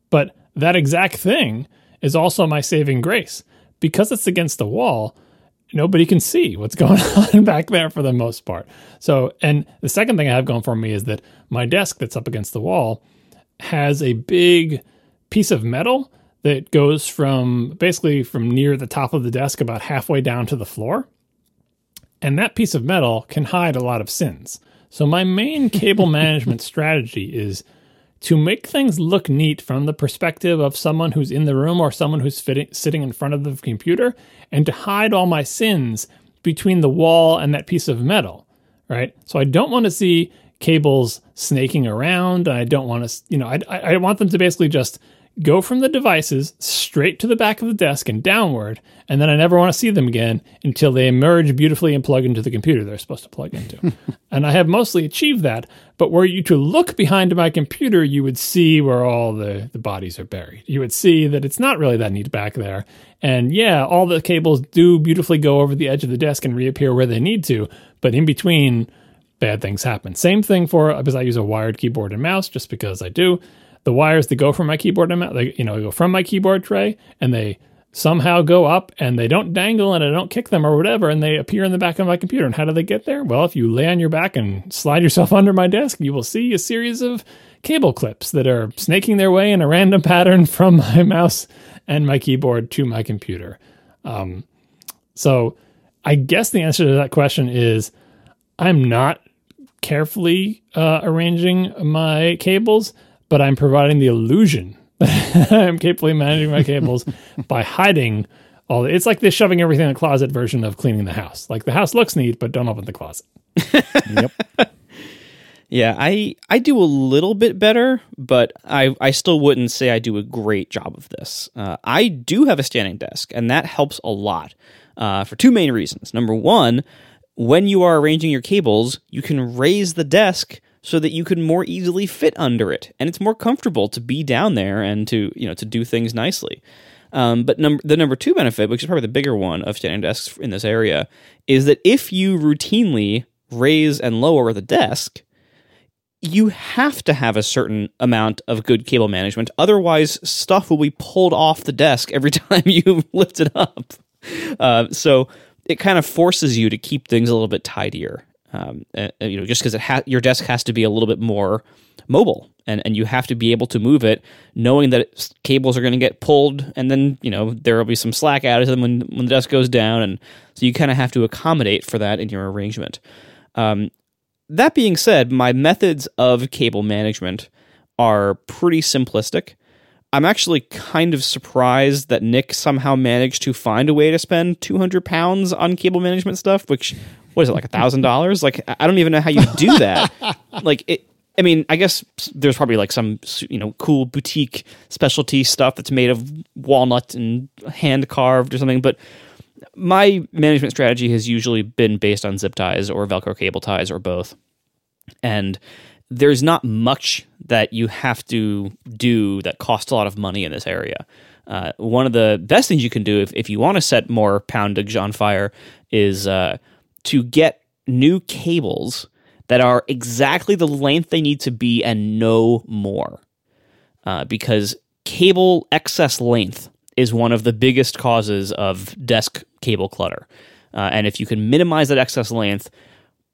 But that exact thing is also my saving grace. Because it's against the wall, nobody can see what's going on back there for the most part. So, and the second thing I have going for me is that my desk that's up against the wall has a big piece of metal that goes from basically from near the top of the desk about halfway down to the floor. And that piece of metal can hide a lot of sins. So, my main cable management strategy is to make things look neat from the perspective of someone who's in the room or someone who's fitting, sitting in front of the computer and to hide all my sins between the wall and that piece of metal, right? So I don't want to see cables snaking around. I don't want to, you know, I, I want them to basically just go from the devices straight to the back of the desk and downward, and then I never want to see them again until they emerge beautifully and plug into the computer they're supposed to plug into. and I have mostly achieved that, but were you to look behind my computer, you would see where all the, the bodies are buried. You would see that it's not really that neat back there. And yeah, all the cables do beautifully go over the edge of the desk and reappear where they need to, but in between, bad things happen. Same thing for because I use a wired keyboard and mouse just because I do the wires that go from my keyboard and mouse, they, you know, go from my keyboard tray and they somehow go up and they don't dangle and I don't kick them or whatever and they appear in the back of my computer. And how do they get there? Well, if you lay on your back and slide yourself under my desk, you will see a series of cable clips that are snaking their way in a random pattern from my mouse and my keyboard to my computer. Um, so I guess the answer to that question is I'm not carefully uh, arranging my cables but I'm providing the illusion that I'm capably managing my cables by hiding all. The, it's like this shoving everything in a closet version of cleaning the house. Like the house looks neat, but don't open the closet. yep. Yeah, I I do a little bit better, but I I still wouldn't say I do a great job of this. Uh, I do have a standing desk, and that helps a lot uh, for two main reasons. Number one, when you are arranging your cables, you can raise the desk so that you can more easily fit under it. And it's more comfortable to be down there and to you know to do things nicely. Um, but number the number two benefit which is probably the bigger one of standing desks in this area is that if you routinely raise and lower the desk you have to have a certain amount of good cable management. Otherwise stuff will be pulled off the desk every time you lift it up. Uh, so it kind of forces you to keep things a little bit tidier um, uh, you know, just because ha- your desk has to be a little bit more mobile, and and you have to be able to move it, knowing that cables are going to get pulled, and then you know there will be some slack added to them when when the desk goes down, and so you kind of have to accommodate for that in your arrangement. Um, that being said, my methods of cable management are pretty simplistic. I'm actually kind of surprised that Nick somehow managed to find a way to spend 200 pounds on cable management stuff, which what is it like a thousand dollars? Like I don't even know how you do that. like it. I mean, I guess there's probably like some you know cool boutique specialty stuff that's made of walnut and hand carved or something, but my management strategy has usually been based on zip ties or velcro cable ties or both and there's not much that you have to do that costs a lot of money in this area uh, one of the best things you can do if, if you want to set more poundage on fire is uh, to get new cables that are exactly the length they need to be and no more. Uh, because cable excess length is one of the biggest causes of desk cable clutter. Uh, and if you can minimize that excess length,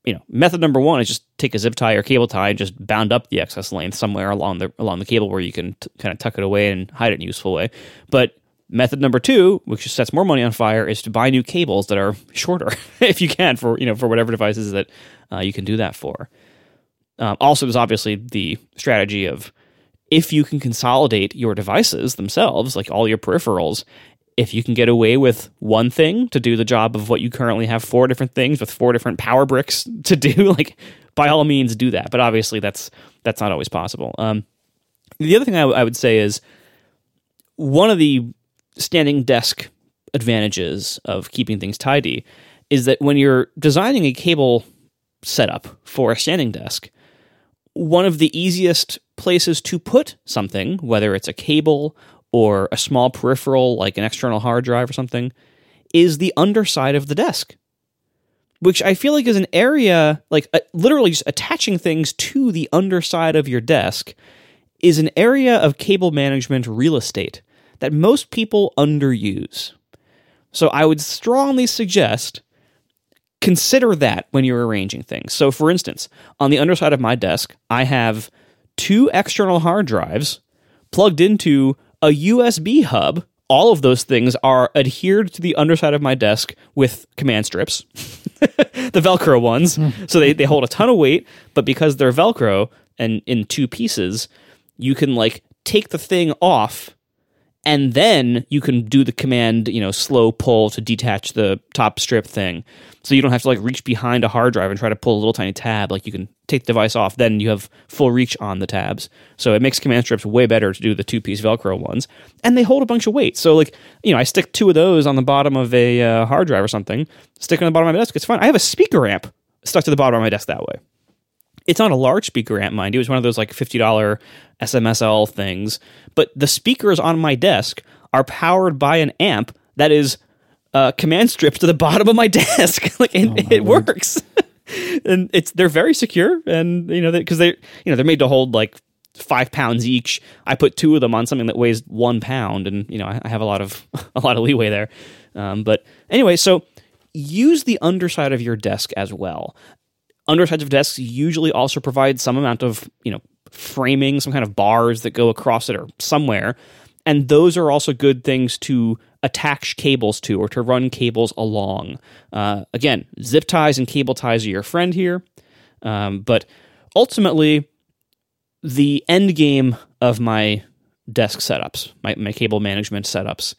you know, method number one is just take a zip tie or cable tie and just bound up the excess length somewhere along the along the cable where you can t- kind of tuck it away and hide it in a useful way. But Method number two, which sets more money on fire, is to buy new cables that are shorter, if you can, for you know for whatever devices that uh, you can do that for. Um, also, there's obviously the strategy of if you can consolidate your devices themselves, like all your peripherals, if you can get away with one thing to do the job of what you currently have four different things with four different power bricks to do, like by all means do that. But obviously, that's that's not always possible. Um, the other thing I, w- I would say is one of the standing desk advantages of keeping things tidy is that when you're designing a cable setup for a standing desk, one of the easiest places to put something, whether it's a cable or a small peripheral like an external hard drive or something, is the underside of the desk. Which I feel like is an area, like uh, literally just attaching things to the underside of your desk, is an area of cable management real estate that most people underuse. So I would strongly suggest consider that when you're arranging things. So, for instance, on the underside of my desk, I have two external hard drives plugged into a USB hub. All of those things are adhered to the underside of my desk with command strips, the Velcro ones. Hmm. So they, they hold a ton of weight, but because they're Velcro and in two pieces, you can like take the thing off and then you can do the command, you know, slow pull to detach the top strip thing. So you don't have to like reach behind a hard drive and try to pull a little tiny tab. Like you can take the device off, then you have full reach on the tabs. So it makes command strips way better to do the two piece Velcro ones, and they hold a bunch of weight. So like you know, I stick two of those on the bottom of a uh, hard drive or something, stick it on the bottom of my desk. It's fine. I have a speaker amp stuck to the bottom of my desk that way. It's not a large speaker amp, mind you. It's one of those like fifty dollar SMSL things, but the speakers on my desk are powered by an amp that is uh, command stripped to the bottom of my desk. like it, Oh it works, and it's they're very secure, and you know because they you know they're made to hold like five pounds each. I put two of them on something that weighs one pound, and you know I, I have a lot of a lot of leeway there. Um, but anyway, so use the underside of your desk as well. Undersides of desks usually also provide some amount of you know framing, some kind of bars that go across it or somewhere, and those are also good things to attach cables to or to run cables along. Uh, again, zip ties and cable ties are your friend here, um, but ultimately, the end game of my desk setups, my, my cable management setups,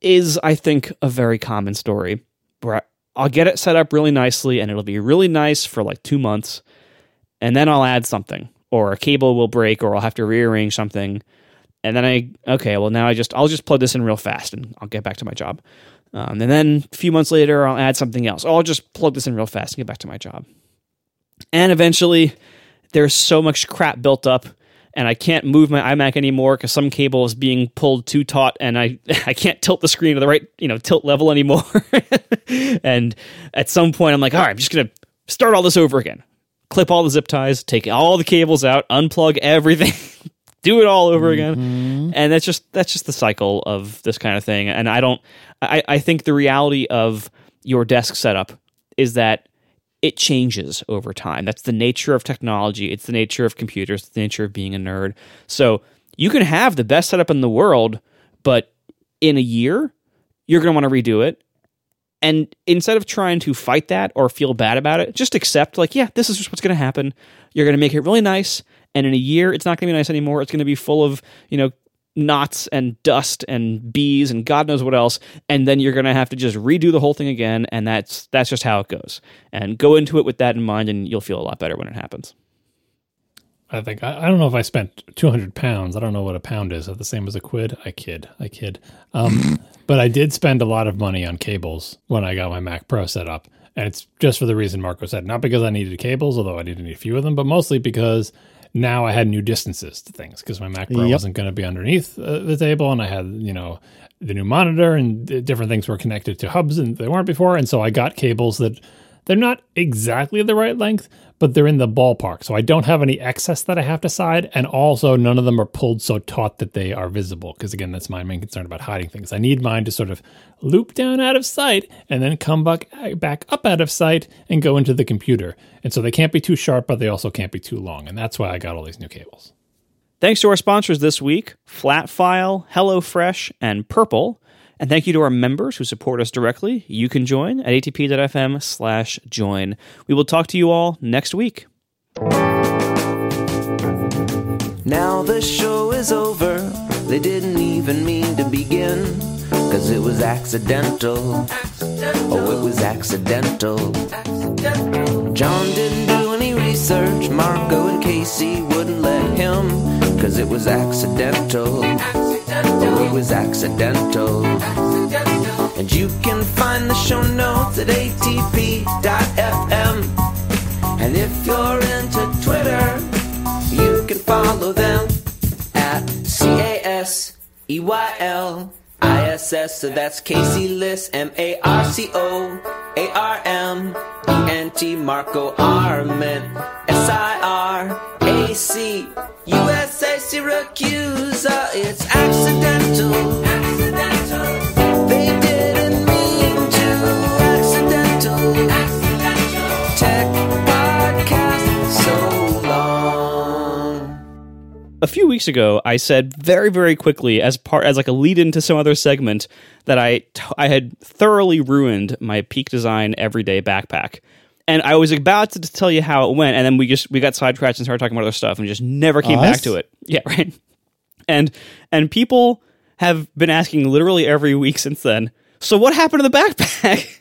is I think a very common story. Where I'll get it set up really nicely and it'll be really nice for like two months, and then I'll add something or a cable will break or I'll have to rearrange something and then I okay, well now I just I'll just plug this in real fast and I'll get back to my job. Um, and then a few months later, I'll add something else. I'll just plug this in real fast and get back to my job. And eventually, there's so much crap built up, and I can't move my iMac anymore because some cable is being pulled too taut, and I I can't tilt the screen to the right you know tilt level anymore. and at some point, I'm like, all right, I'm just gonna start all this over again. Clip all the zip ties, take all the cables out, unplug everything. do it all over mm-hmm. again and that's just that's just the cycle of this kind of thing and i don't i i think the reality of your desk setup is that it changes over time that's the nature of technology it's the nature of computers it's the nature of being a nerd so you can have the best setup in the world but in a year you're going to want to redo it and instead of trying to fight that or feel bad about it, just accept, like, yeah, this is just what's going to happen. You're going to make it really nice. And in a year, it's not going to be nice anymore. It's going to be full of, you know, knots and dust and bees and God knows what else. And then you're going to have to just redo the whole thing again. And that's, that's just how it goes. And go into it with that in mind, and you'll feel a lot better when it happens. I think I, I don't know if I spent two hundred pounds. I don't know what a pound is. Is that the same as a quid? I kid. I kid. Um, but I did spend a lot of money on cables when I got my Mac Pro set up, and it's just for the reason Marco said. Not because I needed cables, although I did need a few of them, but mostly because now I had new distances to things because my Mac Pro Yep. wasn't going to be underneath uh, the table, and I had you know the new monitor and different things were connected to hubs and they weren't before, and so I got cables that they're not exactly the right length, but they're in the ballpark. So I don't have any excess that I have to side, and also none of them are pulled so taut that they are visible. Because again, that's my main concern about hiding things. I need mine to sort of loop down out of sight and then come back back up out of sight and go into the computer. And so they can't be too sharp, but they also can't be too long. And that's why I got all these new cables. Thanks to our sponsors this week Flatfile, HelloFresh, and Purple. And thank you to our members who support us directly. You can join at atp.fm slash join. We will talk to you all next week. Now the show is over. They didn't even mean to begin. Cause it was accidental. Oh, it was accidental. John didn't do any research. Marco and Casey wouldn't let him. Cause it was accidental. Oh, it was accidental. And you can find the show notes at atp.fm. And if you're into Twitter, you can follow them at C A S E Y L I S S. So that's Casey Liss, M A R C O A R M E N T Marco Arment S I R A C U S A Siracusa. Uh, It's accidental. Accidental. They didn't mean to. Accidental. Accidental. Tech podcast so long. a few weeks ago i said very very quickly as part as like a lead into some other segment that i t- i had thoroughly ruined my peak design everyday backpack and i was about to tell you how it went and then we just we got sidetracked and started talking about other stuff and just never came back to it. Yeah right. And and people have been asking literally every week since then so what happened to the backpack?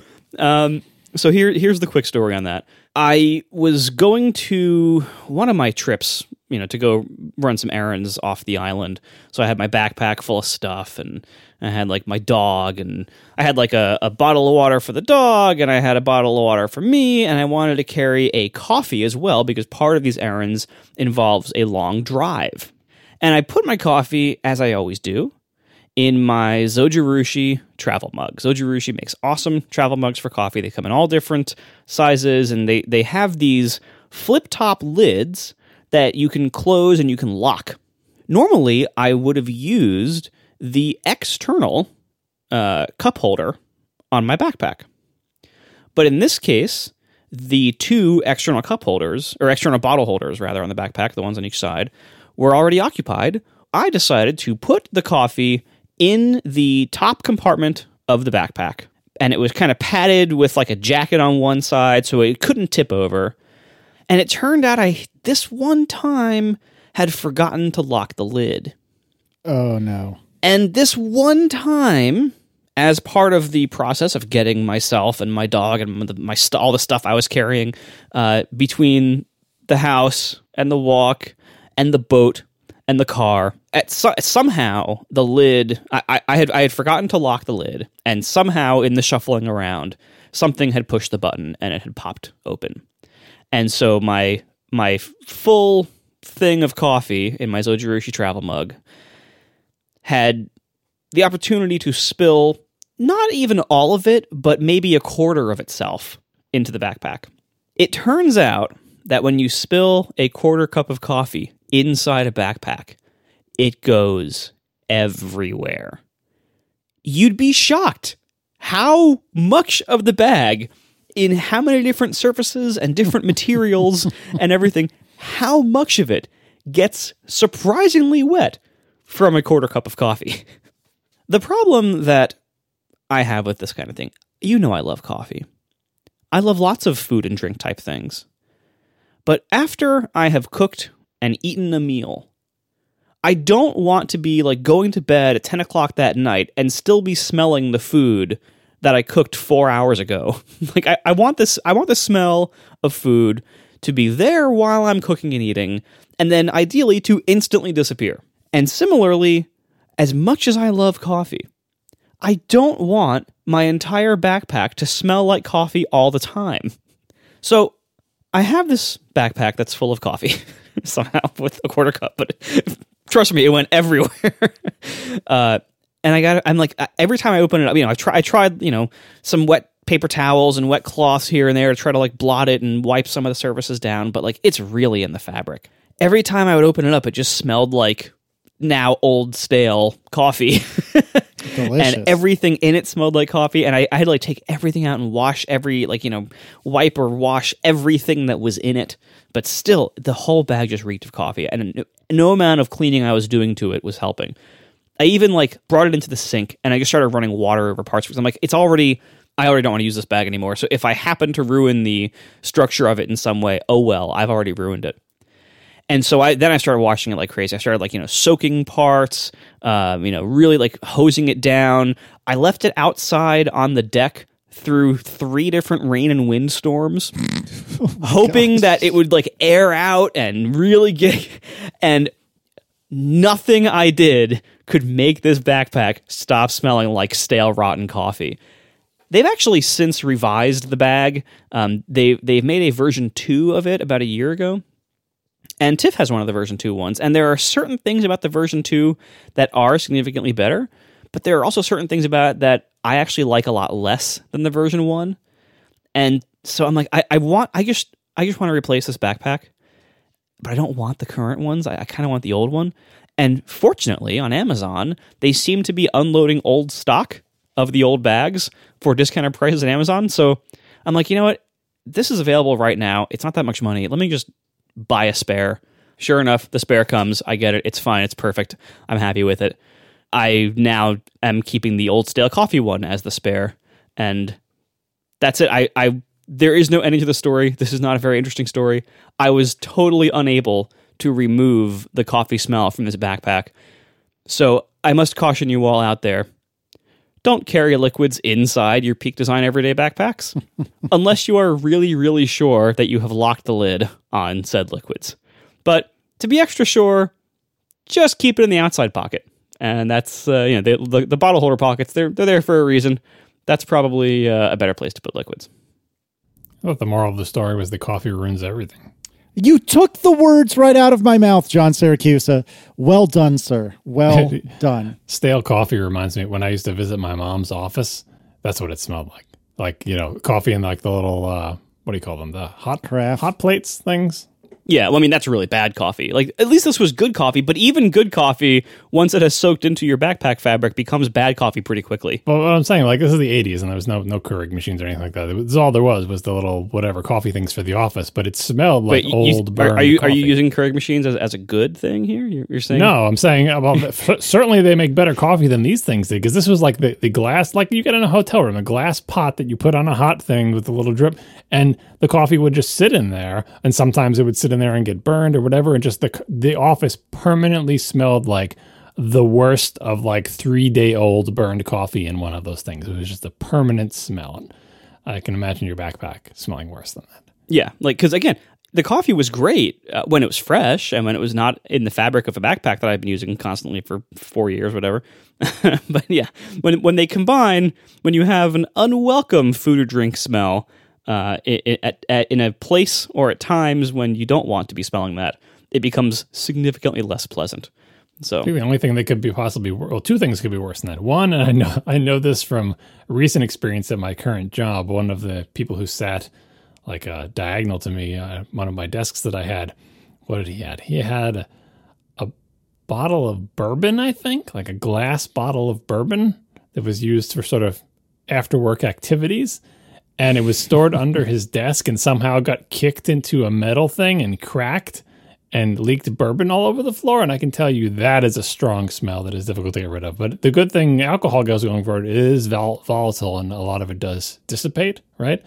Um, so here here's the quick story on that. I was going to one of my trips, you know, to go run some errands off the island. So I had my backpack full of stuff and I had like my dog and I had like a, a bottle of water for the dog and I had a bottle of water for me and I wanted to carry a coffee as well because part of these errands involves a long drive. And I put my coffee, as I always do, in my Zojirushi travel mug. Zojirushi makes awesome travel mugs for coffee. They come in all different sizes and they, they have these flip top lids that you can close and you can lock. Normally, I would have used the external uh, cup holder on my backpack. But in this case, the two external cup holders, or external bottle holders rather, on the backpack, the ones on each side, were already occupied. I decided to put the coffee in the top compartment of the backpack. And it was kind of padded with like a jacket on one side so it couldn't tip over. And it turned out I, this one time, had forgotten to lock the lid. Oh no. And this one time, as part of the process of getting myself and my dog and the, my st- all the stuff I was carrying uh, between the house and the walk and the boat and the car, at so- somehow the lid I, I, I had I had forgotten to lock the lid, and somehow in the shuffling around, something had pushed the button and it had popped open, and so my my full thing of coffee in my Zojirushi travel mug had the opportunity to spill not even all of it, but maybe a quarter of itself into the backpack. It turns out that when you spill a quarter cup of coffee inside a backpack, it goes everywhere. You'd be shocked how much of the bag, in how many different surfaces and different materials and everything, how much of it gets surprisingly wet from a quarter cup of coffee. The problem that I have with this kind of thing, you know, I love coffee. I love lots of food and drink type things. But after I have cooked and eaten a meal, I don't want to be like going to bed at 10 o'clock that night and still be smelling the food that I cooked four hours ago. like I, I want this I want the smell of food to be there while I'm cooking and eating, and then ideally to instantly disappear. And similarly, as much as I love coffee, I don't want my entire backpack to smell like coffee all the time. So I have this backpack that's full of coffee somehow with a quarter cup, but trust me, it went everywhere. uh, and I got, I'm like, uh, every time I open it up, you know, I try, I tried, you know, some wet paper towels and wet cloths here and there to try to like blot it and wipe some of the surfaces down, but like it's really in the fabric. Every time I would open it up, it just smelled like now old stale coffee. Delicious. and everything in it smelled like coffee and I, I had to like take everything out and wash every like you know wipe or wash everything that was in it but still the whole bag just reeked of coffee and no amount of cleaning i was doing to it was helping i even like brought it into the sink and i just started running water over parts because i'm like it's already i already don't want to use this bag anymore so if i happen to ruin the structure of it in some way oh well i've already ruined it And so I then I started washing it like crazy. I started like you know soaking parts, um, you know, really like hosing it down. I left it outside on the deck through three different rain and wind storms, hoping that it would like air out and really get. And nothing I did could make this backpack stop smelling like stale rotten coffee. They've actually since revised the bag. Um, they they've made a version two of it about a year ago, and Tiff has one of the version two ones. And there are certain things about the version two that are significantly better, but there are also certain things about it that I actually like a lot less than the version one. And so I'm like, I, I want, I just, I just want to replace this backpack, but I don't want the current ones. I, I kind of want the old one. And fortunately, on Amazon, they seem to be unloading old stock of the old bags for discounted prices at Amazon. So I'm like, you know what? This is available right now. It's not that much money. Let me just buy a spare. Sure enough, the spare comes. I get it. It's fine. It's perfect. I'm happy with it. I now am keeping the old stale coffee one as the spare, and that's it. I, I there is no ending to the story. This is not a very interesting story. I was totally unable to remove the coffee smell from this backpack. So I must caution you all out there. Don't carry liquids inside your Peak Design Everyday backpacks unless you are really, really sure that you have locked the lid on said liquids. But to be extra sure, just keep it in the outside pocket. And that's, uh, you know, the, the, the bottle holder pockets, they're, they're there for a reason. That's probably uh, a better place to put liquids. I thought the moral of the story was the coffee ruins everything. You took the words right out of my mouth, John Siracusa. Well done, sir. Well done. Stale coffee reminds me when I used to visit my mom's office. That's what it smelled like. Like you know, coffee and like the little uh, what do you call them? The hot Carafe. hot plates things. Yeah, well, I mean that's really bad coffee. Like at least this was good coffee, but even good coffee, once it has soaked into your backpack fabric, becomes bad coffee pretty quickly. But what I'm saying, like this is the 80s, and there was no no Keurig machines or anything like that. It was all there was was the little whatever coffee things for the office. But it smelled like you- old. are, are you are you using Keurig machines as, as a good thing here? You're, you're saying No, I'm saying uh, well, f- certainly they make better coffee than these things did because this was like the, the glass, like you get in a hotel room, a glass pot that you put on a hot thing with a little drip, and the coffee would just sit in there, and sometimes it would sit in there and get burned or whatever, and just the the office permanently smelled like the worst of like three day old burned coffee in one of those things. It was just a permanent smell. I can imagine your backpack smelling worse than that. Yeah, like because again, the coffee was great uh, when it was fresh and when it was not in the fabric of a backpack that I've been using constantly for four years, whatever. but yeah, when when they combine, when you have an unwelcome food or drink smell uh, at, at, in a place or at times when you don't want to be smelling that, it becomes significantly less pleasant. So the only thing that could be possibly well, two things could be worse than that. One, and I know I know this from recent experience at my current job. One of the people who sat like uh, diagonal to me, uh, one of my desks that I had, what did he had? He had a, a bottle of bourbon, I think, like a glass bottle of bourbon that was used for sort of after work activities. And it was stored under his desk and somehow got kicked into a metal thing and cracked and leaked bourbon all over the floor. And I can tell you that is a strong smell that is difficult to get rid of. But the good thing alcohol goes going forward it is vol- volatile and a lot of it does dissipate, right?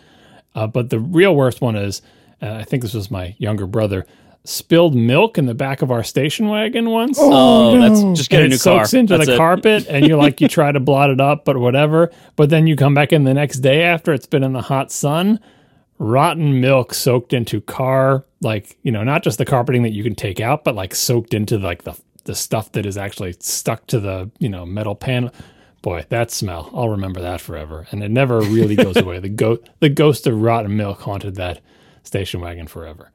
Uh, but the real worst one is, uh, I think this was my younger brother, spilled milk in the back of our station wagon once. oh, oh no. that's just get and a new it soaks into That's the it. carpet, and you're like, you try to blot it up, but whatever. But then you come back in the next day after it's been in the hot sun, rotten milk soaked into car, like you know, not just the carpeting that you can take out, but like soaked into like the the stuff that is actually stuck to the you know metal panel. Boy, that smell! I'll remember that forever, and it never really goes away. The go the ghost of rotten milk haunted that station wagon forever.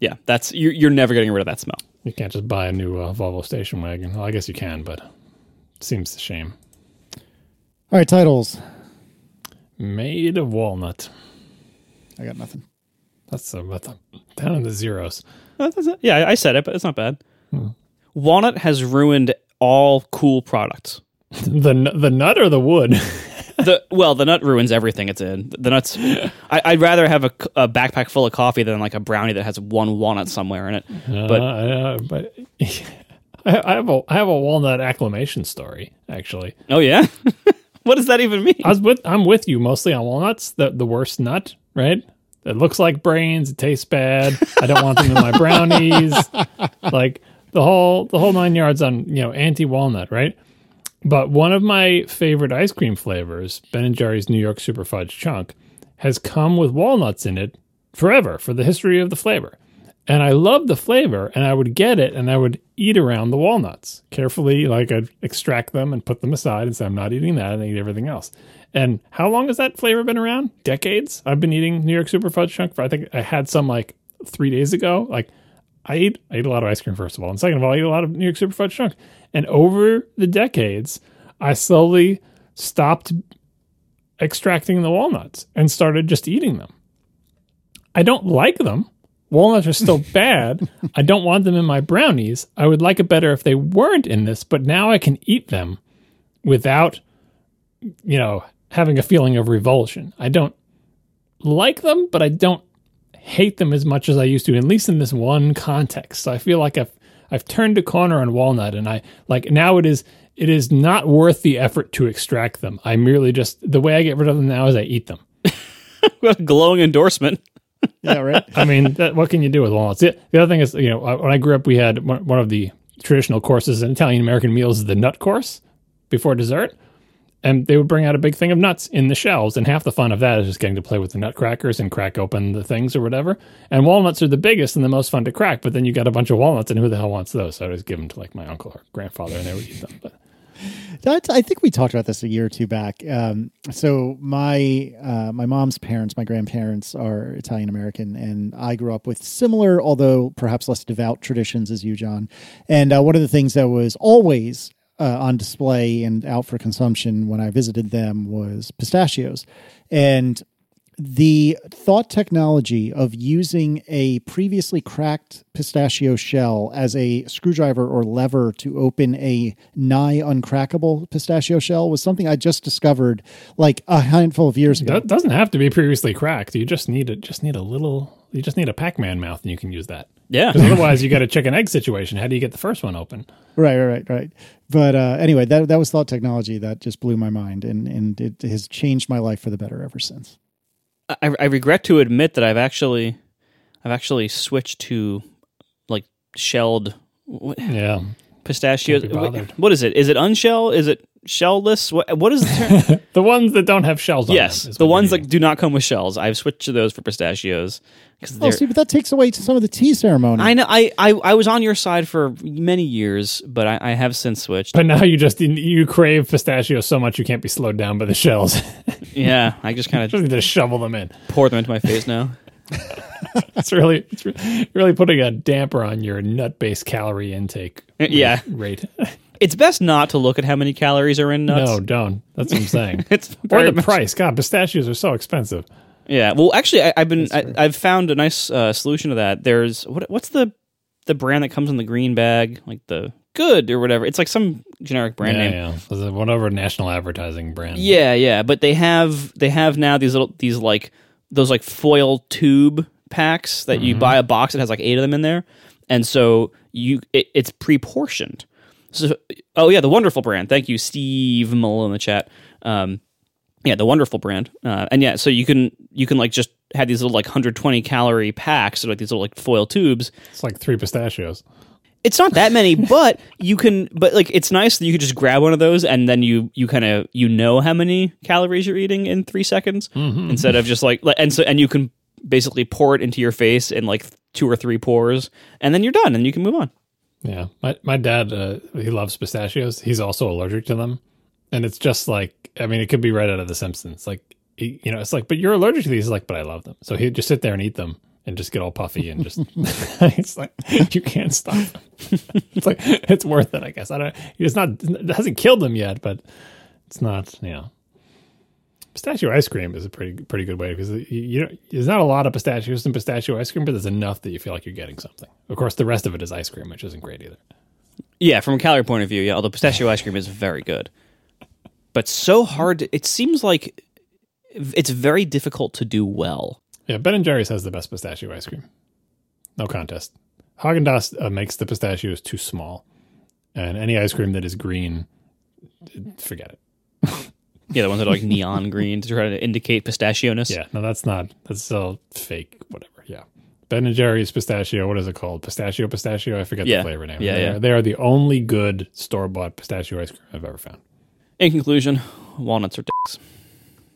Yeah, that's you're, you're never getting rid of that smell. You can't just buy a new uh, Volvo station wagon. Well, I guess you can, but it seems a shame. All right, titles. Made of walnut. I got nothing. That's a, that's a down in the zeros. Uh, that's it. Yeah, I- I said it, but it's not bad. Hmm. Walnut has ruined all cool products. The the nut or the wood? the well, the nut ruins everything it's in. The nuts. I, I'd rather have a backpack full of coffee than like a brownie that has one walnut somewhere in it. But uh, uh, but I, I have a I have a walnut acclamation story actually. oh yeah, what does that even mean? I was with I'm with you mostly on walnuts. The the worst nut, right? It looks like brains. It tastes bad. I don't want them in my brownies. like the whole the whole nine yards on you know anti walnut, right? But one of my favorite ice cream flavors, Ben and Jerry's New York Super Fudge Chunk, has come with walnuts in it forever for the history of the flavor. And I love the flavor, and I would get it and I would eat around the walnuts carefully. Like I'd extract them and put them aside and say, I'm not eating that, and I eat everything else. And how long has that flavor been around? Decades. I've been eating New York Super Fudge Chunk for, I think I had some like three days ago. Like I eat, I eat a lot of ice cream, first of all. And second of all, I eat a lot of New York Super Fudge Chunk. And over the decades, I slowly stopped extracting the walnuts and started just eating them. I don't like them. Walnuts are still bad. I don't want them in my brownies. I would like it better if they weren't in this, but now I can eat them without, you know, having a feeling of revulsion. I don't like them, but I don't hate them as much as I used to, at least in this one context. So I feel like I've I've turned a corner on walnut and I like now it is it is not worth the effort to extract them. I merely just the way I get rid of them now is I eat them. What a glowing endorsement. Yeah, right. I mean, that, what can you do with walnuts? The, the other thing is, you know, when I grew up, we had one, one of the traditional courses in Italian American meals is the nut course before dessert. And they would bring out a big thing of nuts in the shells. And half the fun of that is just getting to play with the nutcrackers and crack open the things or whatever. And walnuts are the biggest and the most fun to crack. But then you got a bunch of walnuts, and who the hell wants those? So I just give them to like my uncle or grandfather, and they would eat them. But That, I think we talked about this a year or two back. Um, so my uh, my mom's parents, my grandparents, are Italian American, and I grew up with similar, although perhaps less devout traditions as you, John. And uh, one of the things that was always uh, on display and out for consumption when I visited them was pistachios, and the thought technology of using a previously cracked pistachio shell as a screwdriver or lever to open a nigh uncrackable pistachio shell was something I just discovered like a handful of years ago. that doesn't have to be previously cracked. You just need a just need a little. You just need a Pac-Man mouth, and you can use that. Yeah. Because otherwise, you got a chicken egg situation. How do you get the first one open? Right, right, right, right. But uh, anyway, that that was thought technology that just blew my mind, and and it has changed my life for the better ever since. I, I regret to admit that I've actually, I've actually switched to like shelled what, Yeah. pistachios. Can't be bothered. What is it? Is it unshell? Is it shellless? What what is the term? The ones that don't have shells on yes, them. the ones that do not come with shells. I've switched to those for pistachios because Oh, see, but that takes away some of the tea ceremony. I know. I, I I was on your side for many years, but I, I have since switched. But now you just you crave pistachios so much you can't be slowed down by the shells. yeah, I just kind of just of need to shovel them in. pour them into my face now. It's really it's re- really putting a damper on your nut based calorie intake. Yeah. rate. It's best not to look at how many calories are in nuts. No, don't. That's what I'm saying. It's or the much- price. God, pistachios are so expensive. Yeah. Well, actually, I, I've been I, I've found a nice uh, solution to that. There's what what's the the brand that comes in the green bag, like the Good or whatever. It's like some generic brand yeah, name. yeah. Whatever national advertising brand. Yeah, yeah, but they have they have now these little these like those like foil tube packs that you buy a box that has like eight of them in there, and so you it, it's pre-portioned. So oh yeah, the wonderful brand. Thank you, Steve Mull in the chat. Um, yeah, the wonderful brand, uh, and yeah, so you can you can like just have these little like 120 calorie packs, or like these little like foil tubes, It's like three pistachios. it's not that many, but you can. But like, it's nice that you can just grab one of those and then you you kind of you know how many calories you're eating in three seconds instead of just like like- and so and you can basically pour it into your face in like two or three pours and then you're done and you can move on. Yeah, my my dad uh, he loves pistachios. He's also allergic to them, and it's just like I mean, it could be right out of The Simpsons. Like he, you know, it's like, but you're allergic to these. He's like, but I love them. So he'd just sit there and eat them and just get all puffy and just. it's like you can't stop. it's like it's worth it, I guess. I don't. It's not. It hasn't killed him yet, but it's not. You know. Pistachio ice cream is a pretty pretty good way because you, know, there's not a lot of pistachios in pistachio ice cream, but there's enough that you feel like you're getting something. Of course, the rest of it is ice cream, which isn't great either. Yeah, from a calorie point of view, yeah. Although pistachio ice cream is very good, but so hard. To, it seems like it's very difficult to do well. Yeah, Ben and Jerry's has the best pistachio ice cream. No contest. Haagen Dazs uh, makes the pistachios too small, and any ice cream that is green, forget it. Yeah, the ones that are like neon green to try to indicate pistachio-ness. Yeah, no, that's not. That's still fake. Whatever. Yeah. Ben and Jerry's pistachio. What is it called? Pistachio, pistachio. I forget Yeah. the flavor name. Yeah, they yeah. Are, they are the only good store bought pistachio ice cream I've ever found. In conclusion, walnuts are dicks.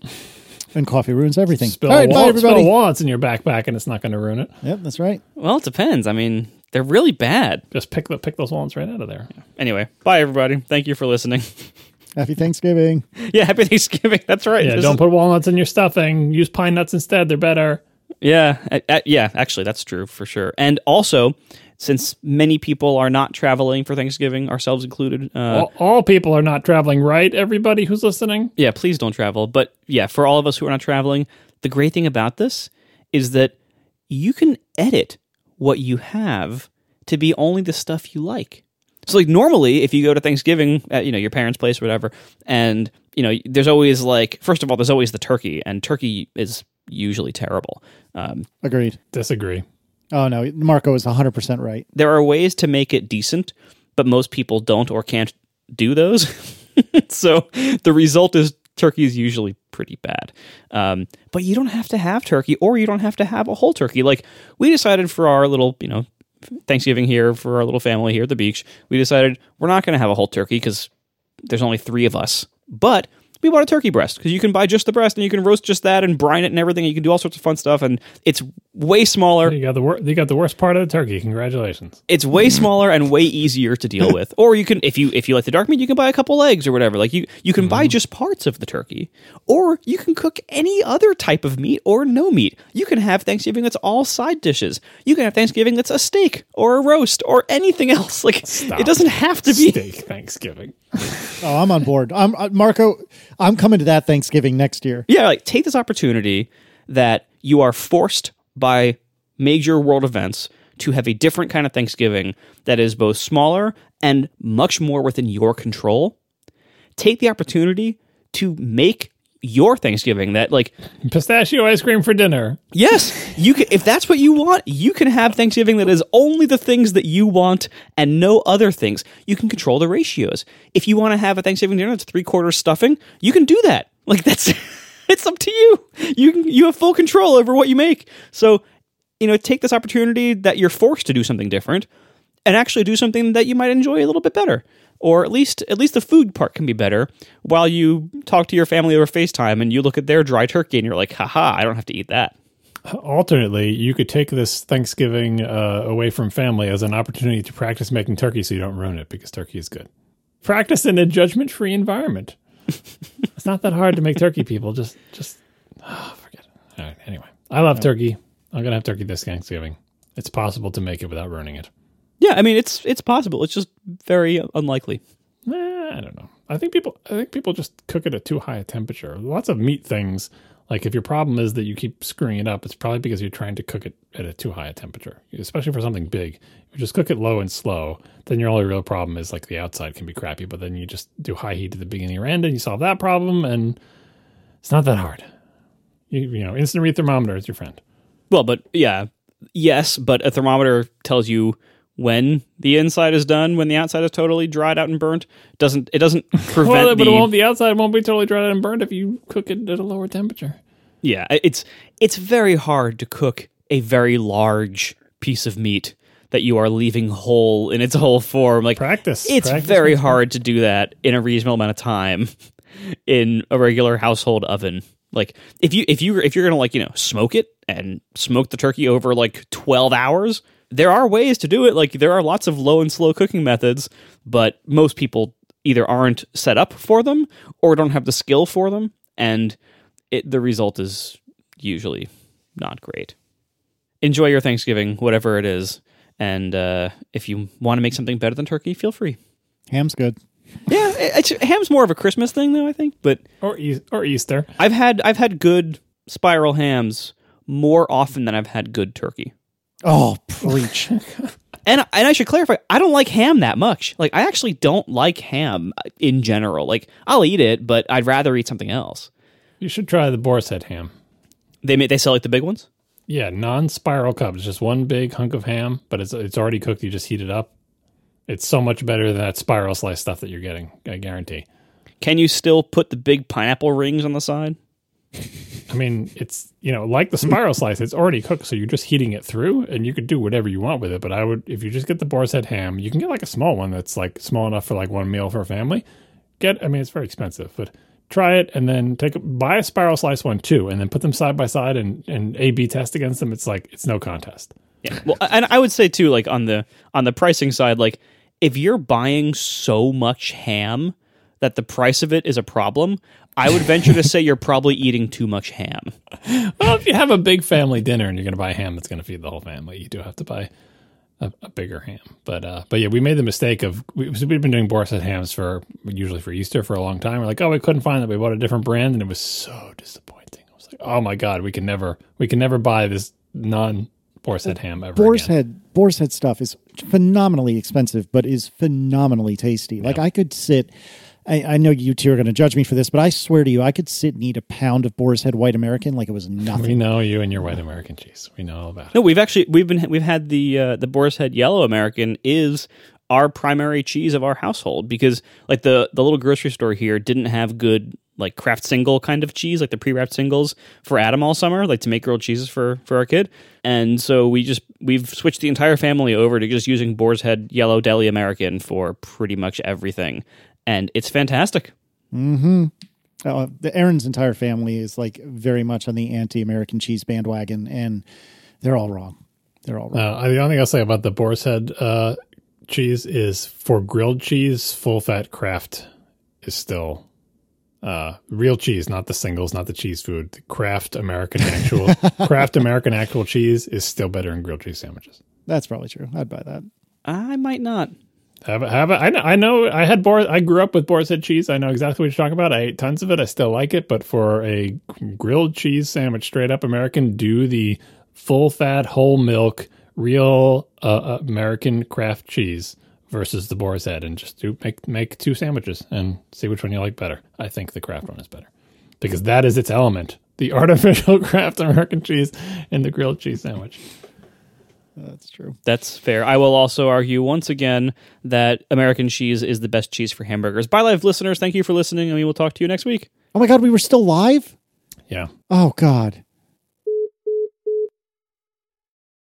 And coffee ruins everything. Spill, All right, a bye everybody. spill walnuts in your backpack and it's not going to ruin it. Yep, that's right. Well, it depends. I mean, they're really bad. Just pick the pick those walnuts right out of there. Anyway, bye everybody. Thank you for listening. Happy Thanksgiving. yeah, happy Thanksgiving. That's right. Yeah, This don't is- put walnuts in your stuffing. Use pine nuts instead. They're better. Yeah, a- a- yeah. Actually, that's true for sure. And also, since many people are not traveling for Thanksgiving, ourselves included. Uh, all, all people are not traveling, right? Everybody who's listening. yeah, please don't travel. But yeah, for all of us who are not traveling, the great thing about this is that you can edit what you have to be only the stuff you like. So like normally if you go to Thanksgiving at you know your parents' place or whatever and you know there's always like first of all there's always the turkey and turkey is usually terrible. Um, Agreed. Disagree. Oh, no. Marco is 100% right. there are ways to make it decent, but most people don't or can't do those. so the result is turkey is usually pretty bad. Um, but you don't have to have turkey, or you don't have to have a whole turkey. Like we decided for our little, you know, Thanksgiving here for our little family here at the beach, we decided we're not going to have a whole turkey because there's only three of us. But we bought a turkey breast because you can buy just the breast and you can roast just that and brine it and everything. And you can do all sorts of fun stuff, and it's way smaller. You got the wor- you got the worst part of the turkey. Congratulations. it's way smaller and way easier to deal with. Or you can, if you if you like the dark meat, you can buy a couple legs or whatever. Like you you can buy just parts of the turkey, or you can cook any other type of meat or no meat. You can have Thanksgiving that's all side dishes. You can have Thanksgiving that's a steak or a roast or anything else. Like it doesn't have to be. Steak Thanksgiving. Oh, I'm on board. I'm uh, Marco. I'm coming to that Thanksgiving next year. Yeah, like take this opportunity that you are forced by major world events to have a different kind of Thanksgiving that is both smaller and much more within your control. Take the opportunity to make your Thanksgiving that like Pistachio ice cream for dinner. yes, you can if that's what you want, you can have Thanksgiving that is only the things that you want and no other things. You can control the ratios. If you want to have a Thanksgiving dinner that's three quarters stuffing, you can do that. Like that's it's up to you. You can you have full control over what you make. So, you know, take this opportunity that you're forced to do something different and actually do something that you might enjoy a little bit better. Or at least at least the food part can be better while you talk to your family over FaceTime and you look at their dry turkey and you're like, haha, I don't have to eat that. Alternately, you could take this Thanksgiving uh, away from family as an opportunity to practice making turkey so you don't ruin it because turkey is good. Practice in a judgment free environment. it's not that hard to make turkey, people. Just, just oh, forget it. All right, anyway, I love turkey. I'm going to have turkey this Thanksgiving. It's possible to make it without ruining it. Yeah, I mean it's it's possible. It's just very unlikely. Eh, I don't know. I think people. I think people just cook it at too high a temperature. Lots of meat things. Like if your problem is that you keep screwing it up, it's probably because you're trying to cook it at a too high a temperature. Especially for something big. If you just cook it low and slow, then your only real problem is like the outside can be crappy. But then you just do high heat at the beginning or end, and you solve that problem, and it's not that hard. You, you know, instant read thermometer is your friend. Well, but yeah, yes, but a thermometer tells you when the inside is done, when the outside is totally dried out and burnt. It doesn't it doesn't prevent Well, but the it won't. The outside won't be totally dried out and burned if you cook it at a lower temperature. Yeah, it's it's very hard to cook a very large piece of meat that you are leaving whole in its whole form. Like Practice. it's Practice very hard to do that in a reasonable amount of time in a regular household oven. Like if you if you if you're gonna like you know smoke it and smoke the turkey over like twelve hours, there are ways to do it. Like there are lots of low and slow cooking methods, but most people either aren't set up for them or don't have the skill for them, and it, the result is usually not great. Enjoy your Thanksgiving, whatever it is, and uh, if you want to make something better than turkey, feel free. Ham's good. Yeah, it, it's, ham's more of a Christmas thing, though. I think, but Or e- or Easter. I've had I've had good spiral hams more often than I've had good turkey. Oh, preach. And and I should clarify, I don't like ham that much. Like I actually don't like ham in general. Like I'll eat it, but I'd rather eat something else. You should try the boar's head ham. They ma- they sell like the big ones. Yeah, non-spiral cup. It's just one big hunk of ham, but it's it's already cooked. You just heat it up. It's so much better than that spiral slice stuff that you're getting. I guarantee. Can you still put the big pineapple rings on the side? I mean, it's you know like the spiral slice. It's already cooked, so you're just heating it through, and you could do whatever you want with it. But I would, if you just get the boar's head ham, you can get like a small one that's like small enough for like one meal for a family. Get, I mean, it's very expensive, but try it and then take buy a spiral slice one too, and then put them side by side and and A B test against them. It's like it's no contest. Yeah. Well, and I would say too, like on the on the pricing side, like if you're buying so much ham that the price of it is a problem, I would venture to say you're probably eating too much ham. Well, if you have a big family dinner and you're going to buy ham that's going to feed the whole family, you do have to buy a, a bigger ham. But uh, but yeah, we made the mistake of we, so we've been doing boar's head hams for usually for Easter for a long time. We're like, oh, we couldn't find it. We bought a different brand, and it was so disappointing. I was like, oh my god, we can never we can never buy this non boar's head ham ever. Boar's again. head boar's head stuff is phenomenally expensive, but is phenomenally tasty. Like I could sit. I, I know you two are going to judge me for this, but I swear to you, I could sit and eat a pound of boar's head white American like it was nothing. We know you and your white American cheese. We know all about it. No, we've actually we've been we've had the uh, the Boar's Head Yellow American is our primary cheese of our household because like the the little grocery store here didn't have good like Kraft single kind of cheese like the pre-wrapped singles for Adam all summer like to make grilled cheeses for for our kid and so we just we've switched the entire family over to just using Boar's Head Yellow Deli American for pretty much everything and it's fantastic. Uh, the Erin's entire family is like very much on the anti-American cheese bandwagon, and they're all wrong. They're all wrong. Uh, the only thing I'll say about the boar's head uh, cheese is for grilled cheese, full fat Kraft is still uh, real cheese, not the singles, not the cheese food. The Kraft American actual Kraft American actual cheese is still better in grilled cheese sandwiches. That's probably true. I'd buy that. I might not. Have a, have a, I know, I know I had boar. I grew up with boar's head cheese. I know exactly what you're talking about. I ate tons of it. I still like it. But for a grilled cheese sandwich, straight up American, do the full fat, whole milk, real uh, American Kraft cheese versus the boar's head, and just do make make two sandwiches and see which one you like better. I think the Kraft one is better because that is its element: the artificial Kraft American cheese and the grilled cheese sandwich. That's true. That's fair. I will also argue once again that American cheese is the best cheese for hamburgers. Bye, live listeners. Thank you for listening, and we will talk to you next week. Oh my God, we were still live. Yeah. Oh God.